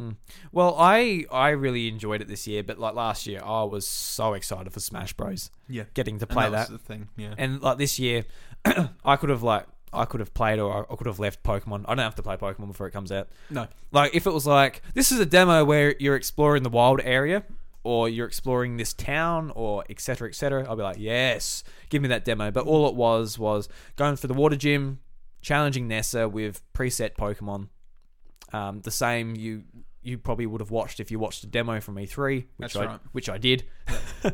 Mm. Well, I I really enjoyed it this year, but like last year, I was so excited for Smash Bros. Yeah. getting to And play that was that. the thing, yeah. and like this year, *clears throat* I could have like I could have played or I could have left Pokemon. I don't have to play Pokemon before it comes out. No. like if it was like this is a demo where you're exploring the wild area or you're exploring this town or etc etc i'll be like yes give me that demo but all it was was going through the water gym challenging nessa with preset pokemon um, the same you you probably would have watched if you watched a demo from e3 which That's I, right. which I did *laughs*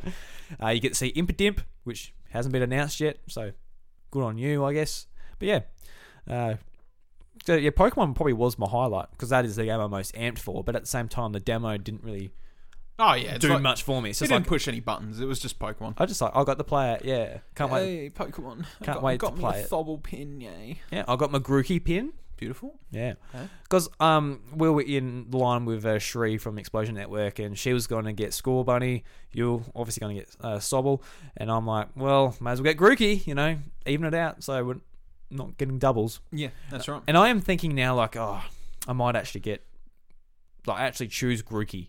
uh, you get to see Impidimp which hasn't been announced yet so good on you I guess but yeah uh, so yeah, Pokemon probably was my highlight because that is the game I'm most amped for. But at the same time, the demo didn't really Oh yeah, do like- much for me. It's it just didn't like push any buttons. It was just Pokemon. I just like I got to play it. Yeah, can't wait. Hey, Pokemon. Can't got, wait got to me play it. Thobble pin, yay. Yeah, I got my Grookey pin. Beautiful. Yeah, Okay. because um we were in line with uh, Shree from Explosion Network, and she was going to get Scorbunny. You're obviously going to get uh, Sobble, and I'm like, well, may as well get Grookey. You know, even it out, so we're not getting doubles. Yeah, that's right. And I am thinking now, like, oh, I might actually get, like, actually choose Grookey.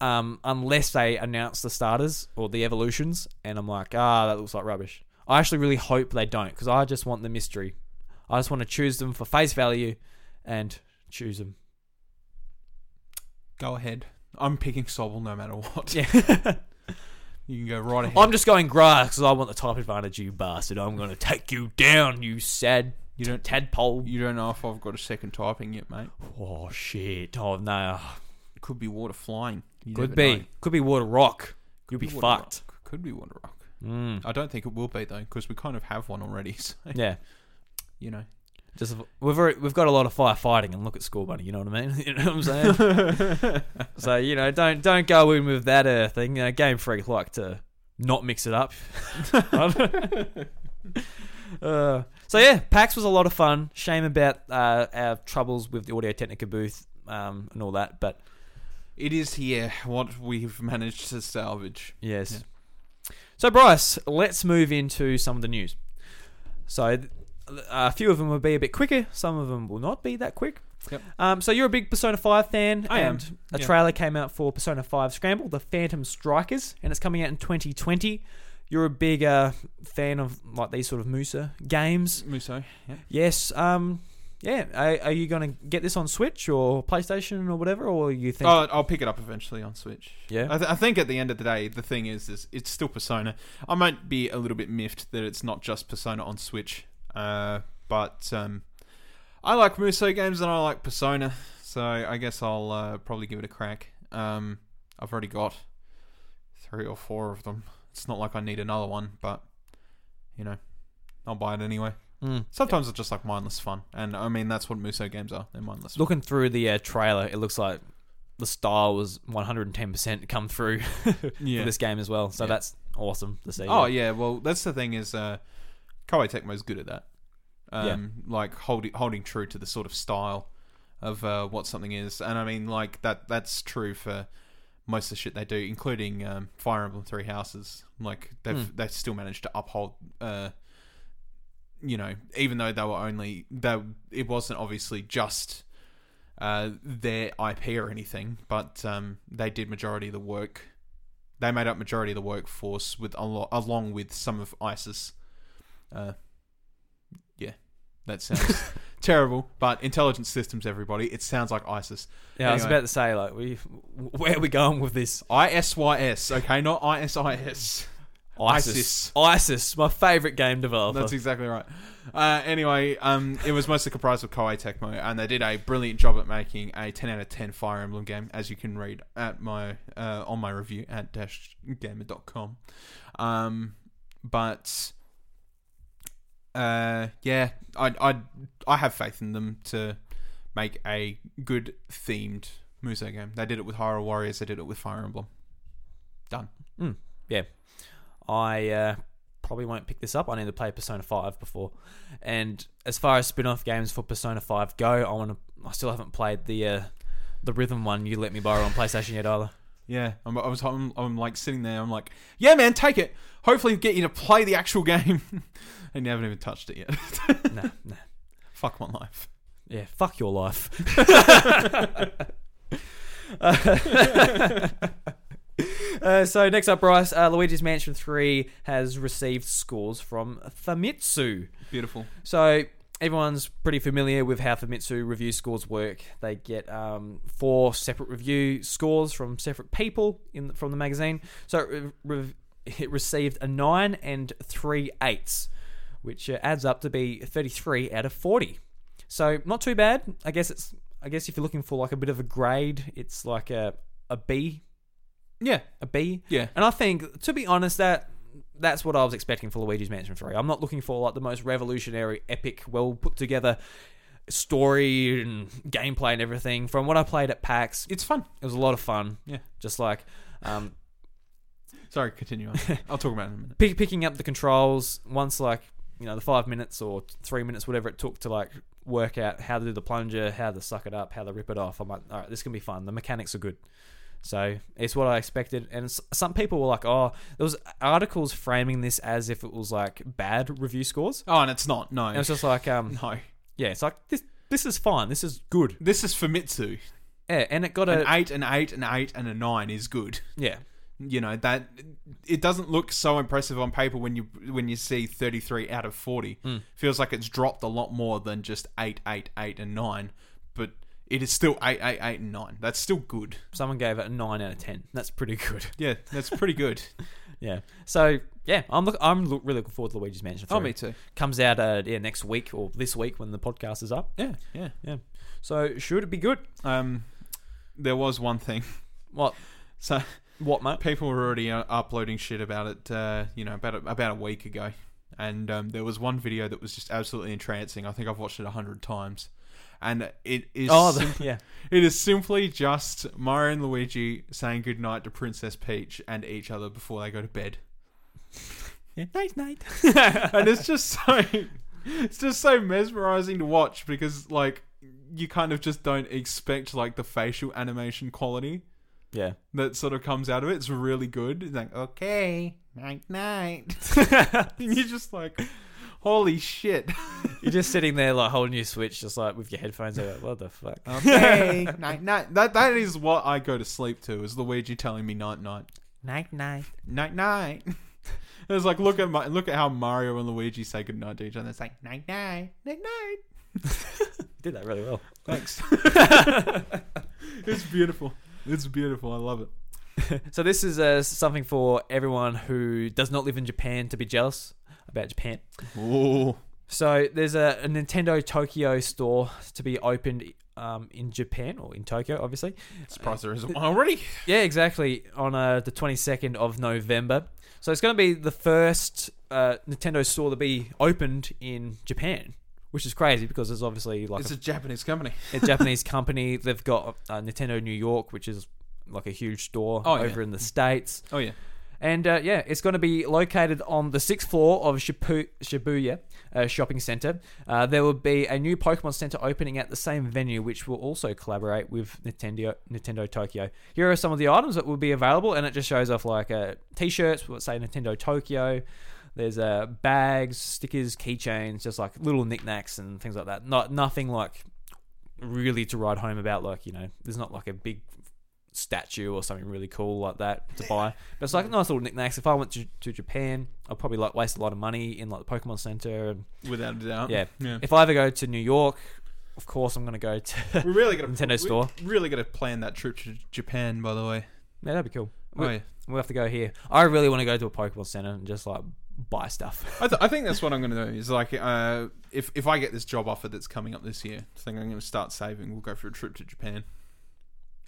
Um, unless they announce the starters or the evolutions, and I'm like, ah, that looks like rubbish. I actually really hope they don't, because I just want the mystery. I just want to choose them for face value, and choose them. Go ahead. I'm picking Sobble no matter what. Yeah. *laughs* you can go right ahead. I'm just going grass because I want the type advantage, you bastard. I'm going to take you down, you sad you don't tadpole. You don't know if I've got a second typing yet, mate. Oh shit! Oh no! Could be water flying. You Could never be. know. Could be water rock. You'll be fucked. rock. Could be water rock. Mm. I don't think it will be though, because we kind of have one already. *laughs* So, Yeah. you know. Just we've already, we've got a lot of firefighting and look at Scorbunny. You know what I mean? *laughs* You know what I'm saying? *laughs* so you know, don't don't go in with that uh, thing. You know, Game Freak like to not mix it up. uh, so yeah, PAX was a lot of fun. Shame about uh, our troubles with the Audio Technica booth um, and all that, but It is here what we've managed to salvage. Yes. So, Bryce, let's move into some of the news. So, a few of them will be a bit quicker. Some of them will not be that quick. Yep. Um, so, you're a big Persona 5 fan. I am, and A yeah. trailer came out for Persona 5 Scramble, The Phantom Strikers, and it's coming out in 2020. You're a big uh, fan of like these sort of Musou games. Musou, yeah. Yes. Um, yeah. Are, are you going to get this on Switch or PlayStation or whatever, or you think? Oh, I'll pick it up eventually on Switch. Yeah? I, th- I think at the end of the day, the thing is, is it's still Persona. I might be a little bit miffed that it's not just Persona on Switch, uh, but um, I like Musou games and I like Persona, so I guess I'll uh, probably give it a crack. Um, I've already got three or four of them. It's not like I need another one, but you know, I'll buy it anyway. Mm. Sometimes it's just like mindless fun, and I mean that's what Musou games are. They're mindless. fun. Looking through the uh, trailer, it looks like the style was 110% come through *laughs* Yeah. for this game as well. So Yeah. that's awesome to see. Oh yeah, well that's the thing is uh, Koei Tecmo's good at that. Um, Yeah. like holding holding true to the sort of style of uh, what something is, and I mean like that that's true for most of the shit they do, including um, Fire Emblem Three Houses. Like they've Hmm. they've still managed to uphold. Uh, you know, even though they were only they, it wasn't obviously just uh, their IP or anything, but um, they did majority of the work. They made up majority of the workforce with alo- along with some of ISIS. Uh, yeah, that sounds *laughs* terrible. But Intelligent Systems, everybody. It sounds like ISIS. Yeah, I was about to say like we where are we going with this? ISYS, okay, not ISIS. ISIS. ISIS, my favorite game developer. That's exactly right. Uh, anyway, um, it was mostly comprised of Koei Tecmo, and they did a brilliant job at making a 10 out of 10 Fire Emblem game, as you can read at my uh, on my review at dashgamer.com. Um, but uh, yeah, I I I have faith in them to make a good themed Musou game. They did it with Hyrule Warriors. They did it with Fire Emblem. Done. Mm, yeah. I uh, probably won't pick this up. I need to play Persona 5 before. And as far as spin off games for Persona 5 go, I want to. I still haven't played the uh, the rhythm one you let me borrow on PlayStation yet either. Yeah, I'm, I was. I'm, I'm like sitting there. I'm like, yeah, man, take it. Hopefully, get you to play the actual *laughs* game. and you haven't even touched it yet. *laughs* nah, nah. Fuck my life. Yeah, fuck your life. Uh, *laughs* *laughs* so next up, Bryce, uh, Luigi's Mansion 3 has received scores from Famitsu. Beautiful. So everyone's pretty familiar with how Famitsu review scores work. They get um, four separate review scores from separate people in from the magazine. So it, re- it received a nine and three eights, which uh, adds up to be 33 out of 40. So not too bad. I guess it's. I guess if you're looking for like a bit of a grade, it's like a a B. Yeah, a B. Yeah. And I think, to be honest, that that's what I was expecting for Luigi's Mansion 3. I'm not looking for like the most revolutionary, epic, well put together story and gameplay and everything. From what I played at PAX, it's fun. It was a lot of fun. Yeah. Just like um, Sorry, continue on. *laughs* I'll talk about it in a minute. pick, picking up the controls once like you know the five minutes or three minutes whatever it took to like work out how to do the plunger how to suck it up how to rip it off i'm like all right this can be fun the mechanics are good so it's what i expected and some people were like oh there was articles framing this as if it was like bad review scores Oh, and it's not. No, and it's just like um no. yeah it's like this this is fine this is good This is Famitsu. yeah and it got An eight, an eight, an eight, and a nine is good. yeah You know that it doesn't look so impressive on paper when you when you see 33 out of 40. Mm. Feels like it's dropped a lot more than just 8, 8, 8, and 9, but it is still 8, 8, 8, and 9. That's still good. someone gave it a 9 out of 10 that's pretty good *laughs* Yeah, that's pretty good. *laughs* Yeah. So yeah, I'm look, I'm look, really looking forward to Luigi's Mansion 3. Oh, me too. Comes out uh, yeah next week or this week when the podcast is up. Yeah, yeah. Yeah. So should it be good? Um, there was one thing. What? *laughs* So What mate? people were already uh, uploading shit about it. Uh, you know, about a, about a week ago, and um, there was one video that was just absolutely entrancing. I think I've watched it a hundred times, and it is Oh, the- *laughs* yeah. it is simply just Mario and Luigi saying goodnight to Princess Peach and each other before they go to bed. Yeah. Night night. *laughs* and it's just so *laughs* it's just so mesmerizing to watch because like you kind of just don't expect like the facial animation quality yeah. that sort of comes out of it. It's really good. It's like okay, night night. and you're just like, holy shit. *laughs* You're just sitting there like holding your switch, just like with your headphones. Like, what the fuck? *laughs* Okay, *laughs* night night. That that is what I go to sleep to. Is Luigi telling me night night, night night. night night. It's like look at my, look at how Mario and Luigi say goodnight to each other. It's like night night, night night. Did that really well. Thanks. it's beautiful. It's beautiful. I love it. So this is uh, something for everyone who does not live in Japan to be jealous about Japan. Ooh. So there's a, a Nintendo Tokyo store to be opened um, in Japan or in Tokyo, obviously. Surprised there isn't one already. Yeah, exactly. On uh, the 22nd of November. So it's going to be the first uh, Nintendo store to be opened in Japan, which is crazy because it's obviously like It's a, a Japanese company. a Japanese *laughs* company. They've got uh, Nintendo New York, which is like a huge store Oh, yeah. over in the states. Oh yeah. And uh, yeah, it's going to be located on the sixth floor of Shibu- Shibuya uh, Shopping Center. Uh, there will be a new Pokemon Center opening at the same venue, which will also collaborate with Nintendo Nintendo Tokyo. Here are some of the items that will be available, and it just shows off like uh, t-shirts, what say Nintendo Tokyo. There's uh, bags, stickers, keychains, just like little knickknacks and things like that. Not nothing like really to write home about. Like you know, there's not like a big statue or something really cool like that to buy. But it's like nice little knickknacks. If I went to, to Japan, I'd probably like waste a lot of money in like the Pokemon Center. And Without a doubt. yeah, Yeah. if I ever go to New York, of course I'm gonna go to *laughs* We're really gonna *laughs* Nintendo store. Really gonna plan that trip to Japan, by the way. Yeah, that'd be cool. Oh, We, yeah. We'll have to go here. I really want to go to a Pokemon Center and just like buy stuff. *laughs* I, th- I think that's what I'm going to do. Is like, uh, if if I get this job offer that's coming up this year, I think I'm going to start saving. We'll go for a trip to Japan.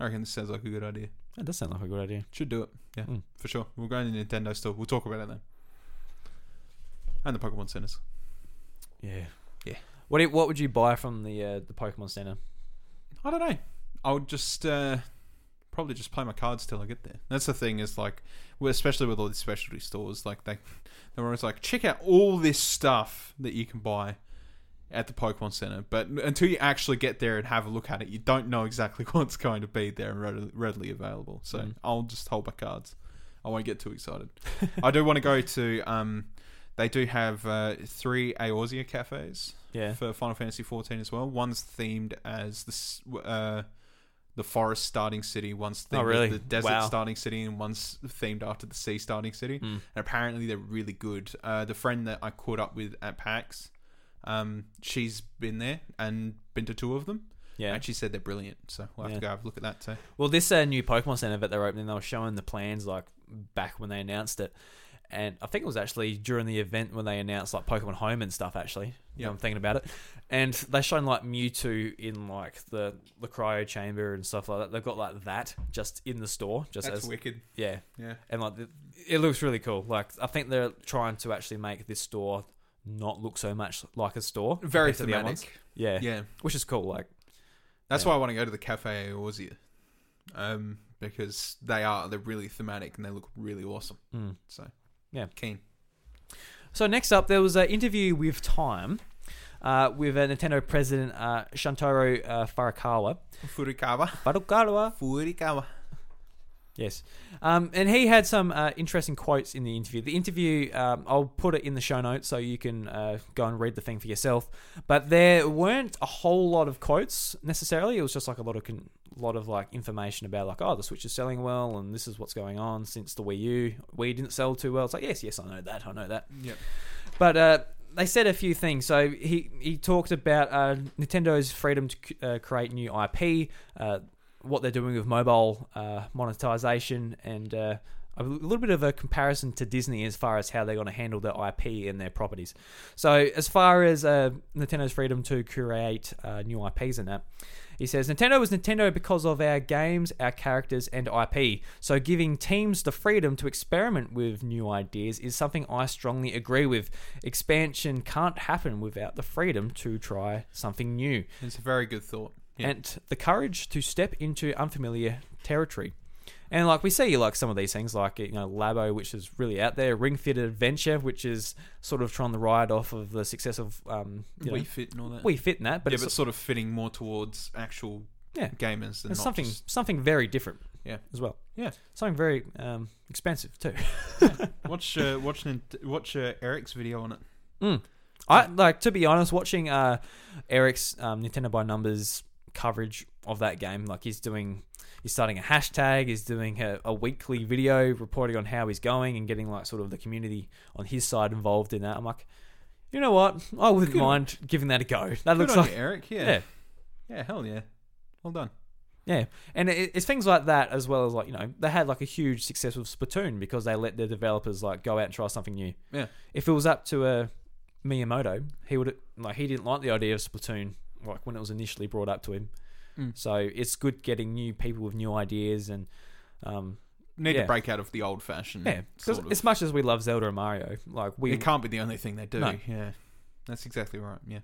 I reckon this sounds like a good idea. That does sound like a good idea. Should do it. Yeah, Mm. for sure. We'll go to Nintendo store. We'll talk about it then. And the Pokemon centers. Yeah. Yeah. What do you- what would you buy from the uh, the Pokemon Center? I don't know. I would just uh, probably just play my cards till I get there. That's the thing. Is like, especially with all these specialty stores, like they they're always like, check out all this stuff that you can buy at the Pokemon Center. But until you actually get there and have a look at it, you don't know exactly *laughs* what's going to be there and readily, available. So Mm. I'll just hold my cards. I won't get too excited. *laughs* I do want to go to. Um, they do have uh, three Eorzea cafes Yeah. for Final Fantasy XIV as well. One's themed as the uh, the forest starting city. One's themed Oh, really? as the desert Wow. starting city, and one's themed after the sea starting city. Mm. And apparently, they're really good. Uh, the friend that I caught up with at PAX, um, she's been there and been to two of them. Yeah. and she said they're brilliant. So we'll have Yeah. to go have a look at that too. Well, this uh, new Pokemon Center that they're opening, they were showing the plans like back when they announced it, and I think it was actually during the event when they announced like Pokemon Home and stuff. Actually, yeah, Yeah. I'm thinking about it, and they shown like Mewtwo in like the the cryo chamber and stuff like that. They've got like that just in the store, just That's as wicked. yeah, Yeah. and like the, it looks really cool. Like I think they're trying to actually make this store not look so much like a store, Very to the other ones. thematic. Yeah, Yeah. which is cool. Like That's Yeah. why I want to go to the Cafe Eorzea. Um, because they are they're really thematic and they look really awesome. Mm. So Yeah. keen. So next up, there was an interview with Time uh, with uh, Nintendo president uh, Shuntaro uh, Furukawa. Furukawa. Furukawa. Furukawa. Yes. Um, and he had some uh, interesting quotes in the interview. The interview, um, I'll put it in the show notes so you can uh, go and read the thing for yourself. But there weren't a whole lot of quotes necessarily. It was just like a lot of con- lot of like information about like, oh, the Switch is selling well, and this is what's going on since the Wii U. Wii didn't sell too well. It's like, yes, yes, I know that. I know that. Yep. But uh, they said a few things. So he he talked about uh, Nintendo's freedom to uh, create new IP, uh, what they're doing with mobile uh, monetization, and uh, a little bit of a comparison to Disney as far as how they're going to handle their IP and their properties. So as far as uh, Nintendo's freedom to create uh, new IPs and that. He says Nintendo is Nintendo because of our games, our characters, and IP. So giving teams the freedom to experiment with new ideas is something I strongly agree with. Expansion can't happen without the freedom to try something new It's a very good thought. Yeah. and the courage to step into unfamiliar territory. And like we see, like some of these things, like you know, Labo, which is really out there, Ring Fit Adventure, which is sort of trying to ride off of the success of um, you know, Wii Fit and all that. Wii Fit and that, but yeah, it's but sort of fitting more towards actual Yeah. gamers than something just- something very different. Yeah. as well. Yeah. something very um, expensive too. *laughs* watch uh, watch watch uh, Eric's video on it. Mm. I like to be honest, watching uh, Eric's um, Nintendo by Numbers coverage of that game. Like he's doing, he's starting a hashtag. He's doing a, a weekly video reporting on how he's going and getting like sort of the community on his side involved in that. I'm like, you know what? I wouldn't Good mind giving that a go. That Good looks like you, Eric. Yeah. yeah. Yeah, hell yeah. Well done. Yeah, and it, it's things like that as well as like you know they had like a huge success with Splatoon because they let their developers like go out and try something new. Yeah. If it was up to a Miyamoto, he would like he didn't like the idea of Splatoon like when it was initially brought up to him. Mm. So it's good getting new people with new ideas and um Need yeah. to break out of the old fashioned. Yeah, because sort of. as much as we love Zelda and Mario, like we it can't be the only thing they do. No. Yeah, that's exactly right. Yeah.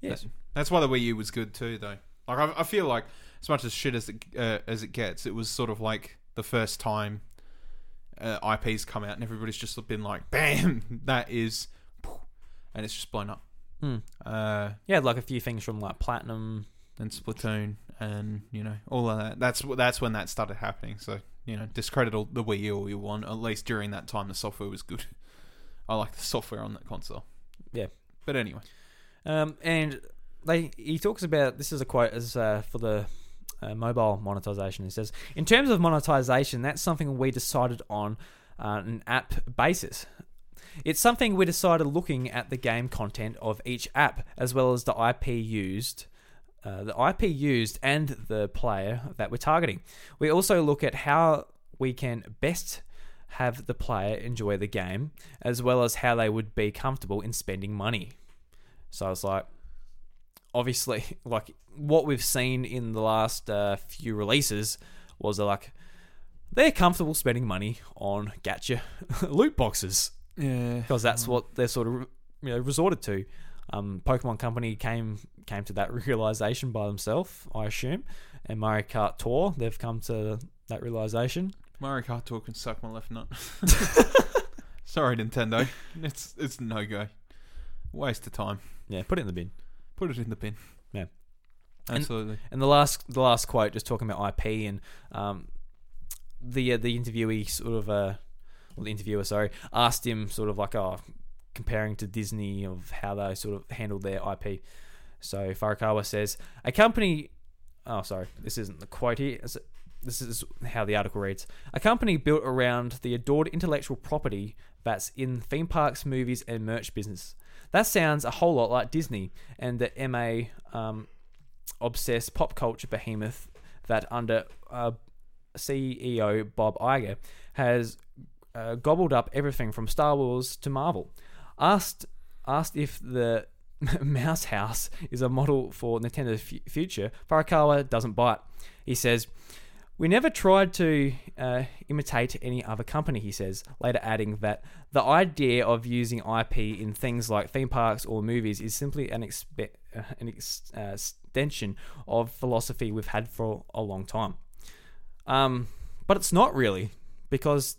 Yes. That- that's why the Wii U was good too, though. Like I, I feel like as much as shit as it uh, as it gets, it was sort of like the first time uh, IPs come out, and everybody's just been like, "Bam, *laughs* that is," and it's just blown up. Mm. Uh, yeah, like a few things from like Platinum and Splatoon, and you know all of that. That's that's when that started happening. So you know, discredit all the Wii U all you want. At least during that time, the software was good. *laughs* I like the software on that console. Yeah. But anyway, Um, and they he talks about this is a quote as uh, for the uh, mobile monetization. He says, in terms of monetization, that's something we decided on uh, an app basis. It's something we decided looking at the game content of each app, as well as the IP used. Uh, the IP used and the player that we're targeting. We also look at how we can best have the player enjoy the game, as well as how they would be comfortable in spending money. So I was like, obviously, *laughs* like what we've seen in the last uh, few releases was like they're comfortable spending money on gacha *laughs* loot boxes Yeah. because that's what they're sort of you know resorted to. Um, Pokemon Company came came to that *laughs* realization by themselves, I assume, and Mario Kart Tour they've come to that realization. Mario Kart Tour can suck my left nut. *laughs* *laughs* Sorry, Nintendo. It's it's no go. Waste of time. Yeah, put it in the bin. Put it in the bin. Yeah. Absolutely. And the last the last quote, just talking about IP and um, the uh, the interviewee sort of uh, well, the interviewer, sorry, asked him sort of like, oh, comparing to Disney of how they sort of handled their IP. So Furukawa says, a company. Oh, sorry, this isn't the quote here. This is how the article reads: A company built around the adored intellectual property that's in theme parks, movies, and merch business. That sounds a whole lot like Disney and the MA um, obsessed pop culture behemoth that under uh, CEO Bob Iger has uh, gobbled up everything from Star Wars to Marvel. Asked asked if the *laughs* Mouse House is a model for Nintendo's f- future, Furukawa doesn't bite. He says, "We never tried to uh, imitate any other company." He says, later adding that the idea of using IP in things like theme parks or movies is simply an, expe- uh, an ex- uh, extension of philosophy we've had for a long time. Um, but it's not really because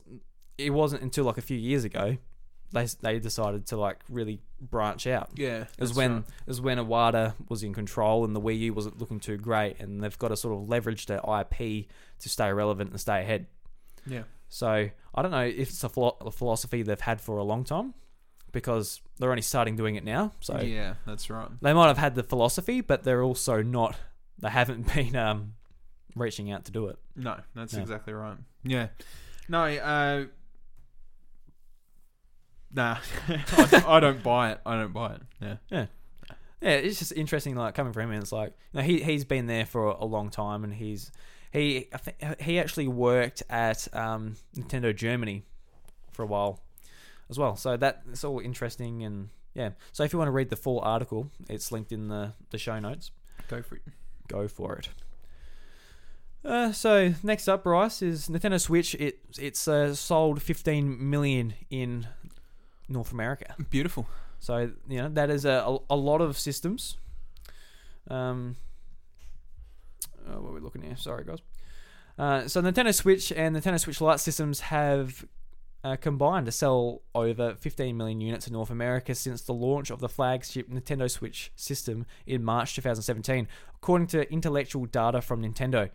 it wasn't until like a few years ago they they decided to like really branch out. Yeah, it was when right. it was when Iwata was in control and the Wii U wasn't looking too great, and they've got to sort of leverage their IP to stay relevant and stay ahead. Yeah. So I don't know if it's a, a philosophy they've had for a long time because they're only starting doing it now. So Yeah, that's right. They might have had the philosophy, but they're also not. They haven't *laughs* been um, reaching out to do it. No, that's exactly right. Yeah. No, uh Nah. *laughs* I, don't, I don't buy it. I don't buy it. Yeah. Yeah. Yeah, it's just interesting, like coming from him. It's like you know, he he's been there for a long time, and he's he I think he actually worked at um, Nintendo Germany for a while as well. So that it's all interesting, and yeah. So if you want to read the full article, it's linked in the the show notes. Go for it. Go for it. Uh, so next up, Bryce is Nintendo Switch. It it's uh, sold 15 million in North America. Beautiful. So you know that is a a, a lot of systems. Um, uh, what are we looking here? Sorry, guys. Uh, so Nintendo Switch and Nintendo Switch Lite systems have uh, combined to sell over 15 million units in North America since the launch of the flagship Nintendo Switch system in March 2017, according to intellectual data from Nintendo.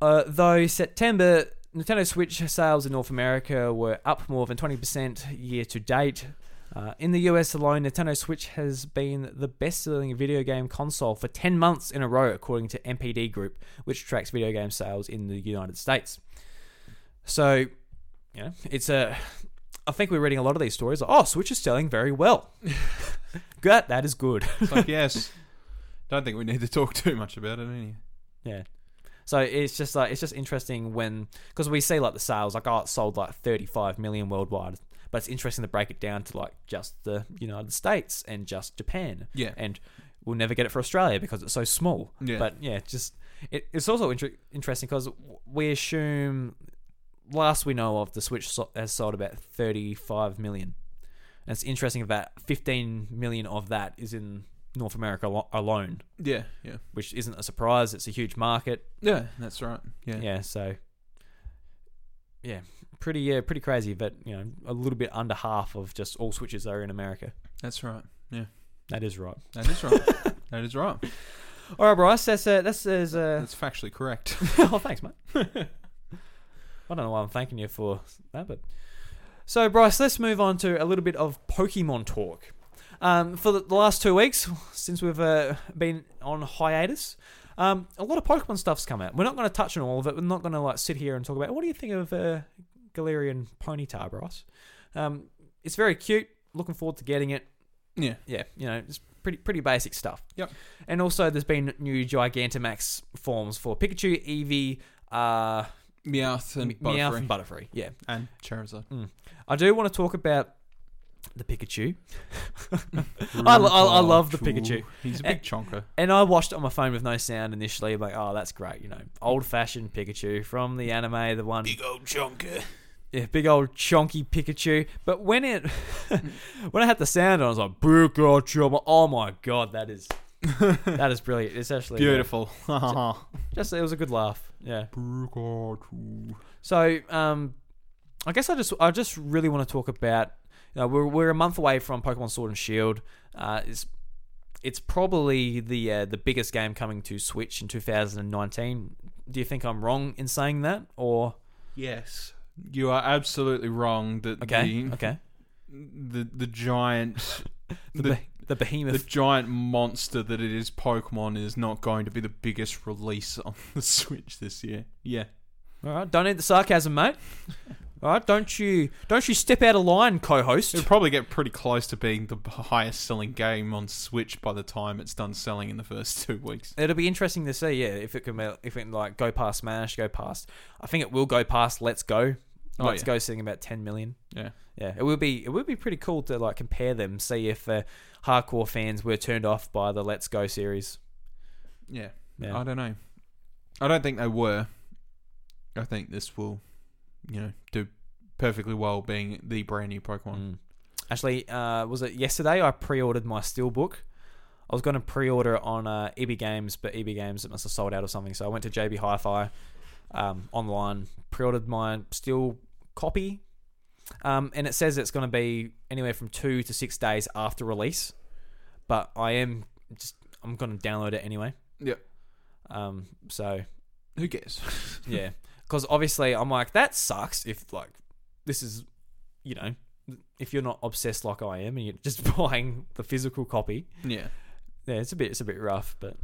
Uh, though September Nintendo Switch sales in North America were up more than 20% year to date. Uh, in the US alone, Nintendo Switch has been the best selling video game console for 10 months in a row, according to NPD Group, which tracks video game sales in the United States. So, you know, it's a. I think we're reading a lot of these stories. Like, oh, Switch is selling very well. *laughs* good, that is good. Like *laughs* yes. Don't think we need to talk too much about it anyway. Yeah. So it's just like it's just interesting when because we see like the sales like oh it sold like 35 million worldwide, but it's interesting to break it down to like just the United States and just Japan. Yeah. And we'll never get it for Australia because it's so small. Yeah. But yeah, just it, it's also inter- interesting because we assume last we know of the Switch so- has sold about 35 million. And it's interesting that 15 million of that is in North America alo- alone. Yeah, yeah. Which isn't a surprise. It's a huge market. Yeah, that's right. Yeah. Yeah, so yeah, pretty yeah, pretty crazy, but you know, a little bit under half of just all switches are in America. That's right. Yeah. That is right. That is right. *laughs* that is right. All right, Bryce. That's uh, that's uh, That's factually correct. *laughs* oh, thanks, mate. *laughs* I don't know why I'm thanking you for that, but so Bryce, let's move on to a little bit of Pokemon talk. Um, for the, the last two weeks, since we've uh, been on hiatus, Um, a lot of Pokemon stuff's come out. We're not going to touch on all of it. We're not going to like sit here and talk about what do you think of uh, Galarian Ponyta, Bryce? Um, it's very cute. Looking forward to getting it. Yeah. Yeah, you know, it's pretty pretty basic stuff. Yep. And also, there's been new Gigantamax forms for Pikachu, Eevee, uh, Meowth and Meowth Butterfree. and Butterfree. Yeah. And Charizard. Mm. I do want to talk about the Pikachu. *laughs* I, lo- I, I love the Pikachu. He's a And- big chonker. And I watched it on my phone with no sound initially. I'm like, oh, that's great. You know, old fashioned Pikachu from the anime, the one. Big old chonker. Yeah, big old chonky Pikachu. But when it, *laughs* *laughs* when I had the sound on, I was like, Pikachu. I'm Oh my god, that is, that is brilliant. It's actually uh, Beautiful. just it was a good laugh. Yeah. So, um, I guess I just I just really want to talk about. Know, we're we're a month away from Pokemon Sword and Shield. Uh, it's it's probably the uh, the biggest game coming to Switch in 2019. Do you think I'm wrong in saying that, or Yes. You are absolutely wrong that Okay, the, okay. the the giant *laughs* The the, the behemoth. the giant monster that it is Pokemon is not going to be the biggest release on *laughs* the Switch this year. Yeah. all right? Don't need the sarcasm, mate. All right, don't you don't you step out of line, co-host. It'll probably get pretty close to being the highest selling game on Switch by the time it's done selling in the first *laughs* two weeks. It'll be interesting to see, yeah, if it can, if it can like go past Smash, go past. I think it will go past Let's Go. Oh, Let's yeah. Go sitting about ten million. Yeah. yeah. It would be it would be pretty cool to like compare them, see if uh, hardcore fans were turned off by the Let's Go series. Yeah. Yeah. I don't know. I don't think they were. I think this will, you know, do perfectly well being the brand new Pokemon. Mm. Actually, uh, was it yesterday? I pre-ordered my Steelbook. I was going to pre-order it on uh, EB Games, but EB Games it must have sold out or something. So I went to JB Hi-Fi um, online, pre-ordered my Steel copy, um, and it says it's going to be anywhere from two to six days after release. But I am just I'm going to download it anyway. Yep. Um, so Who cares? *laughs* yeah, because obviously I'm like that sucks. If like this is, you know, if you're not obsessed like I am and you're just *laughs* buying the physical copy, Yeah. yeah, it's a bit it's a bit rough, but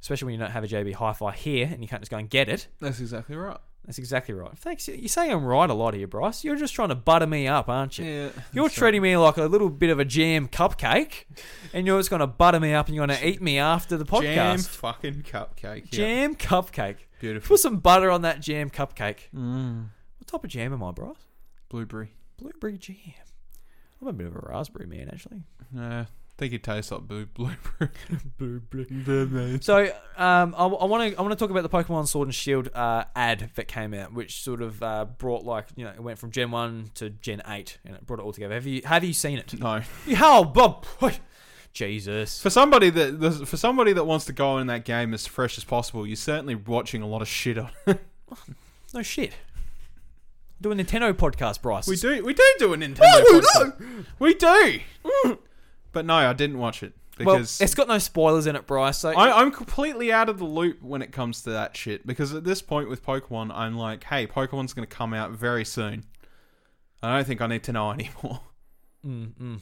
especially when you don't have a JB Hi-Fi here and you can't just go and get it. That's exactly right. That's exactly right. Thanks. You say I'm right a lot here, Bryce. You're just trying to butter me up, aren't you? Yeah. You're treating me like a little bit of a jam cupcake, and you're just going to butter me up and you're going to eat me after the podcast. Jam fucking cupcake. Yeah. Jam cupcake. Beautiful. Put some butter on that jam cupcake. Mm. What type of jam am I, Bryce? Blueberry. Blueberry jam. I'm a bit of a raspberry man, actually. Uh, I think it tastes like blue blueberry. *laughs* Blueberry. *laughs* So, um, I want to I want to talk about the Pokemon Sword and Shield uh, ad that came out, which sort of uh, brought like you know it went from Gen One to Gen Eight, and it brought it all together. Have you have you seen it? No. *laughs* How, Bob? Jesus. For somebody that for somebody that wants to go in that game as fresh as possible, you're certainly watching a lot of shit on. *laughs* No shit. Do a Nintendo podcast, Bryce. we do we do do a Nintendo podcast. We do. *laughs* But no, I didn't watch it Well, because it's got no spoilers in it, Bryce. So I, I'm completely out of the loop when it comes to that shit. Because at this point with Pokemon, I'm like, hey, Pokemon's going to come out very soon. I don't think I need to know *laughs* anymore. Mm, mm.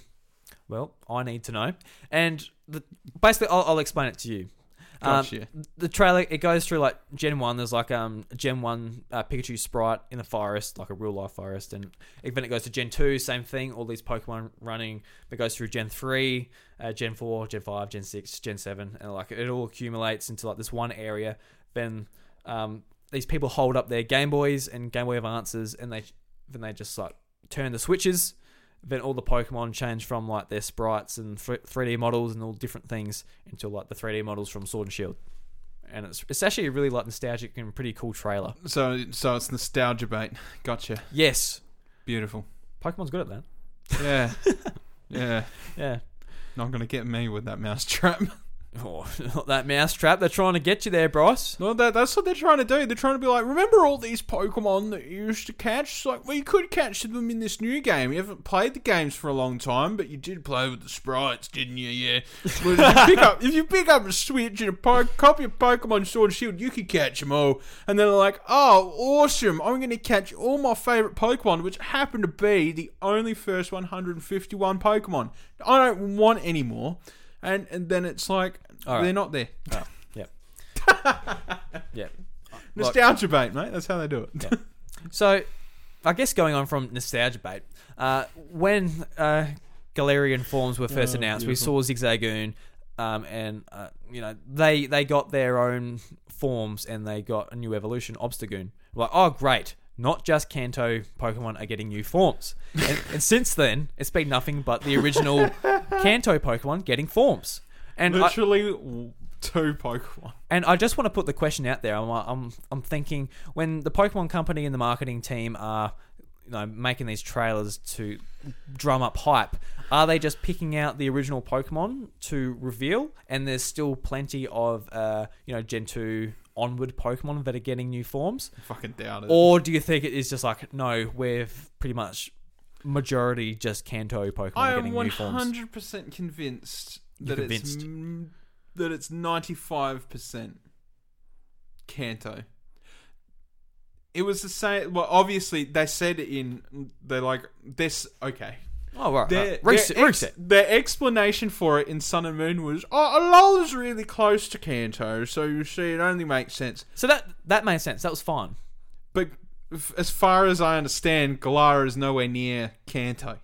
Well, I need to know. And the, basically, I'll, I'll explain it to you. Um, Gotcha. the trailer it goes through like Gen One. There's like um Gen One uh, Pikachu sprite in the forest, like a real life forest, and then it goes to Gen Two, same thing. All these Pokemon running. It goes through Gen Three, uh, Gen Four, Gen Five, Gen Six, Gen Seven, and like it all accumulates into like this one area. Then um these people hold up their Game Boys and Game Boy Advances, and they then they just like turn the switches. Then all the Pokemon change from like their sprites and three D models and all different things into like the three D models from Sword and Shield. And it's it's actually a really like nostalgic and pretty cool trailer. So so it's nostalgia bait. Gotcha. Yes, Beautiful. Pokemon's good at that. Yeah. *laughs* yeah. Yeah. Not going to get me with that mouse trap. *laughs* Oh, *laughs* not that mouse trap. They're trying to get you there, Bryce. No, that that's what they're trying to do. They're trying to be like, remember all these Pokemon that you used to catch? It's like, well, you could catch them in this new game. You haven't played the games for a long time, but you did play with the sprites, didn't you? Yeah. Well, if, you pick up, if you pick up a Switch and a po- copy of Pokemon Sword and Shield, you could catch them all. And then they're like, oh, awesome! I'm going to catch all my favorite Pokemon, which happen to be the only first 151 Pokemon. I don't want any more. And and then it's like All right. they're not there. Oh, yep. yeah. *laughs* Like- Nostalgia bait, mate. That's how they do it. Yeah. So, I guess going on from nostalgia bait, uh, when uh, Galarian forms were first Oh, announced, we saw Zigzagoon, um, and uh, you know they they got their own forms and they got a new evolution, Obstagoon. Like, oh great, not just Kanto Pokemon are getting new forms, and, and *laughs* since then it's been nothing but the original Kanto Pokemon getting forms. And Literally w- two Pokemon. and I just want to put the question out there. I'm, I'm, I'm thinking when the Pokemon Company and the marketing team are, you know, making these trailers to drum up hype, are they just picking out the original Pokemon to reveal? And there's still plenty of, uh, you know, Gen two onward Pokemon that are getting new forms. Fucking doubt it. Or do you think it is just like no, we're pretty much majority just Kanto Pokemon I am getting new forms? hundred percent convinced You're that it's convinced. mm, that it's ninety five percent Kanto. It was the same. Well, obviously they said in they're like this. Okay, Oh right, their, right. their Reset, ex- reset. their explanation for it in Sun and Moon was, "Oh, Alola's really close to Kanto, so you see, it only makes sense." So that that made sense. That was fine. But f- as far as I understand, Galara is nowhere near Kanto.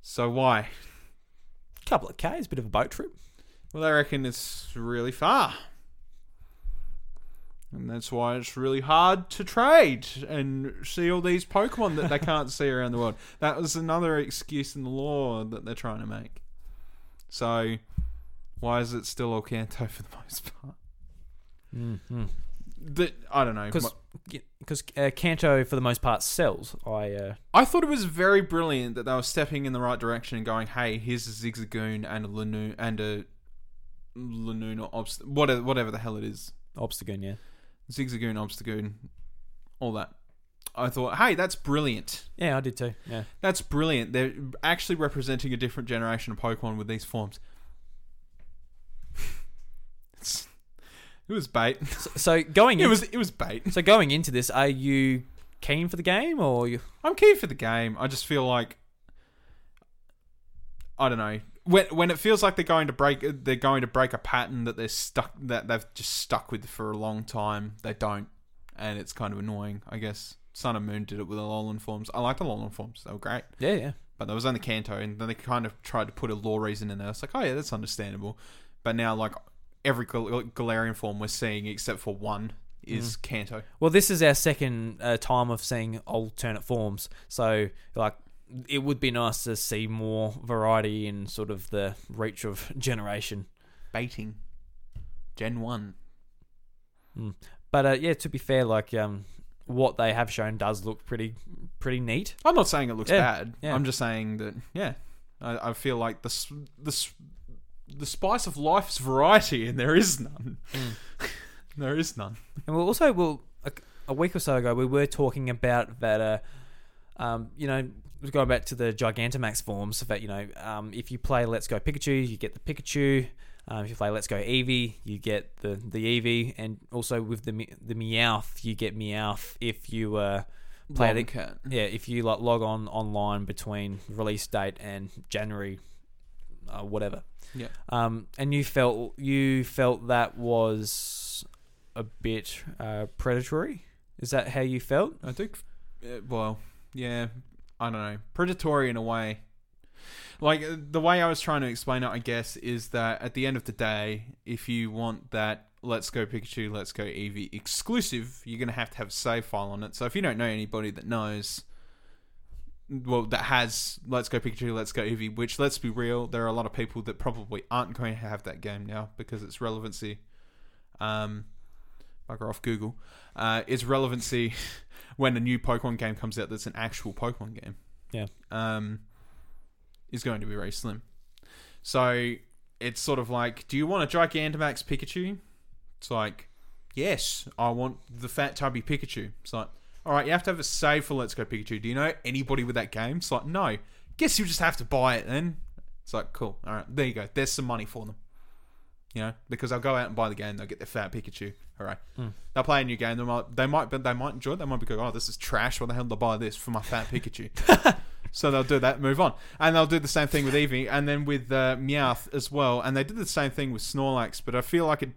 So why? A couple of k's, a bit of a boat trip. Well, I reckon it's really far. And that's why it's really hard to trade and see all these Pokemon that they can't see around the world. That was another excuse in the law that they're trying to make. So, why is it still all Kanto for the most part? Mm-hmm. I don't know. because uh, Kanto for the most part sells. I uh, I thought it was very brilliant that they were stepping in the right direction and going, "Hey, here's a Zigzagoon and a Linoone and a or Obst- whatever, whatever the hell it is, Obstagoon, yeah, Zigzagoon, Obstagoon, all that." I thought, "Hey, that's brilliant. yeah, I did too. Yeah, That's brilliant. They're actually representing a different generation of Pokemon with these forms." It's- *laughs* it was bait. so, so going *laughs* It in, was it was bait. so going into this, are you keen for the game or you? I'm keen for the game. I just feel like I don't know when when it feels like they're going to break they're going to break a pattern that they're stuck that they've just stuck with for a long time. They don't, and it's kind of annoying. I guess Sun and Moon did it with the Alolan forms. I like the Alolan forms; they were great. Yeah, yeah. But there was only Kanto, and then they kind of tried to put a law reason in there. It's like, oh yeah, that's understandable. But now, like every Gal- Galarian form we're seeing, except for one, is Kanto. Well, this is our second uh, time of seeing alternate forms, so like it would be nice to see more variety in sort of the reach of *laughs* generation. Baiting, Gen One. But uh, yeah, to be fair, like um, what they have shown does look pretty pretty neat. I'm not saying it looks Yeah, bad. yeah. I'm just saying that yeah, I, I feel like the the the spice of life's variety, and there is none. Hmm. *laughs* there is none. And we'll also, well, a, a week or so ago, we were talking about that, uh, um, you know, going back to the Gigantamax forms, that, you know, um, if you play Let's Go Pikachu, you get the Pikachu. Um, if you play Let's Go Eevee, you get the, the Eevee. And also with the the Meowth, you get Meowth if you uh, play it. Longcat. Yeah, if you like log on online between release date and January, uh, whatever. Yeah. Um, and you felt you felt that was a bit uh, predatory. Is that how you felt? I think. uh, Well, yeah. I don't know. Predatory in a way. Like uh, the way I was trying to explain it, I guess, is that at the end of the day, if you want that Let's Go Pikachu, Let's Go Eevee exclusive, you're gonna have to have a save file on it. So if you don't know anybody that knows, well, that has Let's Go Pikachu, Let's Go Eevee, which let's be real, there are a lot of people that probably aren't going to have that game now because its relevancy, um, bugger off Google, uh, its relevancy *laughs* when a new Pokemon game comes out that's an actual Pokemon game Yeah. um, is going to be very slim. So it's sort of like, do you want a Gigantamax Pikachu? It's like, yes, I want the fat tubby Pikachu. It's like, all right, you have to have a save for Let's Go Pikachu. Do you know anybody with that game? It's like, no. Guess you just have to buy it then. It's like, cool. All right, there you go. There's some money for them. You know, because they'll go out and buy the game. They'll get their fat Pikachu. All right, they'll play a new game. They might, they might, but they might enjoy it. They might be going, oh, this is trash. What the hell did I buy this for my fat Pikachu? *laughs* So they'll do that, move on, and they'll do the same thing with Eevee, and then with uh, Meowth as well. And they did the same thing with Snorlax, but I feel like it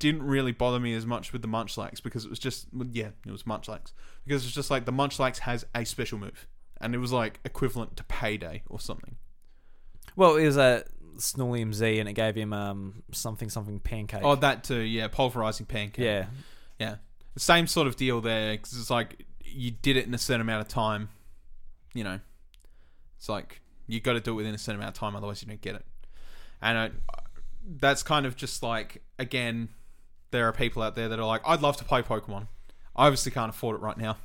didn't really bother me as much with the Munchlax because it was just yeah, it was Munchlax because it's just like the Munchlax has a special move, and it was like equivalent to Payday or something. Well, it was a Snorlium Z, and it gave him um something something pancake. Oh, that too. Yeah, pulverizing pancake. yeah. yeah. The same sort of deal there because it's like you did it in a certain amount of time. You know, it's like you got to do it within a certain amount of time, otherwise you don't get it. And I, that's kind of just like again, there are people out there that are like, I'd love to play Pokemon. I obviously can't afford it right now,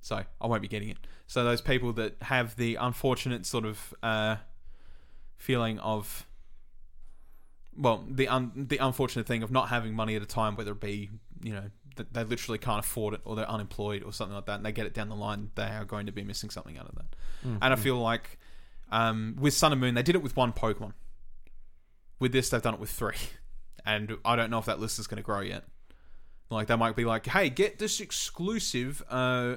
so I won't be getting it. So those people that have the unfortunate sort of uh, feeling of well, the un- the unfortunate thing of not having money at a time, whether it be you know they literally can't afford it or they're unemployed or something like that, and they get it down the line, they are going to be missing something out of that. And I feel like um, with Sun and Moon, they did it with one Pokemon. With this, they've done it with three, *laughs* and I don't know if that list is going to grow yet. Like they might be like, "Hey, get this exclusive uh,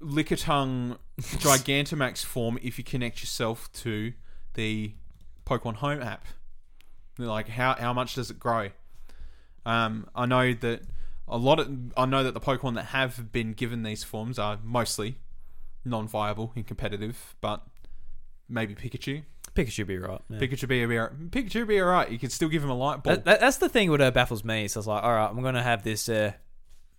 Lickitung *laughs* Gigantamax form if you connect yourself to the Pokemon Home app." Like, how how much does it grow? Um, I know that a lot of I know that the Pokemon that have been given these forms are mostly non-viable in competitive, but maybe Pikachu. Pikachu be right. yeah. Pikachu be alright. Pikachu be alright. You can still give him a light ball. That, that, that's the thing that uh, baffles me. So it's like, all right, I'm gonna have this uh,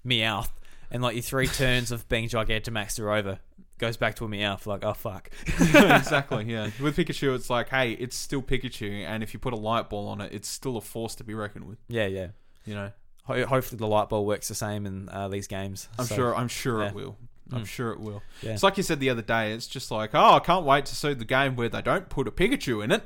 Meowth, and like your three *laughs* turns of being Gigantamax are over. Goes back to a Meowth. Like, oh fuck. *laughs* exactly. Yeah. *laughs* With Pikachu, it's like, hey, it's still Pikachu, and if you put a light ball on it, it's still a force to be reckoned with. yeah, yeah. You know. Ho- hopefully the light ball works the same in uh, these games. I'm So, sure. I'm sure yeah. it will. I'm Mm. sure it will. Yeah. It's like you said the other day. It's just like, oh, I can't wait to see the game where they don't put a Pikachu in it.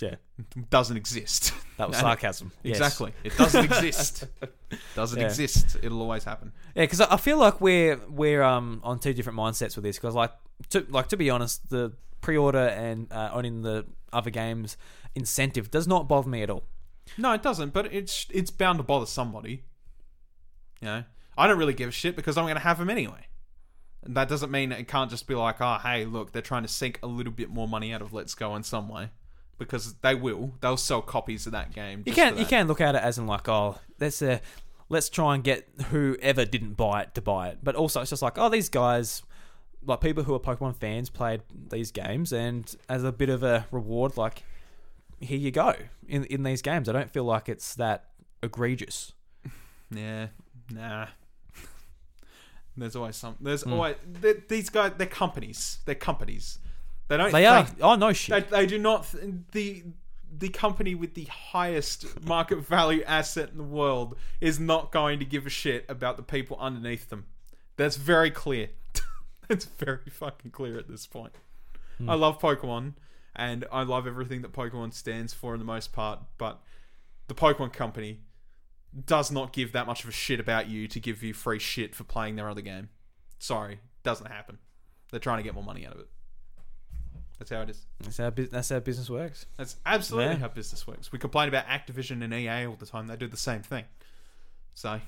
Yeah, *laughs* doesn't exist. that was *laughs* sarcasm. Yes. Exactly. It doesn't exist. *laughs* Doesn't Yeah. exist. It'll always happen. Yeah, because I I feel like we're we're um on two different mindsets with this. Because like to like to be honest, the pre-order and uh, owning the other games incentive does not bother me at all. No, it doesn't. But it's it's bound to bother somebody. You know, I don't really give a shit because I'm going to have them anyway. And that doesn't mean it can't just be like, oh, hey, look, they're trying to sink a little bit more money out of Let's Go in some way, because they will. They'll sell copies of that game. You can you can look at it as in like oh let's uh, let's try and get whoever didn't buy it to buy it, but also it's just like oh these guys like people who are Pokemon fans played these games and as a bit of a reward like here you go in in these games. I don't feel like it's that egregious. *laughs* Yeah, nah. *laughs* There's always some. There's Hmm. always these guys. They're companies. They're companies. They don't. They are oh no They, shit. they do not. The the company with the highest market value asset in the world is not going to give a shit about the people underneath them. That's very clear. *laughs* That's very fucking clear at this point. Hmm. I love Pokemon, and I love everything that Pokemon stands for in the most part, but the Pokemon company does not give that much of a shit about you to give you free shit for playing their other game. Sorry, doesn't happen. They're trying to get more money out of it. That's how it is. That's how that's how business works. That's absolutely Yeah. how business works. We complain about Activision and EA all the time. They do the same thing. So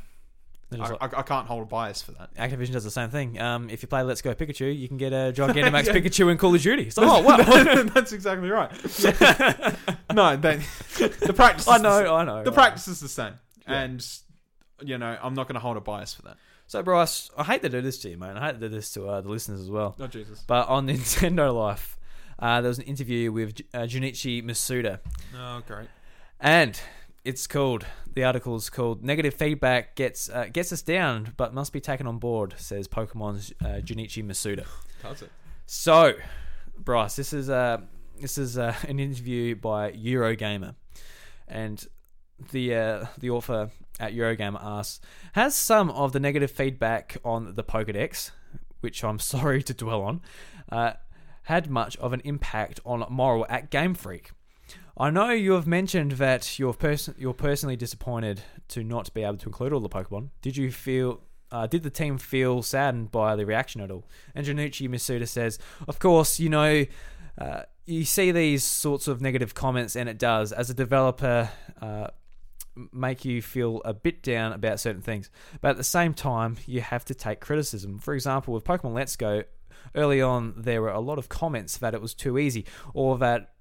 They're I, just I, I can't hold a bias for that. Activision does the same thing. Um, if you play Let's Go Pikachu, you can get a *laughs* Gigantamax Pikachu in Call of Duty. It's like, oh wow, *laughs* That's exactly right. *laughs* no, they, the practice. Is I the know, same. I know. The I practice is the same, and you know I'm not going to hold a bias for that. So, Bryce, I hate to do this to you, mate. I hate to do this to uh, the listeners as well. Oh Jesus! But on Nintendo Life, uh, there was an interview with uh, Junichi Masuda, Oh great. and it's called the article's called "Negative Feedback Gets uh, Gets Us Down, but Must Be Taken on Board," says Pokemon's uh, Junichi Masuda. Does it? So, Bryce, this is uh, this is uh, *laughs* an interview by Eurogamer, and the uh, the author at Eurogamer asks, "Has some of the negative feedback on the Pokédex, which I'm *laughs* sorry to dwell on, uh, had much of an impact on morale at Game Freak?" I know you have mentioned that you're you're personally disappointed to not be able to include all the Pokemon. Did you feel uh, did the team feel saddened by the reaction at all? And Junichi Masuda says, "Of course, you know, uh, you see these sorts of negative comments, and it does, as a developer, uh, make you feel a bit down about certain things. But at the same time, you have to take criticism. For example, with Pokemon Let's Go, early on there were a lot of comments that it was too easy, or that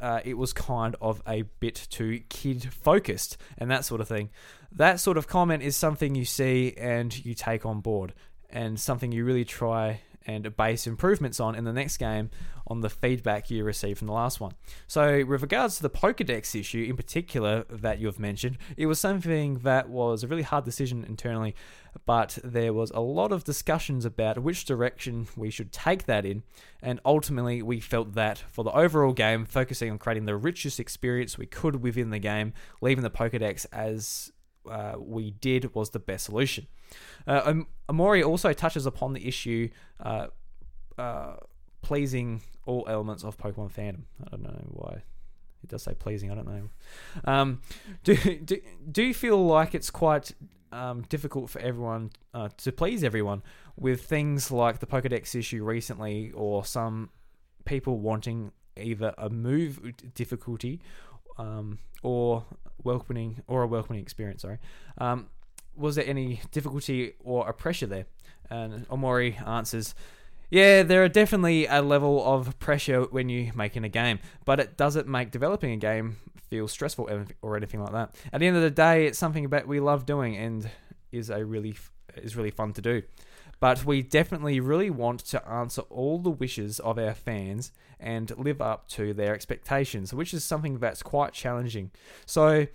uh, it was kind of a bit too kid focused and that sort of thing. That sort of comment is something you see and you take on board, and something you really try and base improvements on in the next game on the feedback you received from the last one. So, with regards to the Pokedex issue in particular that you've mentioned, it was something that was a really hard decision internally, but there was a lot of discussions about which direction we should take that in, and ultimately we felt that for the overall game, focusing on creating the richest experience we could within the game, leaving the Pokedex as uh, we did was the best solution. Uh, Omori also touches upon the issue uh, uh, pleasing all elements of Pokemon fandom. I don't know why it does say pleasing. I don't know. Um, do, do do you feel like it's quite um, difficult for everyone uh, to please everyone with things like the Pokedex issue recently, or some people wanting either a move difficulty um, or welcoming or a welcoming experience? Sorry. Um, was there any difficulty or a pressure there? And Omori answers, yeah, there are definitely a level of pressure when you making a game, but it doesn't make developing a game feel stressful or anything like that. At the end of the day, it's something that we love doing and is a really is really fun to do. But we definitely really want to answer all the wishes of our fans and live up to their expectations, which is something that's quite challenging. So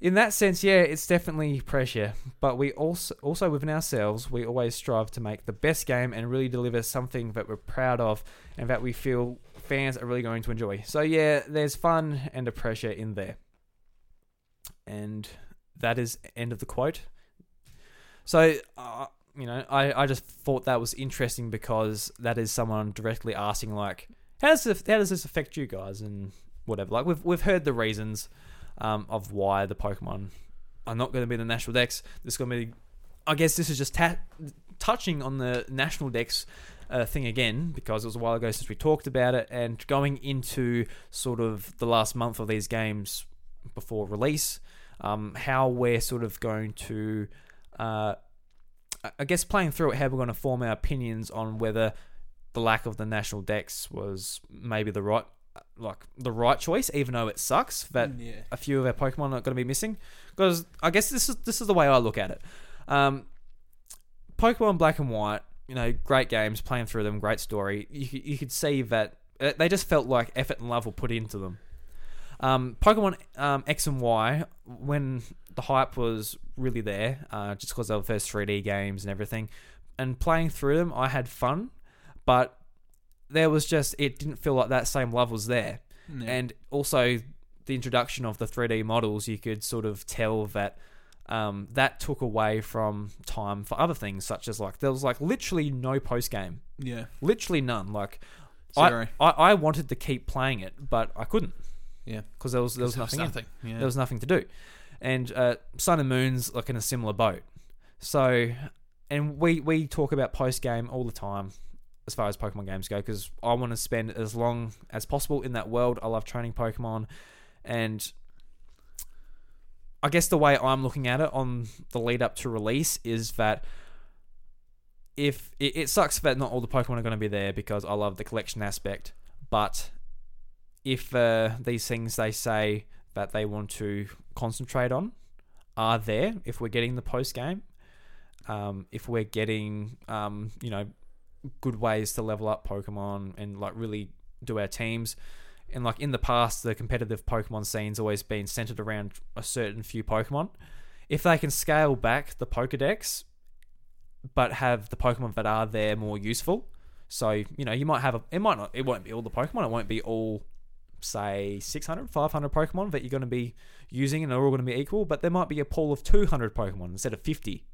in that sense, yeah, it's definitely pressure, but we also also within ourselves, we always strive to make the best game and really deliver something that we're proud of and that we feel fans are really going to enjoy. So yeah, there's fun and a pressure in there. And that is end of the quote. So uh, you know, I, I just thought that was interesting because that is someone directly asking like, how does this, how does this affect you guys and whatever. Like we've we've heard the reasons um, of why the Pokemon are not going to be the national dex. This is going to be, I guess, this is just ta- touching on the national dex uh, thing again because it was a while ago since we talked about it, and going into sort of the last month of these games before release, um, how we're sort of going to, uh, I- guess, playing through it, how we're going to form our opinions on whether the lack of the national dex was maybe the right like the right choice, even though it sucks that Yeah. a few of our Pokemon are going to be missing. Because I guess this is this is the way I look at it. Um, Pokemon Black and White, you know, great games, playing through them, great story. You could- you could see that uh, they just felt like effort and love were put into them. Um, Pokemon um, X and Y, when the hype was really there, uh, just because they were the first 3D games and everything, and playing through them, I had fun, but there was just it didn't feel like that same love was there, and also the introduction of the 3D models, you could sort of tell that um, that took away from time for other things, such as like there was like literally no post game, Yeah. literally none. Like. I, I I wanted to keep playing it, but I couldn't. Yeah. because there was there was nothing. in. nothing. Yeah. There was nothing to do, and uh, Sun and Moon's like in a similar boat. So, and we we talk about post game all the time as far as Pokemon games go because I want to spend as long as possible in that world. I love training Pokemon, and I guess the way I'm looking at it on the lead up to release is that if it, it sucks that not all the Pokemon are going to be there because I love the collection aspect, but if uh, these things they say that they want to concentrate on are there, if we're getting the post game, um, if we're getting um, you know good ways to level up Pokemon and like really do our teams. And like in the past, the competitive Pokemon scene's always been centered around a certain few Pokemon. If they can scale back the Pokedex, but have the Pokemon that are there more useful, so you know you might have a, it might not, it won't be all the Pokemon, it won't be all say 600, 500 Pokemon that you're going to be using and they're all going to be equal, but there might be a pool of 200 Pokemon instead of 50,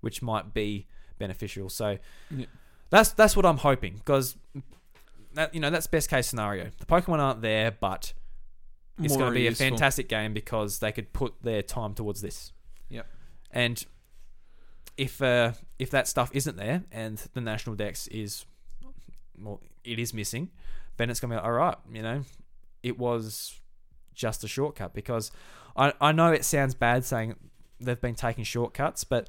which might be beneficial. So Yeah. that's that's what I'm hoping because that you know that's best case scenario. The Pokemon aren't there, but it's More going to be useful. a fantastic game because they could put their time towards this. Yep. And if uh, if that stuff isn't there and the national dex is well, it is missing, then it's going to be like, all right, you know, it was just a shortcut because I I know it sounds bad saying they've been taking shortcuts, but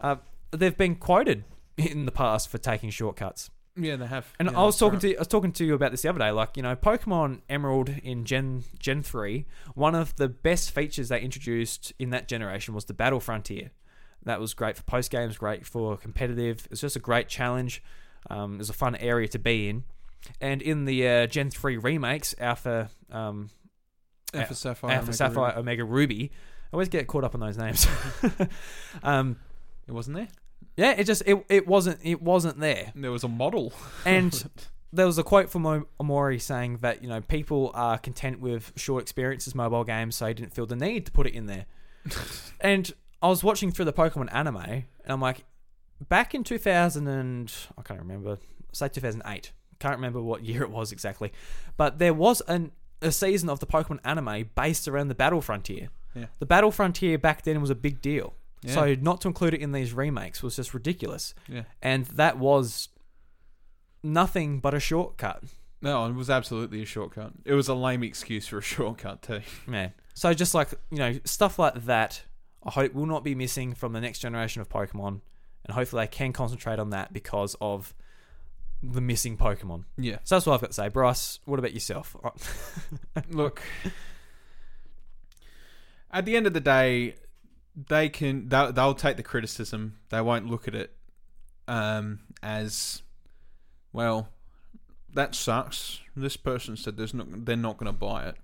uh, they've been quoted in the past for taking shortcuts. Yeah, they have. And Yeah, I was talking right. to I was talking to you about this the other day. Like you know, Pokemon Emerald in Gen Gen three, one of the best features they introduced in that generation was the Battle Frontier. That was great for post games, great for competitive. It's just a great challenge. Um, it was a fun area to be in. And in the uh, Gen three remakes, Alpha, um, Alpha A- Sapphire, Alpha Omega Sapphire, Ruby. Omega Ruby. I always get caught up on those names. *laughs* um, It wasn't there. yeah, it just it, it wasn't it wasn't there. There was a model. And *laughs* there was a quote from Mo- Omori saying that you know people are content with short experiences mobile games, so he didn't feel the need to put it in there. *laughs* and I was watching through the Pokemon anime, and I'm like, back in 2000 and I can't remember, say 2008. Can't remember what year it was exactly, but there was an a season of the Pokemon anime based around the Battle Frontier. Yeah. The Battle Frontier back then was a big deal. Yeah. So not to include it in these remakes was just ridiculous. Yeah. And that was nothing but a shortcut. No, it was absolutely a shortcut. It was a lame excuse for a *laughs* shortcut too. Man. So just like, you know, stuff like that, I hope will not be missing from the next generation of Pokemon. And hopefully they can concentrate on that because of the missing Pokemon. Yeah. So that's what I've got to say. Bryce, what about yourself? *laughs* Look, at the end of the day, they can they'll, they'll take the criticism. They won't look at it um, as well. That sucks. This person said there's not they're not going to buy it.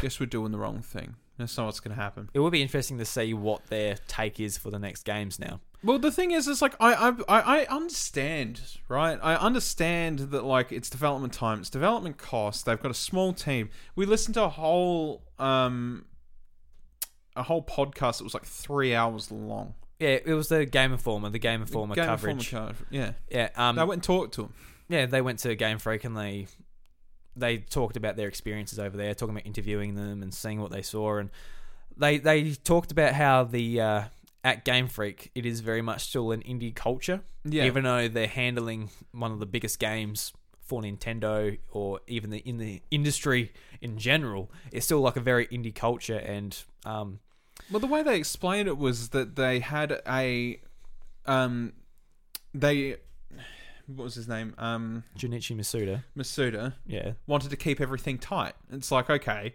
Guess we're doing the wrong thing. That's not what's going to happen. It will be interesting to see what their take is for the next games now. Well, the thing is, it's like I, I I I understand, right? I understand that like it's development time, it's development cost. They've got a small team. We listened to a whole um a whole podcast that was like three hours long. Yeah, it was the Game Informer, the Game Informer Game coverage. Informer yeah, Yeah, um, they went and talked to him. yeah, they went to Game Freak and they they talked about their experiences over there, talking about interviewing them and seeing what they saw, and they they talked about how the uh, at Game Freak it is very much still an indie culture, Yeah. even though they're handling one of the biggest games for Nintendo or even the in the industry in general. It's still like a very indie culture, and um, Well, the way they explained it was that they had a um they what was his name um Junichi Masuda, Masuda yeah, wanted to keep everything tight. It's like okay,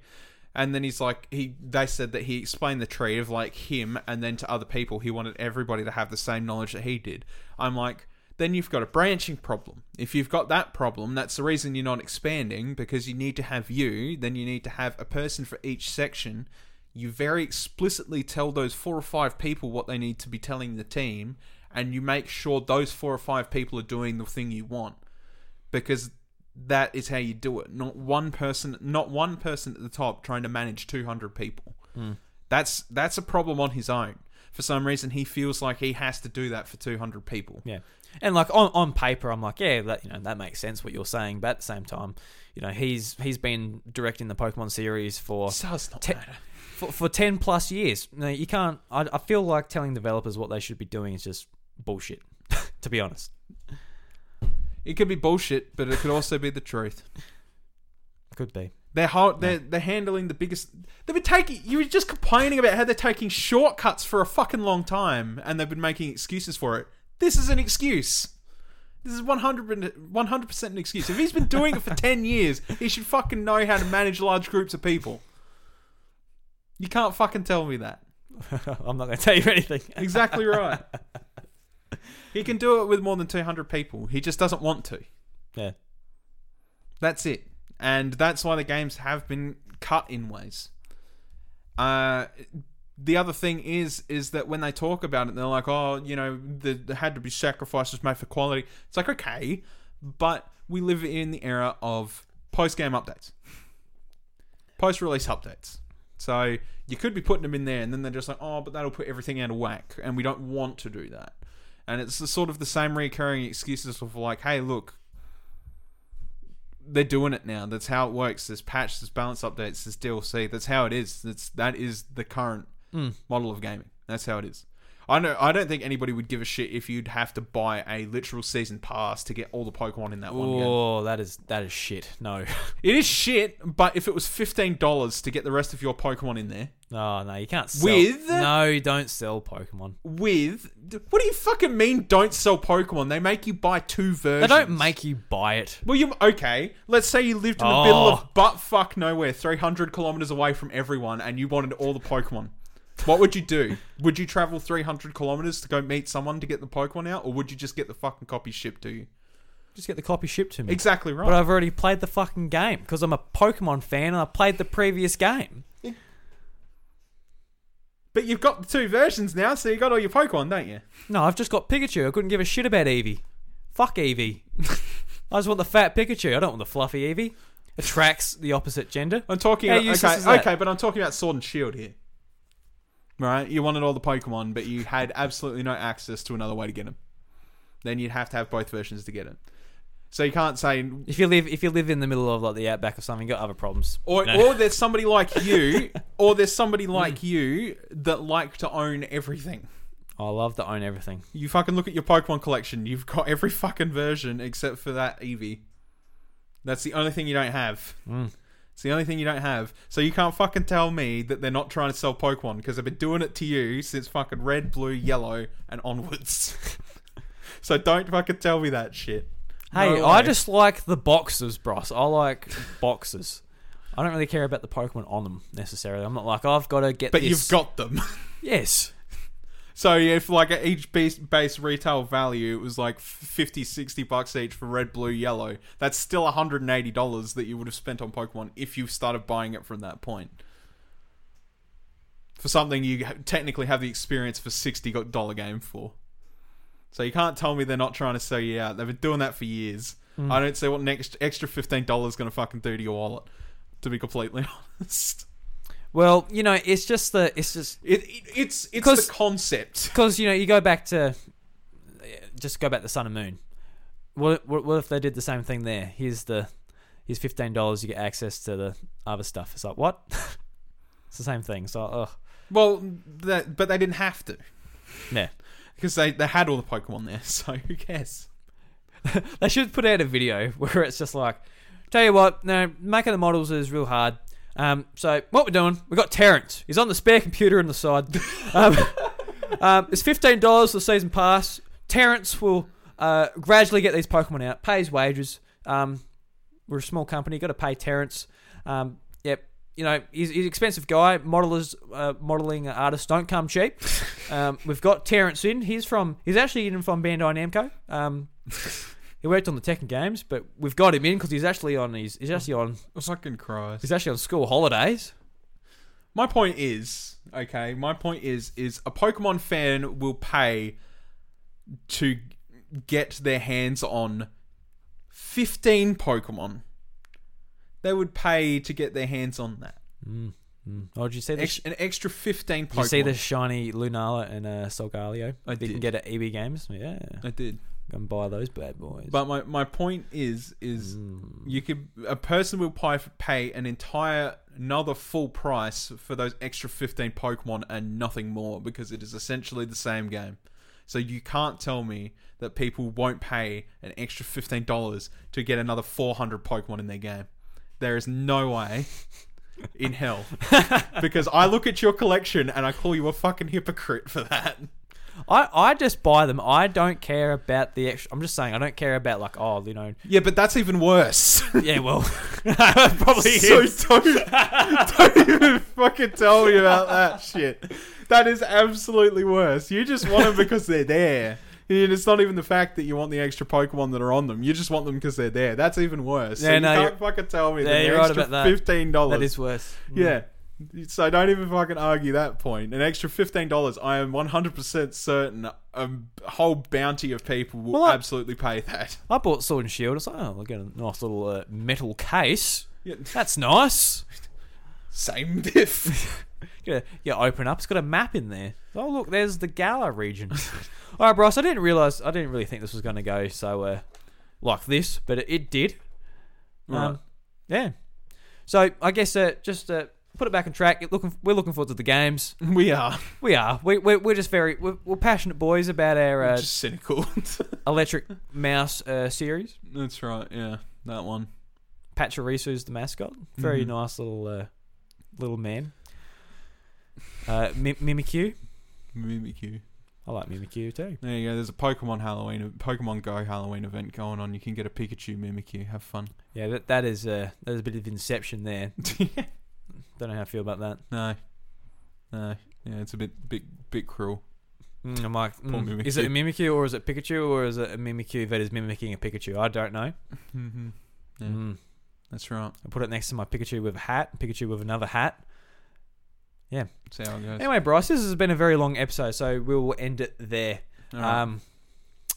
and then he's like he. They said that he explained the tree of like him, and then to other people, he wanted everybody to have the same knowledge that he did. I'm like, then you've got a branching problem. If you've got that problem, that's the reason you're not expanding because you need to have you. Then you need to have a person for each section. You very explicitly tell those four or five people what they need to be telling the team, and you make sure those four or five people are doing the thing you want because that is how you do it. Not one person, not one person at the top trying to manage 200 people. Hmm. That's that's a problem on his own. For some reason, he feels like he has to do that for 200 people. Yeah, and like on, on paper, I'm like, yeah, that you know that makes sense what you're saying, but at the same time, you know, he's he's been directing the Pokemon series for does not te- matter. for, for ten plus years. No, you can't. I, I feel like telling developers what they should be doing is just bullshit. *laughs* to be honest, It could be bullshit, but it could also be the truth. could be. They're hard, they're they're handling the biggest. They've been taking. You were just complaining about how they're taking shortcuts for a fucking long time, and they've been making excuses for it. This is an excuse. This is 100 percent an excuse. If he's been doing it for *laughs* ten years, he should fucking know how to manage large groups of people. You can't fucking tell me that. *laughs* I'm not going to tell you anything. Exactly right. He can do it with more than 200 people. He just doesn't want to. yeah, That's it. And that's why the games have been cut in ways. Uh, the other thing is is that when they talk about it, they're like, "Oh, you know, the, there had to be sacrifices made for quality." It's like, okay, but we live in the era of post game updates, post release updates. So you could be putting them in there, and then they're just like, "Oh, but that'll put everything out of whack," and we don't want to do that. And it's the sort of the same recurring excuses of like, "Hey, look, they're doing it now. That's how it works. There's patch, there's balance updates, there's DLC. That's how it is. That's that is the current Mm. model of gaming. That's how it is. I know. I don't think anybody would give a shit if you'd have to buy a literal season pass to get all the Pokemon in that one game. Oh, that is that is shit. No, *laughs* It is shit, but if it was fifteen dollars to get the rest of your Pokemon in there, no, no, you can't sell. With- no, don't sell Pokemon. with what do you fucking mean? Don't sell Pokemon? They make you buy two versions. They don't make you buy it. Well, you okay? Let's say you lived in the Oh. middle of oh. butt fuck nowhere, three hundred kilometers away from everyone, and you wanted all the Pokemon. What would you do? Would you travel three hundred kilometers to go meet someone to get the Pokemon out, or would you just get the fucking copy shipped to you? Just get the copy shipped to me. Exactly right. But I've already played the fucking game because I'm a Pokemon fan and I played the previous game. But you've got the two versions now, so you got all your Pokemon, don't you? No, I've just got Pikachu. I couldn't give a shit about Eevee. Fuck Eevee. *laughs* I just want the fat Pikachu. I don't want the fluffy Eevee. Attracts the opposite gender. I'm talking. How okay, useless is that? okay, but I'm talking about Sword and Shield here. Right? You wanted all the Pokemon, but you had absolutely no access to another way to get them. Then you'd have to have both versions to get it. So you can't say, If you live if you live in the middle of like the outback or something, you got other problems. or or there's somebody *laughs* like you, or there's somebody like you that like to own everything. I love to own everything. You fucking look at your Pokemon collection. You've got every fucking version except for that Eevee. That's the only thing you don't have. Mm. It's the only thing you don't have. So you can't fucking tell me that they're not trying to sell Pokemon because they've been doing it to you since fucking red, blue, yellow, and onwards. *laughs* so don't fucking tell me that shit. Hey, No I just like the boxes, bros. I like boxes. I don't really care about the Pokemon on them necessarily. I'm not like oh, I've got to get. But this. you've got them. *laughs* yes. So if like at each base, base retail value it was like 50 60 bucks each for red, blue, yellow, that's still $180 that you would have spent on Pokemon if you started buying it from that point. For something you technically have the experience for $60 game for. So you can't tell me they're not trying to sell you out. They've been doing that for years. Mm. I don't see what next extra $15 is going to fucking do to your wallet, to be completely *laughs* honest. Well, you know, it's just the it's just It, it, it's it's 'Cause- the concept. because you know you go back to just go back to Sun and Moon. What, what what if they did the same thing there? Here's the here's fifteen dollars. You get access to the other stuff. It's like what? *laughs* it's the same thing. So ugh. Well, that, but they didn't have to. Yeah. Because they, they had all the Pokemon there, *laughs* so who cares? *laughs* They should put out a video where it's just like, tell you what, no, making the models is real hard. Um, so what we're doing, we got Terrence. He's on the spare computer on the side. *laughs* Um, um, it's fifteen dollars for the season pass. Terrence will uh, gradually get these Pokemon out, pay his wages. Um, we're a small company, got to pay Terrence. Um, yep, you know he's, he's an expensive guy. Modelers, uh, modeling artists don't come cheap. *laughs* Um, we've got Terrence in. He's from. He's actually in from Bandai Namco. He worked on the Tekken games, but we've got him in because he's actually on. He's, he's actually on. Fucking Christ. He's actually on school holidays. My point is, okay, my point is, is a Pokemon fan will pay to get their hands on 15 Pokemon. They would pay to get their hands on that. Mm, mm. Oh, did you see the? Ex- an extra 15 Pokemon. did you see the shiny Lunala and uh, Solgaleo? I that you can did. get at EB Games. Yeah, I did. And buy those bad boys. But my, my point is is Mm. you could a person will pay pay an entire another full price for those extra 15 Pokemon and nothing more because it is essentially the same game. So you can't tell me that people won't pay an extra $15 to get another 400 Pokemon in their game. There is no way in hell. *laughs* because I look at your collection and I call you a fucking hypocrite for that. I, I just buy them. I don't care about the extra. I'm just saying I don't care about like oh you know Yeah, but that's even worse. *laughs* yeah well *laughs* probably so is. *laughs* don't, don't even fucking tell me about that shit. That is absolutely worse. You just want them because they're there. And it's not even the fact that you want the extra Pokemon that are on them. You just want them because they're there. That's even worse. so Yeah, you no, can't fucking tell me Yeah, that the you're right extra about that. fifteen dollars. That is worse. Mm. So don't even fucking argue that point. An extra fifteen dollars, I am one hundred percent certain a whole bounty of people will Well, I- absolutely pay that. I bought Sword and Shield. I was like, oh, look at a nice little uh, metal case. Yeah. That's nice. Same diff. *laughs* Yeah, you open up. It's got a map in there. Oh look, there's the Galar region. *laughs* All right, Bryce. I didn't realize. I didn't really think this was going to go so uh, like this, but it, it did. Um, yeah. So I guess uh, just uh, put it back on track. Looking, we're looking forward to the games. *laughs* We are. We are. We, we're, we're just very we're, we're passionate boys about our uh, Just cynical. *laughs* electric mouse uh, series. That's right. Yeah, that one. Pachirisu's the mascot. Very Mhm. nice little uh, little man. Uh, Mi- Mimikyu. Mimikyu. I like Mimikyu too. There you go. There's a Pokemon Halloween, Pokemon Go Halloween event going on. You can get a Pikachu Mimikyu. Have fun. Yeah, that that is uh, that is a bit of inception there. *laughs* Don't know how I feel about that. No, no. Yeah, it's a bit, bit, bit cruel. Mm, I'm like, Poor mm, is it a Mimikyu. Mimikyu or is it Pikachu or is it a Mimikyu that is mimicking a Pikachu? I don't know. Mm-hmm. Yeah, Mm. that's right. I put it next to my Pikachu with a hat, Pikachu with another hat. Yeah. See how it goes. Anyway, Bryce, this has been a very long episode, so we will end it there. Right. Um,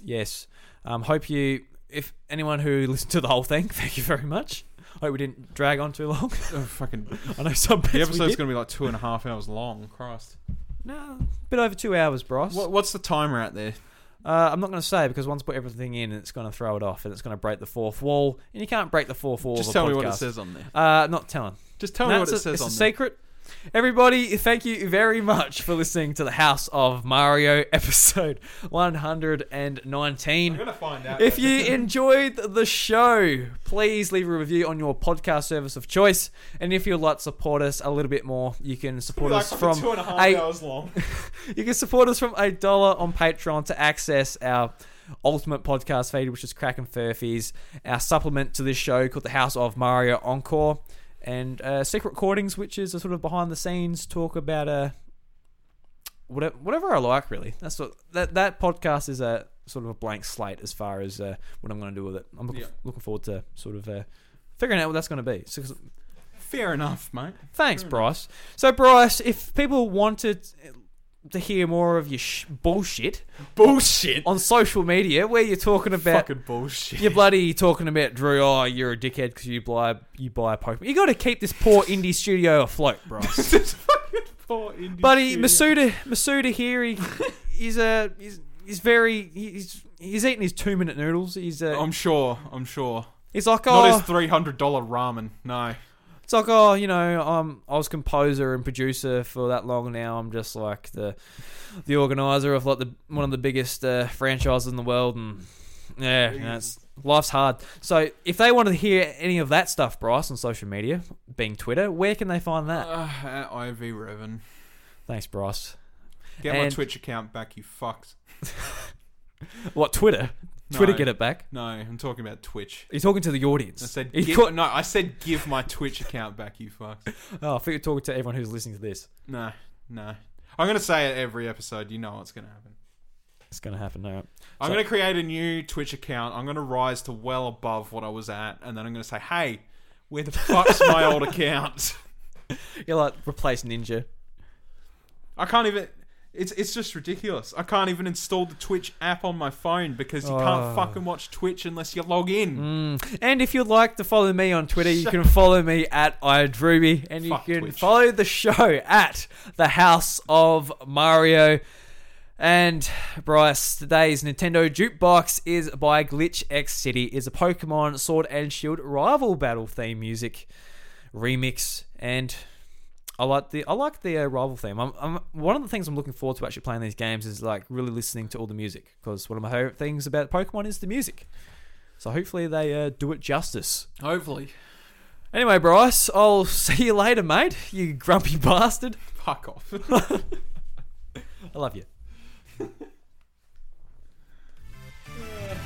yes. Um, hope you, if anyone who listened to the whole thing, *laughs* thank you very much. Hope we didn't drag on too long. *laughs* Oh, fucking. *laughs* I know some bits The we episode's did. going to be like two and a half hours long. Christ. No, a bit over two hours, Bryce. What, what's the timer out there? Uh, I'm not going to say because once I put everything in, it's going to throw it off and it's going to break the fourth wall. And you can't break the fourth wall. Just of a tell me what it podcast. says on there. Uh, not telling. Just tell me what it a- says it's on a there. secret. Everybody, thank you very much for listening to the House of Mario *laughs* episode 119. I'm gonna find out. If you *laughs* enjoyed the show, please leave a review on your podcast service of choice. And if you'd like to support us a little bit more, you can support like us from two and a half a- hours long. *laughs* you can support us from a dollar on Patreon to access our ultimate podcast feed, which is Cracking Furphies, our supplement to this show called The House of Mario Encore, and uh, Secret Recordings, which is a sort of behind the scenes talk about uh, whatever, whatever I like, really. That's what that that podcast is a sort of a blank slate as far as uh, what I'm going to do with it. I'm looking, Yeah. looking forward to sort of uh, figuring out what that's going to be. So, Fair enough, mate. Thanks, Fair Bryce. So, Bryce, if people wanted to hear more of your sh- bullshit, Bullshit. on social media, where you're talking about Fucking bullshit. you're bloody talking about Drew. Oh, you're a dickhead because you buy you buy a Pokemon. You got to keep this poor indie studio afloat, bro. *laughs* This fucking poor indie Buddy, studio. Masuda, Masuda here, he, he's a he's, he's very he's he's eating his two minute noodles. He's uh, I'm sure. I'm sure. he's like oh Not oh his three hundred dollar ramen. No. It's like, oh, you know, um, I was composer and producer for that long. Now I'm just like the the organizer of like the one of the biggest uh, franchises in the world, and yeah, you know, it's, life's hard. So if they wanted to hear any of that stuff, Bryce, on social media, being Twitter, where can they find that? Uh, at IV Revan. Thanks, Bryce. Get my Twitch account back, you fucks. *laughs* *laughs* What Twitter? Twitter, No. get it back. No, I'm talking about Twitch. You're talking to the audience. I said give, no. I said give my Twitch account back, you fucks. *laughs* Oh, I think you're talking to everyone who's listening to this. No, no. I'm gonna say it every episode. You know what's gonna happen. It's gonna happen now. I'm So- gonna create a new Twitch account. I'm gonna rise to well above what I was at, and then I'm gonna say, "Hey, where the fuck's my old *laughs* account?" You're like replace Ninja. I can't even. It's it's just ridiculous. I can't even install the Twitch app on my phone because you Oh. can't fucking watch Twitch unless you log in. Mm. And if you'd like to follow me on Twitter, you can follow me at iDrewby, and you Fuck can Twitch. follow the show at the House of Mario. And Bryce, today's Nintendo Jukebox is by GlitchxCity. is a Pokemon Sword and Shield rival battle theme music remix, and I like the I like the uh, rival theme. I'm, I'm, one of the things I'm looking forward to actually playing these games is like really listening to all the music because one of my favorite things about Pokemon is the music. So hopefully they uh, do it justice. Hopefully. Anyway, Bryce, I'll *laughs* see you later, mate. You grumpy *laughs* bastard. Fuck off. *laughs* I love you. yeah.